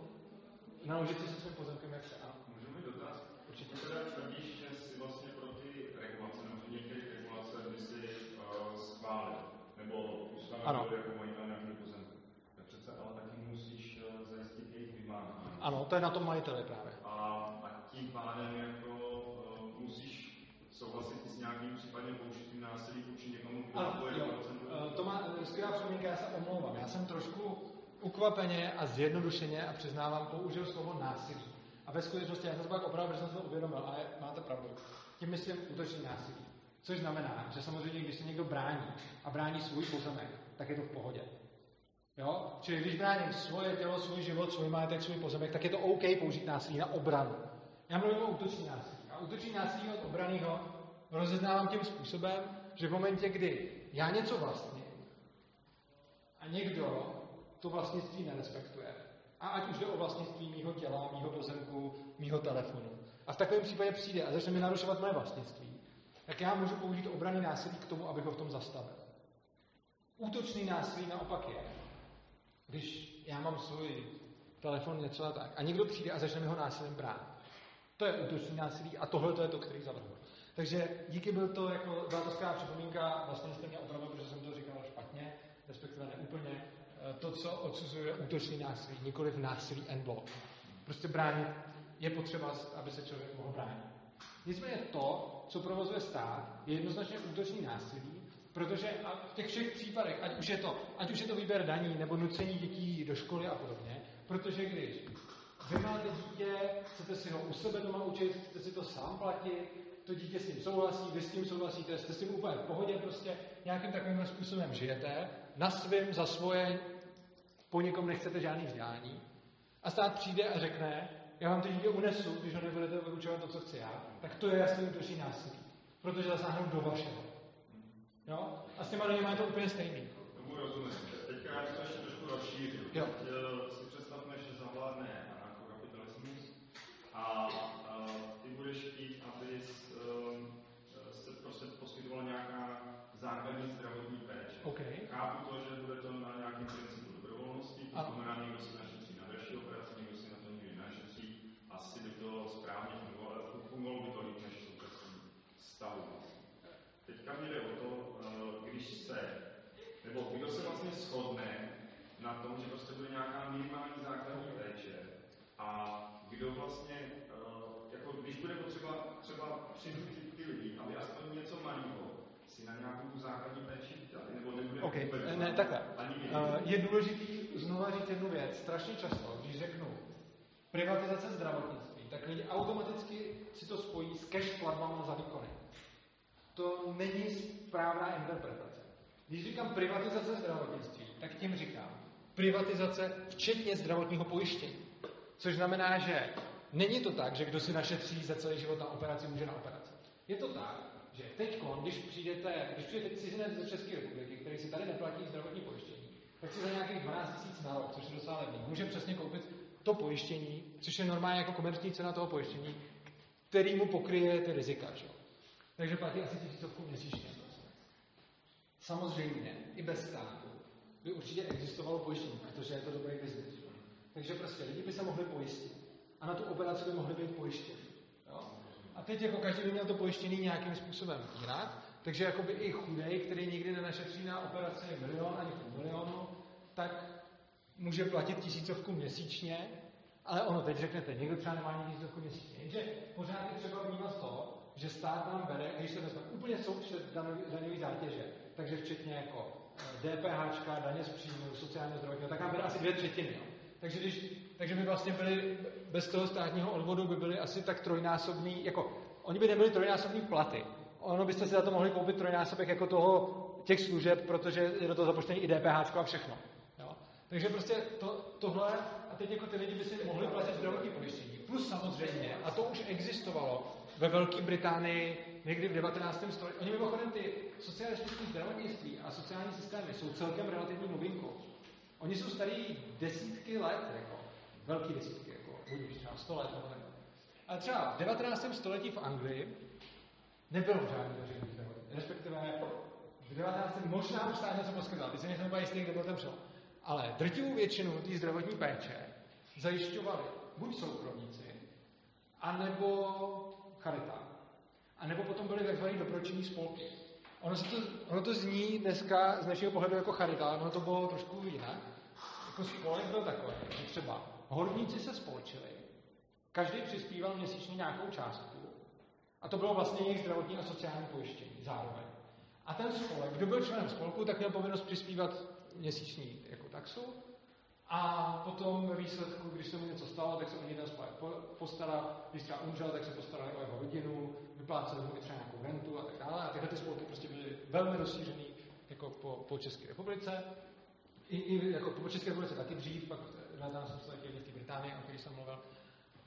naložit si se svým pozemkem, jak se. Můžu mi dotaz? Určitě teda tvrdíš, že jsi vlastně proti regulace, nebo že některé regulace by si uh, schválil, nebo ustanovil jako majitel nějakého pozemku. Tak přece ale taky musíš uh, zajistit jejich vymáhání. Ano, to je na tom majiteli právě. A, a tím pádem jako uh, musíš souhlasit s nějakým případně použitým násilí vůči někomu, kdo to je. Má skvělá připomínka, já se omlouvám. Já jsem trošku ukvapeně a zjednodušeně a přiznávám, použil slovo násilí. A ve skutečnosti já jsem se pak opravdu, že jsem to uvědomil, ale máte pravdu. Tím myslím útočný násilí. Což znamená, že samozřejmě, když se někdo brání a brání svůj pozemek, tak je to v pohodě. Jo? Čili když bráním svoje tělo, svůj život, svůj majetek, svůj pozemek, tak je to OK použít násilí na obranu. Já mluvím o útočný násilí. A útočný násilí od obraného rozeznávám tím způsobem, že v momentě, kdy já něco vlastním a někdo to vlastnictví nerespektuje, a ať už jde o vlastnictví mýho těla, mýho pozemku, mýho telefonu, a v takovém případě přijde a začne mi narušovat moje vlastnictví, tak já můžu použít obrany násilí k tomu, abych ho v tom zastavil. Útočný násilí naopak je, když já mám svůj telefon něco a tak, a někdo přijde a začne mi ho násilím brát. To je útočný násilí a tohle to je to, který zavrhl. Takže díky byl to jako, skvělá připomínka, vlastně jste mě opravdu, protože jsem to říkal špatně, respektive neúplně, eh, to, co odsuzuje útočný násilí, nikoli v násilí en bloc. Prostě bránit je potřeba, aby se člověk mohl bránit. Nicméně to, co provozuje stát, je jednoznačně útočný násilí, protože v těch všech případech, ať už je to, ať už je to výběr daní nebo nucení dětí do školy a podobně, protože když vy máte dítě, chcete si ho u sebe doma učit, chcete si to sám platit, to dítě s tím souhlasí, vy s tím souhlasíte, jste s tím úplně v pohodě, prostě nějakým takovým způsobem žijete, na svým, za svoje, po nikom nechcete žádný vzdělání. A stát přijde a řekne, já vám to dítě unesu, když ho nebudete vyučovat to, co chci já, tak to je jasný útočný násilí. Protože zasáhnu do vašeho. Jo? A s těma lidmi je to úplně stejný. Tomu rozumím. Teďka já to ještě trošku rozšířil. Jo. Teď si představme, že zavládne anarchokapitalismus a uh, ty budeš chtít, aby um, se prostě poskytovala nějaká základní zdravotní péče. Okay. Chápu to, že bude to na nějakém principu dobrovolnosti, to znamená, někdo si našetří na další operaci, někdo si na to nikdy našetří. Asi by to správně fungovalo, fungovalo by to líp než v současném stavu. Teďka mi jde o to, uh, když se, nebo kdo se vlastně shodne na tom, že prostě bude nějaká minimální základní péče a kdo vlastně, uh, jako když bude potřeba třeba přinutit ty lidi, aby aspoň něco malého si na nějakou tu základní péči dali, nebo nebude okay. vůbec ne, takhle. Uh, je důležitý znova říct jednu věc. Strašně často, když řeknu privatizace zdravotnictví, tak lidi automaticky si to spojí s cash platbama za výkony. To není správná interpretace. Když říkám privatizace zdravotnictví, tak tím říkám privatizace včetně zdravotního pojištění. Což znamená, že není to tak, že kdo si našetří za celý život na operaci, může na operaci. Je to tak, že teď, když přijdete, když přijdete cizinec ze České republiky, který si tady neplatí zdravotní pojištění, tak si za nějakých 12 000 na rok, což je docela levný, může přesně koupit to pojištění, což je normálně jako komerční cena toho pojištění, který mu pokryje ty rizika. Že? Takže platí asi tisícovku měsíčně. Samozřejmě, i bez státu by určitě existovalo pojištění, protože je to dobrý biznis. Takže prostě lidi by se mohli pojistit. A na tu operaci by mohli být pojištěni. Jo? A teď jako každý by měl to pojištění nějakým způsobem jinak, takže jakoby i chudej, který nikdy nenašetří na operaci milion ani půl milionu, tak může platit tisícovku měsíčně, ale ono teď řeknete, někdo třeba nemá ani tisícovku měsíčně. Jenže pořád je třeba vnímat to, že stát nám bere, když se vezme úplně součet daňové zátěže, takže včetně jako DPH, daně z příjmu, sociálně zdravotního, tak nám bere asi dvě třetiny. Jo. Takže, když, takže by vlastně byli, bez toho státního odvodu by byly asi tak trojnásobný, jako, oni by nebyli trojnásobný platy. Ono byste si za to mohli koupit trojnásobek jako toho, těch služeb, protože je do toho započtený i DPH a všechno. Jo. Takže prostě to, tohle, a teď jako ty lidi by si mohli platit zdravotní pojištění. Plus samozřejmě, a to už existovalo ve Velké Británii někdy v 19. století. Oni mimochodem ty socialistické zdravotnictví a sociální systémy jsou celkem relativní novinkou. Oni jsou starý desítky let, jako, velký desítky, jako, budíš třeba 100 let nebo tak. Ale třeba v 19. století v Anglii nebylo žádný veřejný zdravotnictví. Respektive v 19. možná už stát něco poskytoval, teď se nejsem úplně jistý, kde byl ten přelom. Ale drtivou většinu té zdravotní péče zajišťovali buď soukromníci, anebo charita. A nebo potom byly tzv. dobročinní spolky. Ono, to, ono to zní dneska z dnešního pohledu jako charita, ale ono to bylo trošku jinak. Jako spolek byl takový, že třeba horníci se spolčili, každý přispíval měsíčně nějakou částku a to bylo vlastně jejich zdravotní a sociální pojištění zároveň. A ten spolek, kdo byl členem spolku, tak měl povinnost přispívat měsíční jako taxu a potom ve výsledku, když se mu něco stalo, tak se o něj ten spolek postaral, když třeba umřel, tak se postarali o jeho rodinu, vypláceli mu třeba nějakou rentu a tak dále. A tyhle ty spolky prostě byly velmi rozšířený jako po, po České republice. I, i jako po České republice taky dřív, pak v 19. století v Británii, o které jsem mluvil.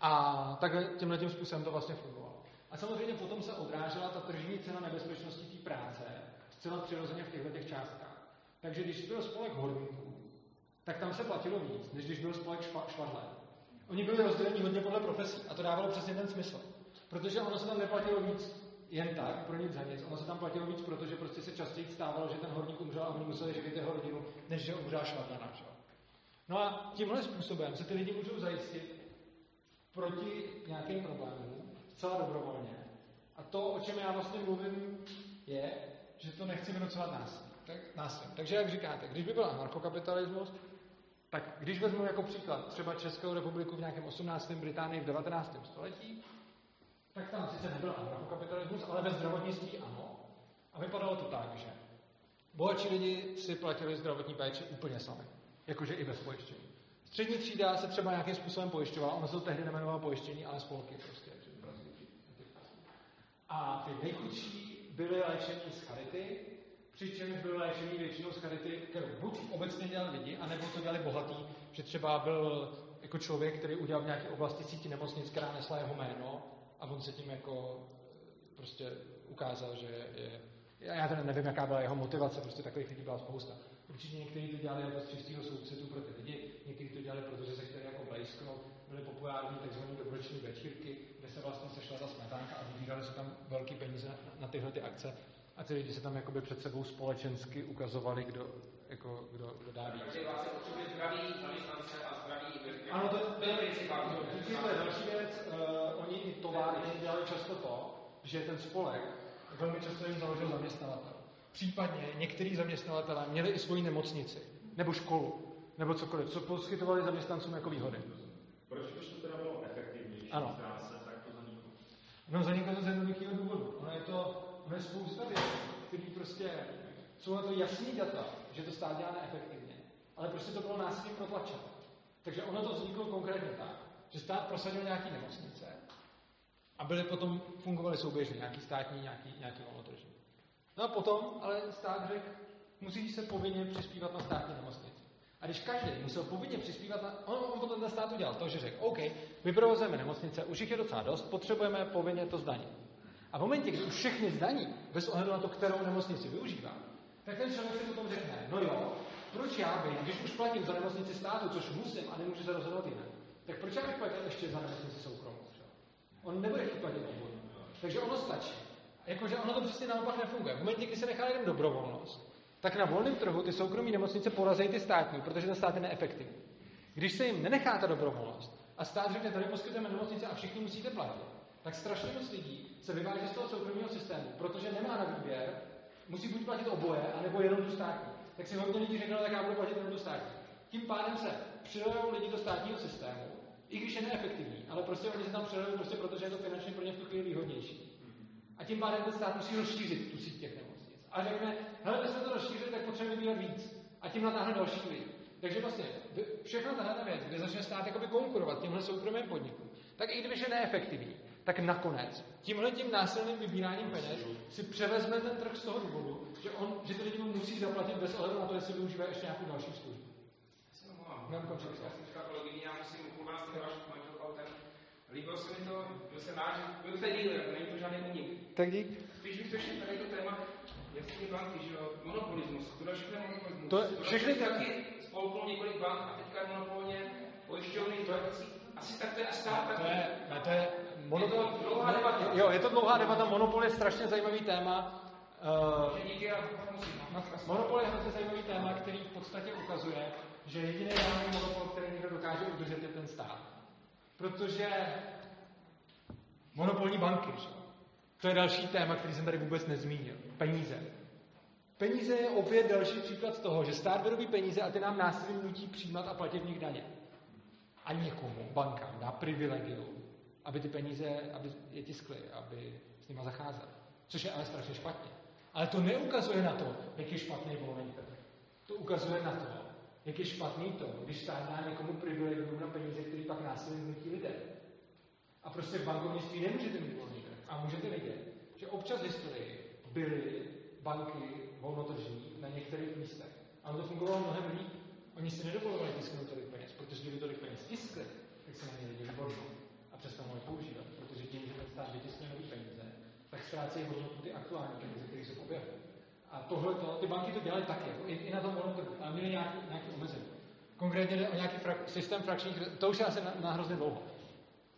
A takhle tímhle tím způsobem to vlastně fungovalo. A samozřejmě potom se odrážela ta tržní cena nebezpečnosti té práce zcela přirozeně v těchto těch částkách. Takže když byl spolek horníků, tak tam se platilo víc, než když byl spolek švadle. Oni byli rozděleni hodně podle profesí a to dávalo přesně ten smysl. Protože ono se tam neplatilo víc jen tak, pro nic za nic. Ono se tam platilo víc, protože prostě se častěji stávalo, že ten horník umřel a oni museli živit jeho rodinu, než že umřela švadlana. No a tímhle způsobem se ty lidi můžou zajistit proti nějakým problémům zcela dobrovolně. A to, o čem já vlastně mluvím, je, že to nechci vynucovat násilí. Tak, násilím. Takže jak říkáte, když by byl anarchokapitalismus, tak když vezmu jako příklad třeba Českou republiku v nějakém 18. Británii v 19. století, tak tam sice nebyl anarchokapitalismus, ale ve zdravotnictví ano. A vypadalo to tak, že bohatší lidi si platili zdravotní péči úplně sami. Jakože i bez pojištění. Střední třída se třeba nějakým způsobem pojišťovala, ono se to tehdy nemenovalo pojištění, ale spolky prostě. A ty nejchudší byli léčení z charity, přičemž byli léčení většinou z charity, kterou buď obecně dělali lidi, anebo to dělali bohatý, že třeba byl jako člověk, který udělal v nějaké oblasti síti nemocnic, která nesla jeho jméno a on se tím jako prostě ukázal, že je, já teda nevím, jaká byla jeho motivace, prostě takových lidí byla spousta. Určitě někteří to dělali jako z čistého soucitu pro ty lidi, někteří to dělali, protože se chtěli jako blejsknout, byly populární tzv. dobroční večírky, kde se vlastně sešla ta smetánka a vybírali se tam velké peníze na, na tyhle ty akce a ty lidi se tam jakoby před sebou společensky ukazovali, kdo, jako, kdo, kdo dá víc. Takže vlastně potřebuje zdraví zaměstnance a zdraví Ano, to, to, je princip. To je další věc. Uh, oni i továrny dělali často to, že ten spolek velmi často jim založil zaměstnavatel. Případně některý zaměstnavatelé měli i svoji nemocnici, nebo školu, nebo cokoliv, co poskytovali zaměstnancům jako výhody. Proč už to teda bylo efektivnější ano. práce, tak to zaniklo? No zaniklo to z jednoduchého důvodu. Ono je to, ono je spousta věcí, které prostě jsou na to jasný data, že to stát dělá neefektivně, ale prostě to bylo násilím protlačeno. Takže ono to vzniklo konkrétně tak, že stát prosadil nějaký nemocnice a byly potom, fungovaly souběžně, nějaký státní, nějaký, nějaký volnotržní. No a potom, ale stát řekl, musí se povinně přispívat na státní nemocnici. A když každý musel povinně přispívat na... On, on potom ten stát udělal to, že řekl, OK, my provozujeme nemocnice, už jich je docela dost, potřebujeme povinně to zdanit. A v momentě, kdy už všechny zdaní, bez ohledu na to, kterou nemocnici využívá, tak ten člověk si potom řekne, no jo, proč já bych, když už platím za nemocnici státu, což musím a nemůžu se rozhodnout jinak, tak proč já bych platil ještě za nemocnici soukromou? On nebude chtít platit obojí. Takže ono stačí. Jakože ono to přesně naopak nefunguje. V momentě, kdy se nechá jenom dobrovolnost, tak na volném trhu ty soukromí nemocnice porazejí ty státní, protože ten stát je neefektivní. Když se jim nenechá ta dobrovolnost a stát řekne, tady poskytujeme nemocnice a všichni musíte platit, tak strašně moc lidí se vyváží z toho soukromého systému, protože nemá na výběr, musí buď platit oboje, anebo jenom tu státní. Tak si hodně lidí řeknou, tak já budu platit jenom tu státní. Tím pádem se přilejou lidi do státního systému, i když je neefektivní, ale prostě oni se tam přelejí prostě protože je to finančně pro ně v tu chvíli výhodnější. A tím pádem ten stát musí rozšířit tu síť těch nemocnic. A řekne, hele, my jsme to rozšířili, tak potřebujeme vybírat víc. A tím natáhne další lidi. Takže vlastně všechno tahle věc, kde začne stát konkurovat těmhle soukromým podnikům, tak i když je neefektivní, tak nakonec tímhle tím násilným vybíráním peněz si převezme ten trh z toho důvodu, že, on, že ty lidi mu musí zaplatit bez ohledu na to, jestli využívá ještě nějakou další službu. Já jsem kolegyně, já musím u vás ten váš autem. Líbilo se mi to, byl jsem rád, že byl to díl, není to žádný unik. Tak dík. Spíš bych to šel tady to téma, jasně banky, že jo, monopolismus, kdo všechno je monopolismus. To všechny taky spolklo několik bank a teďka je monopolně pojišťovny, to je asi tak to je stát. To je, to je monopol. Jo, je to dlouhá debata, monopol je strašně zajímavý téma. Uh, monopol je hrozně zajímavý téma, který v podstatě ukazuje, že jediný reálný monopol, který někdo dokáže udržet, je ten stát. Protože monopolní banky, že? to je další téma, který jsem tady vůbec nezmínil. Peníze. Peníze je opět další příklad toho, že stát vyrobí peníze a ty nám násilím nutí přijímat a platit v nich daně. A někomu, bankám, dá privilegium, aby ty peníze, aby je tiskly, aby s nima zacházeli. Což je ale strašně špatně. Ale to neukazuje na to, jak je špatný volný trh. To ukazuje na to, jak je špatný to, když stát dá někomu privilegium na peníze, který pak násilím nutí lidé. A prostě v bankovnictví nemůžete mít volný trh. A můžete vidět, že občas v historii byly banky volnotržní na některých místech. A to fungovalo mnohem líp. Oni si nedovolovali tisknout tolik peněz, protože kdyby tolik peněz tiskli, tak se na ně lidi vybornou a přestou mohli používat. Protože tím, že ten stát vytiskne nový peníze, tak ztrácejí hodnotu ty aktuální peníze, které v oběhu. A tohle, ty banky to dělají taky, jako i, i na tom monotrhu, ale měly nějaký, nějaký omezení. Konkrétně jde o nějaký frak, systém frakčních, to už je asi na, na hrozně dlouho.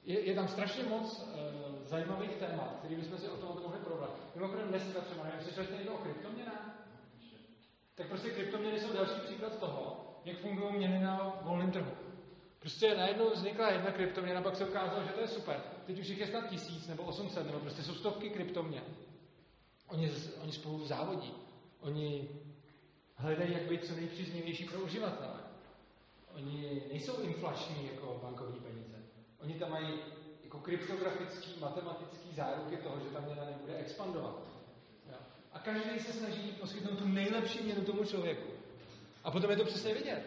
Je, je tam strašně moc uh, zajímavých témat, který bychom si o tom mohli probrat. Mimochodem dneska třeba, nevím, slyšeli jste někdo o kryptoměnách? Tak prostě kryptoměny jsou další příklad toho, jak fungují měny na volném trhu. Prostě najednou vznikla jedna kryptoměna, pak se ukázalo, že to je super. Teď už jich je snad tisíc nebo 800, nebo prostě jsou stovky kryptoměn. Oni, oni spolu závodí. Oni hledají, jak být co nejpříznivější pro uživatele. Oni nejsou inflační jako bankovní peníze. Oni tam mají jako kryptografický, matematický záruky toho, že ta měna nebude expandovat. Jo. A každý se snaží poskytnout tu nejlepší měnu tomu člověku. A potom je to přesně vidět.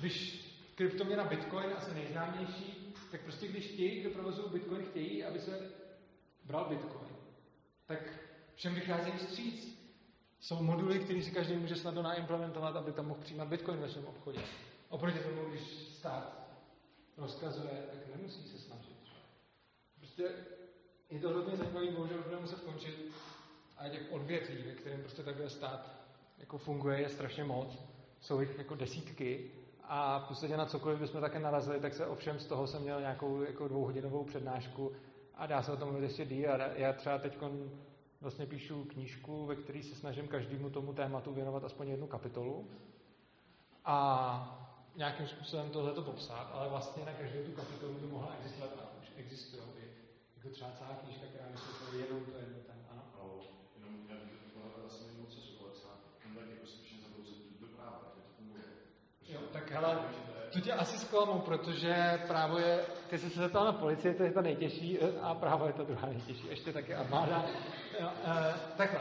Když kryptoměna Bitcoin, asi nejznámější, tak prostě když chtějí, kdo provozují Bitcoin, chtějí, aby se bral Bitcoin. tak všem vycházejí vstříc. Jsou moduly, které si každý může snadno naimplementovat, aby tam mohl přijímat Bitcoin ve svém obchodě. Oproti tomu, když stát rozkazuje, tak nemusí se snažit. Prostě je to hodně zajímavý, bohužel budeme muset končit. A těch odvětví, ve kterém prostě takhle stát jako funguje, je strašně moc. Jsou jich jako desítky. A v podstatě na cokoliv bychom také narazili, tak se ovšem z toho jsem měl nějakou jako dvouhodinovou přednášku a dá se o tom mluvit ještě díl. Já třeba teď vlastně píšu knížku, ve které se snažím každému tomu tématu věnovat aspoň jednu kapitolu. A nějakým způsobem tohle to popsat, ale vlastně na každou tu kapitolu by mohla existovat a už existují i jako třeba celá knížka, která vysvětluje jenom to jedno téma. Ano? No, jenom já bych to vlastně mimo cestu, ale třeba tam tak jako skutečně zabrouzit do práva, jak to funguje. Jo, tak hele, to tě asi zklamu, protože právo je, ty jsi se zeptal na policii, to je to nejtěžší a právo je to druhá nejtěžší, ještě taky armáda. Jo, uh, takhle,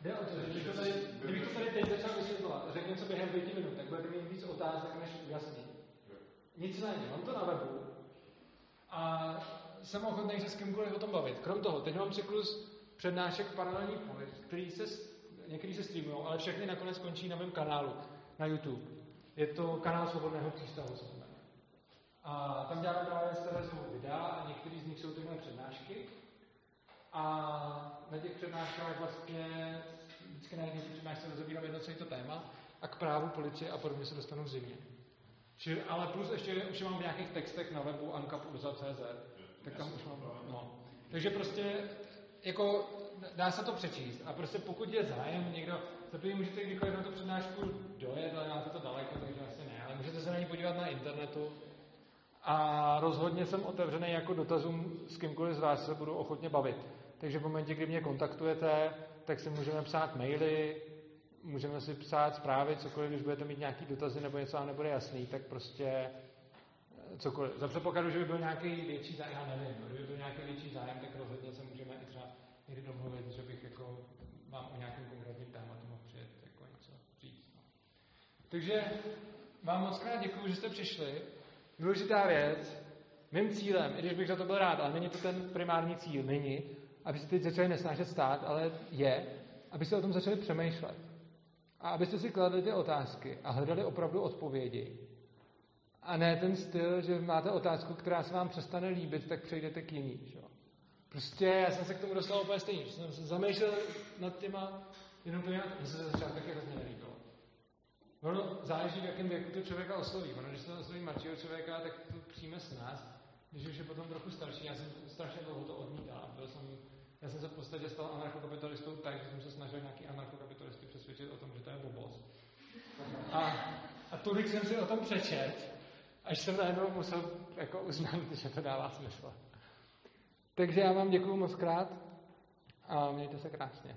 Jde o to, že kdybych to tady, kdybych to tady teď začal vysvětlovat a řekl něco během pěti minut, tak budete mít víc otázek než ujasní. Nicméně, mám to na webu a jsem ochotný se s kýmkoliv o tom bavit. Krom toho, teď mám cyklus přednášek paralelní polis, který se, některý se streamují, ale všechny nakonec končí na mém kanálu na YouTube. Je to kanál Svobodného přístavu. A tam dělám právě z toho videa a některý z nich jsou tyhle přednášky. A na těch přednáškách vlastně vždycky na jedné přednášce rozebírám jedno celé to téma a k právu policie a podobně se dostanu v zimě. Či, ale plus ještě už mám v nějakých textech na webu ankap.cz, tak tam už mám, no. Takže prostě, jako, dá se to přečíst a prostě pokud je zájem někdo, první můžete kdykoliv na tu přednášku dojet, ale máte to daleko, takže asi ne, ale můžete se na ní podívat na internetu a rozhodně jsem otevřený jako dotazům s kýmkoliv z vás se budu ochotně bavit. Takže v momentě, kdy mě kontaktujete, tak si můžeme psát maily, můžeme si psát zprávy, cokoliv, když budete mít nějaký dotazy nebo něco vám nebude jasný, tak prostě eh, cokoliv. Za předpokladu, že by byl nějaký větší zájem, já nevím, kdyby byl nějaký větší zájem, tak rozhodně se můžeme i třeba někdy domluvit, že bych jako vám o nějakém konkrétním tématu mohl přijet jako něco říct. No. Takže vám moc krát děkuji, že jste přišli. Důležitá věc, mým cílem, i když bych za to byl rád, ale není to ten primární cíl, není, aby se teď začali nesnášet stát, ale je, aby se o tom začali přemýšlet. A abyste si kladli ty otázky a hledali opravdu odpovědi. A ne ten styl, že máte otázku, která se vám přestane líbit, tak přejdete k jiný. Že? Prostě já jsem se k tomu dostal úplně stejně. Jsem se zamýšlel nad těma jednotlivými, mně se začátku taky hrozně nelíbilo. Ono záleží, v jakém věku to člověka osloví. Ono, když se osloví mladšího člověka, tak to přijme s nás. Když už je potom trochu starší, já jsem strašně dlouho to odmítal. Byl jsem já jsem se v podstatě stal anarchokapitalistou tak, že jsem se snažil nějaký anarchokapitalisty přesvědčit o tom, že to je blbost. A, a tolik jsem si o tom přečet, až jsem najednou musel jako uznat, že to dává smysl. Takže já vám děkuji moc krát a mějte se krásně.